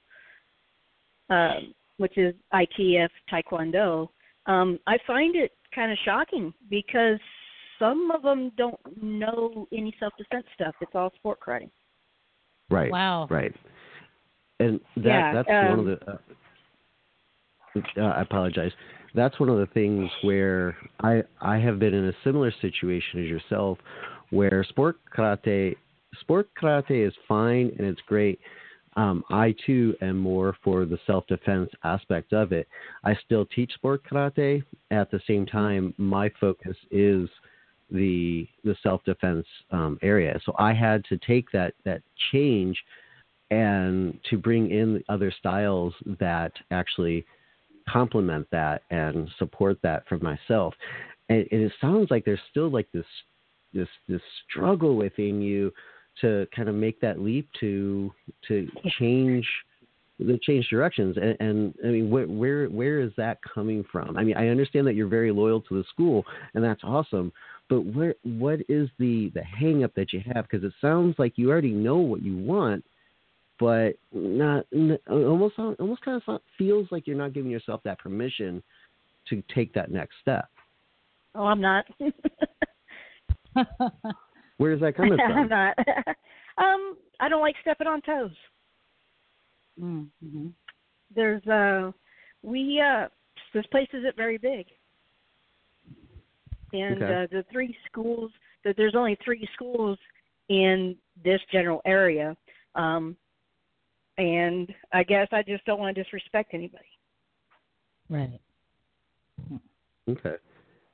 uh, which is ITF Taekwondo, um, I find it kind of shocking because some of them don't know any self defense stuff. It's all sport karate. Right. Wow. Right. And that Yeah, that's one of um, the. Uh, uh, I apologize. That's one of the things where I I have been in a similar situation as yourself, where sport karate sport karate is fine and it's great. Um, I too am more for the self defense aspect of it. I still teach sport karate. At the same time, my focus is the the self defense um, area. So I had to take that that change and to bring in other styles that actually complement that and support that for myself. And, and it sounds like there's still like this this this struggle within you to kind of make that leap to to change the change directions and, and I mean where where where is that coming from? I mean I understand that you're very loyal to the school and that's awesome, but where what is the the hang up that you have because it sounds like you already know what you want but not almost almost kind of feels like you're not giving yourself that permission to take that next step. Oh, I'm not. [LAUGHS] Where is that [LAUGHS] coming I'm from? not. [LAUGHS] um, I don't like stepping on toes. Mm-hmm. There's uh, we uh, this place isn't very big, and Okay. uh, the three schools. That there's only three schools in this general area, um, and I guess I just don't want to disrespect anybody. Right. Okay.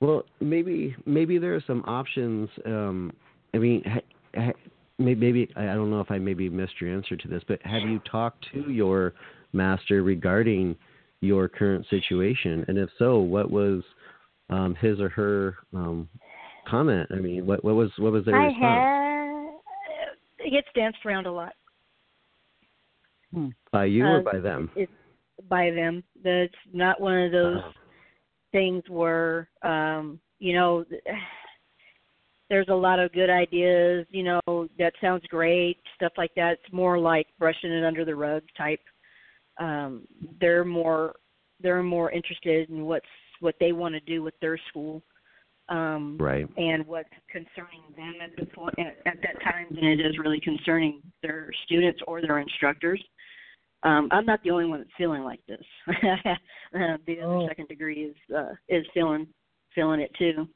Well, maybe maybe there are some options. Um, I mean, ha, ha, maybe I don't know if I maybe missed your answer to this, but have you talked to your master regarding your current situation? And if so, what was um, his or her um, comment? I mean, what what was what was their I response? Have, it gets danced around a lot. By you or Um, by them? It's by them. That's not one of those Oh. things where um, you know th- there's a lot of good ideas, you know, that sounds great, stuff like that. It's more like brushing it under the rug type. Um, they're more they're more interested in what's what they want to do with their school. Um, Right. and what's concerning them at the point at, at that time than it is really concerning their students or their instructors. Um, I'm not the only one that's feeling like this. [LAUGHS] uh, the other second degree is uh, is feeling feeling it too,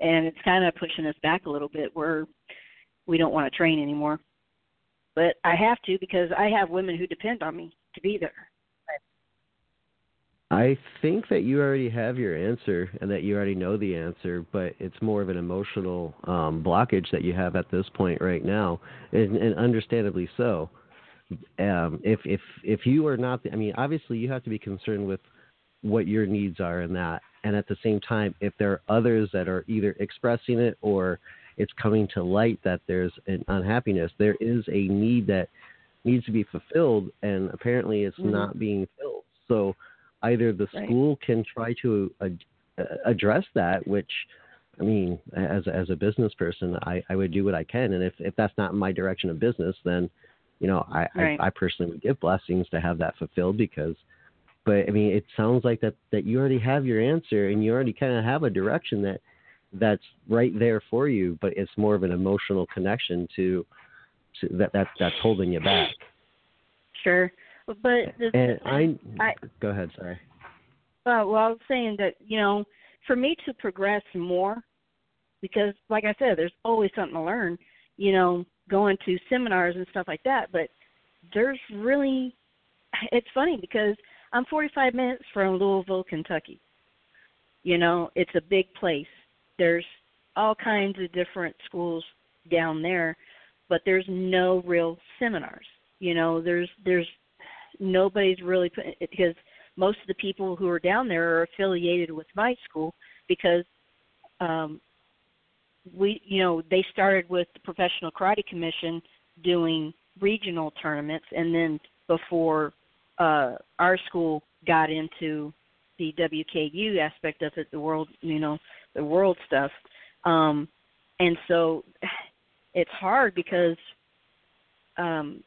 and it's kind of pushing us back a little bit where we don't want to train anymore. But I have to because I have women who depend on me to be there. I think that you already have your answer and that you already know the answer, but it's more of an emotional um, blockage that you have at this point right now, and, and understandably so. Um, if if if you are not, I mean, obviously you have to be concerned with what your needs are in that, and at the same time, if there are others that are either expressing it or it's coming to light that there's an unhappiness, there is a need that needs to be fulfilled, and apparently it's Mhm. not being filled. So either the Right. school can try to ad- address that, which I mean, as as a business person, I, I would do what I can, and if if that's not my direction of business, then you know, I, Right. I I personally would give blessings to have that fulfilled because. But I mean, it sounds like that that you already have your answer, and you already kind of have a direction that that's right there for you. But it's more of an emotional connection to, to that that that's holding you back. Sure, but And I, I go ahead, sorry. Uh, well, I was saying that you know, for me to progress more, because like I said, there's always something to learn. You know, going to seminars and stuff like that. But there's really, it's funny because I'm 45 minutes from Louisville, Kentucky. You know, it's a big place. There's all kinds of different schools down there, but there's no real seminars. You know, there's there's nobody's really put it because most of the people who are down there are affiliated with my school because um we you know they started with the professional karate commission doing regional tournaments and then before uh our school got into the WKU aspect of it the world you know the world stuff um and so it's hard because um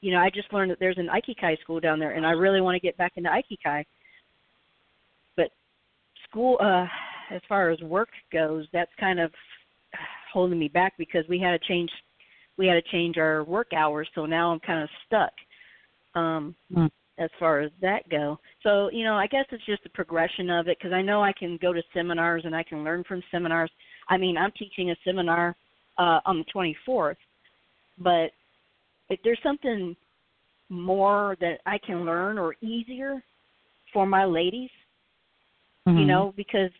you know, I just learned that there's an Aikikai school down there, and I really want to get back into Aikikai. But school, uh, as far as work goes, that's kind of holding me back because we had to change, we had to change our work hours, so now I'm kind of stuck. Um, Mm. as far as that go. So, you know, I guess it's just the progression of it because I know I can go to seminars and I can learn from seminars. I mean, I'm teaching a seminar uh, on the 24th, but if there's something more that I can learn or easier for my ladies, you Mhm. know, because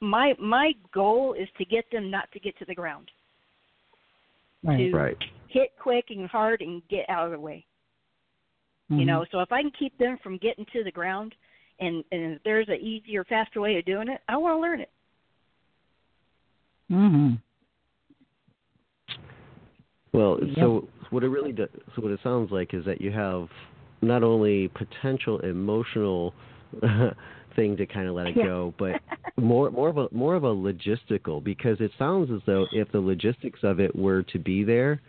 my my goal is to get them not to get to the ground, Right. to Right. Hit quick and hard and get out of the way. You Mhm. know, so if I can keep them from getting to the ground, and and if there's an easier, faster way of doing it, I want to learn it. Mhm. Well, Yep. so what it really does, so what it sounds like is that you have not only potential emotional [LAUGHS] thing to kind of let it Yeah. go, but [LAUGHS] more more of a more of a logistical because it sounds as though if the logistics of it were to be there,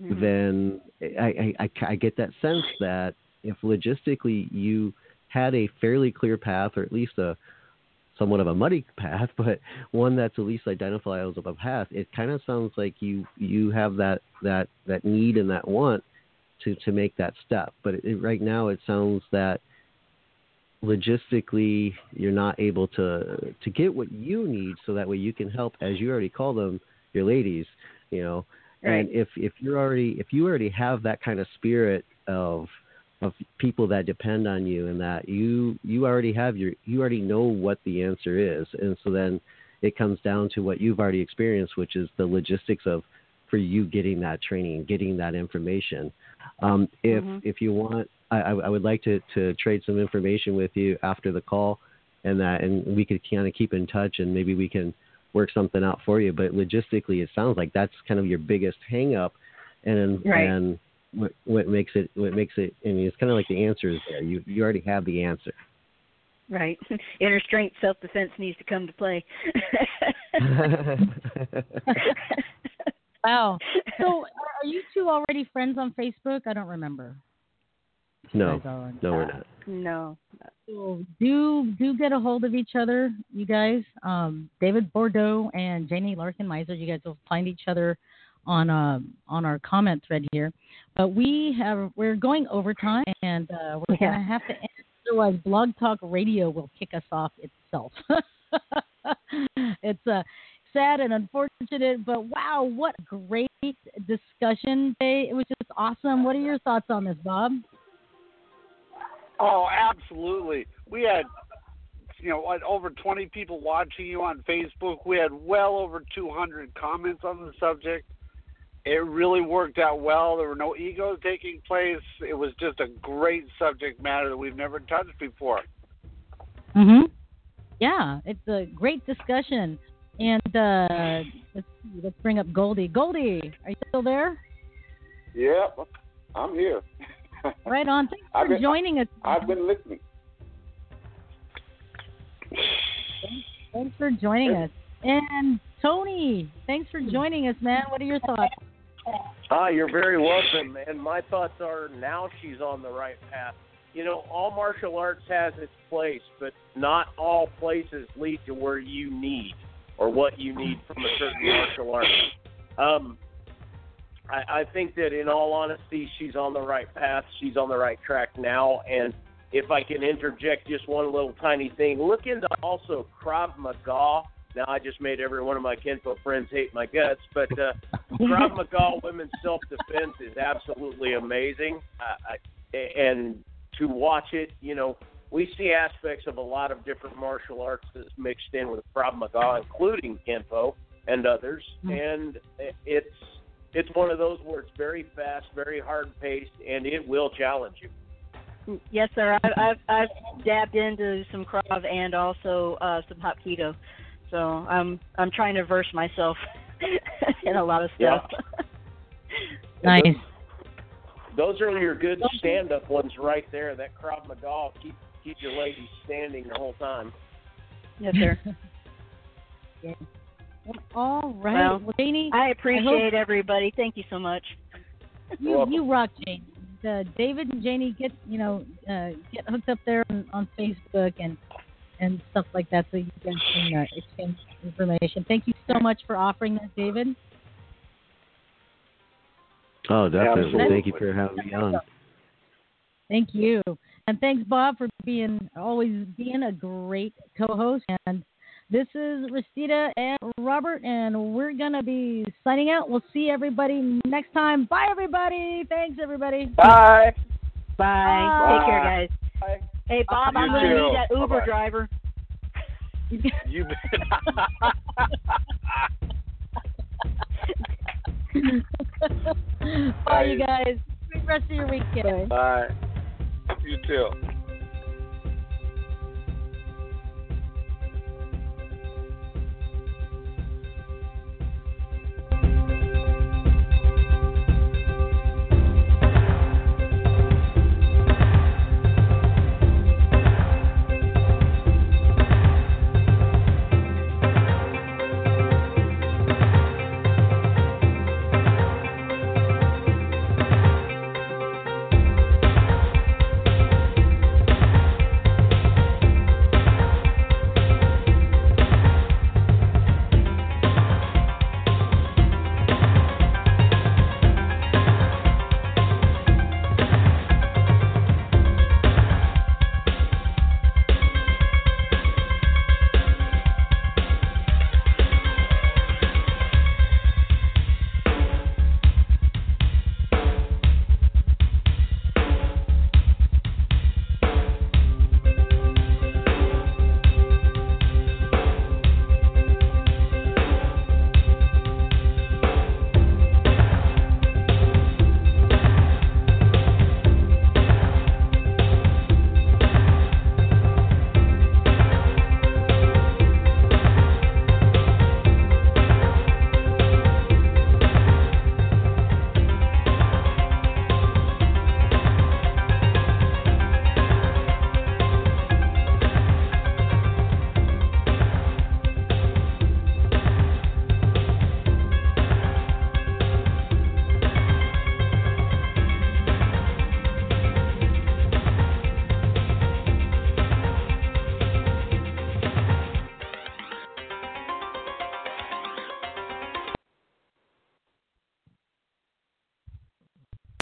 Mhm. then I, I, I, I get that sense that if logistically you had a fairly clear path or at least a somewhat of a muddy [LAUGHS] path, but one that's at least identifiable as a path, it kind of sounds like you you have that that that need and that want to to make that step. But it, right now, it sounds that logistically you're not able to to get what you need, so that way you can help, as you already call them, your ladies, you know. And if if you're already if you already have that kind of spirit of of people that depend on you and that you you already have your you already know what the answer is. And so then it comes down to what you've already experienced which is the logistics of for you getting that training getting that information. Um, if Mm-hmm. if you want I, I I would like to, to trade some information with you after the call and that and we could kind of keep in touch and maybe we can work something out for you but logistically it sounds like that's kind of your biggest hang up and Right. and what what makes it what makes it I mean it's kind of like the answer is there. You you already have the answer. Right. [LAUGHS] Inner strength, self defense needs to come to play. [LAUGHS] Wow. [LAUGHS] So, are are you two already friends on Facebook? I don't remember. No, guys are no, we're not. no. So do do get a hold of each other, you guys. Um, David Bordeaux and Janie Larkin Miser. You guys will find each other on um on our comment thread here. But we have we're going overtime, and uh, we're Yeah. gonna have to end. Otherwise, Blog Talk Radio will kick us off itself. [LAUGHS] it's uh, sad and unfortunate, but wow, what a great discussion day! It was just awesome. What are your thoughts on this, Bob? Oh, absolutely. We had, you know, what, over 20 people watching you on Facebook. We had well over 200 comments on the subject. It really worked out well. There were no egos taking place. It was just a great subject matter that we've never touched before. Mhm. Yeah, it's a great discussion. And uh, let's let's bring up Goldie. Goldie, are you still there? Yep, I'm here. Right on. Thanks I've for been- joining us. I've been listening. Thanks for joining us. And Tony, thanks for joining us, man. What are your thoughts? Ah, you're very welcome. And my thoughts are now she's on the right path. You know, all martial arts has its place, but not all places lead to where you need or what you need from a certain martial art. Um, I, I think that in all honesty, she's on the right path. She's on the right track now. And if I can interject just one little tiny thing, look into also Krav Maga. Now I just made every one of my Kenpo friends hate my guts, but uh, [LAUGHS] Krav Maga women's self defense is absolutely amazing. Uh, I, and to watch it, you know, we see aspects of a lot of different martial arts that's mixed in with Krav Maga, including Kenpo and others, and it's it's one of those where it's very fast, very hard paced, and it will challenge you. Yes, sir. I've, I've I've dabbed into some Krav and also uh, some keto, so I'm I'm trying to verse myself [LAUGHS] in a lot of Yeah. stuff. [LAUGHS] Nice. Those are your good stand up ones right there. That Krav Maga will keep keep your ladies standing the whole time. Yes, sir. [LAUGHS] Yeah. All right. Well, Well, Janie, I hope- appreciate everybody. Thank you so much. You you rock, Janie. Uh, David and Janie get you know uh, get hooked up there on, on Facebook and and stuff like that, so you guys can uh, exchange information. Thank you so much for offering that, David. Oh, definitely. Absolutely. Thank you for having me on. Thank you, and thanks Bob for being always being a great co-host. And this is Rosita and Robert, and we're gonna be signing out. We'll see everybody next time. Bye, everybody. Thanks, everybody. Bye. Bye. Take care, guys. Bye. Hey, Bob, You I'm going to need that Uber Bye-bye. driver. You [LAUGHS] Bye, you guys. Great rest of your weekend. Bye. You too.